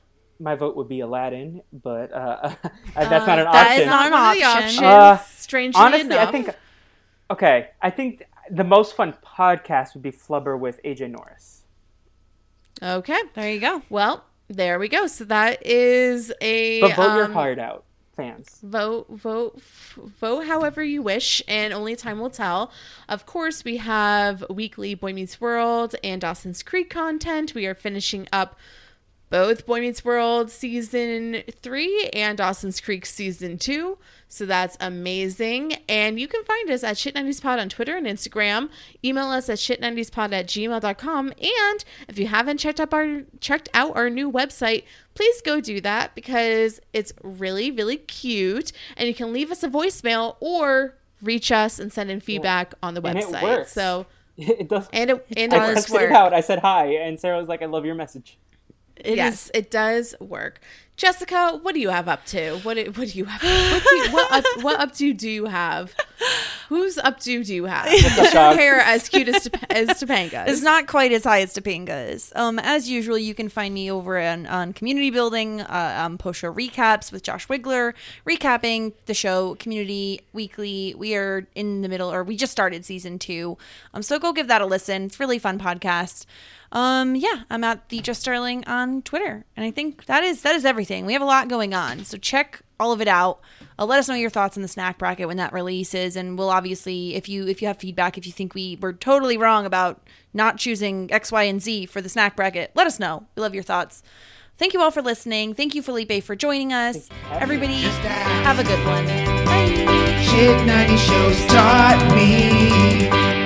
[SPEAKER 5] my vote would be Aladdin, but uh, that's not an
[SPEAKER 3] that
[SPEAKER 5] option.
[SPEAKER 3] is not an
[SPEAKER 4] one
[SPEAKER 3] option.
[SPEAKER 4] options.
[SPEAKER 5] Uh,
[SPEAKER 4] strangely
[SPEAKER 5] Honestly,
[SPEAKER 4] enough.
[SPEAKER 5] I think. Okay, I think the most fun podcast would be Flubber with AJ Norris.
[SPEAKER 4] Okay.
[SPEAKER 3] There you go.
[SPEAKER 4] Well, there we go. So that is a
[SPEAKER 5] But vote your
[SPEAKER 4] um,
[SPEAKER 5] heart out, fans.
[SPEAKER 4] vote vote f- vote however you wish and only time will tell of course we have weekly boy meets world and dawson's creek content we are finishing up both Boy Meets World season three and Dawson's Creek season two. So that's amazing. And you can find us at Shit90spod on Twitter and Instagram. Email us at shit90spod at gmail.com. And if you haven't checked out our checked out our new website, please go do that because it's really, really cute. And you can leave us a voicemail or reach us and send in feedback on the website.
[SPEAKER 5] works.
[SPEAKER 4] So
[SPEAKER 5] It does.
[SPEAKER 4] and it, and
[SPEAKER 5] I
[SPEAKER 4] it does
[SPEAKER 5] it out. I said hi, and Sarah was like, "I love your message."
[SPEAKER 3] It
[SPEAKER 4] yes,
[SPEAKER 3] is-
[SPEAKER 4] it does work. Jessica, what do you have up to? What do, what do you have? What, do what, up, what up to do you have? Who's up to do you have?
[SPEAKER 5] up, dog?
[SPEAKER 4] Hair as cute as, Top- as Topanga's.
[SPEAKER 3] It's not quite as high as Topanga's. Um, as usual, you can find me over on, on community building, uh, um, post show recaps with Josh Wiggler, recapping the show Community Weekly. We are in the middle, or we just started season two. Um, so go give that a listen. It's a really fun podcast. Um, yeah, I'm at the Just Sterling on Twitter, and I think that is that is everything. We have a lot going on, so check all of it out. Uh, let us know your thoughts on the snack bracket when that releases, and we'll obviously, if you if you have feedback, if you think we were totally wrong about not choosing X, Y, and Z for the snack bracket, let us know. We love your thoughts. Thank you all for listening. Thank you, Felipe, for joining us. Everybody, have a good one. Bye.
[SPEAKER 1] Shit 90 shows taught me.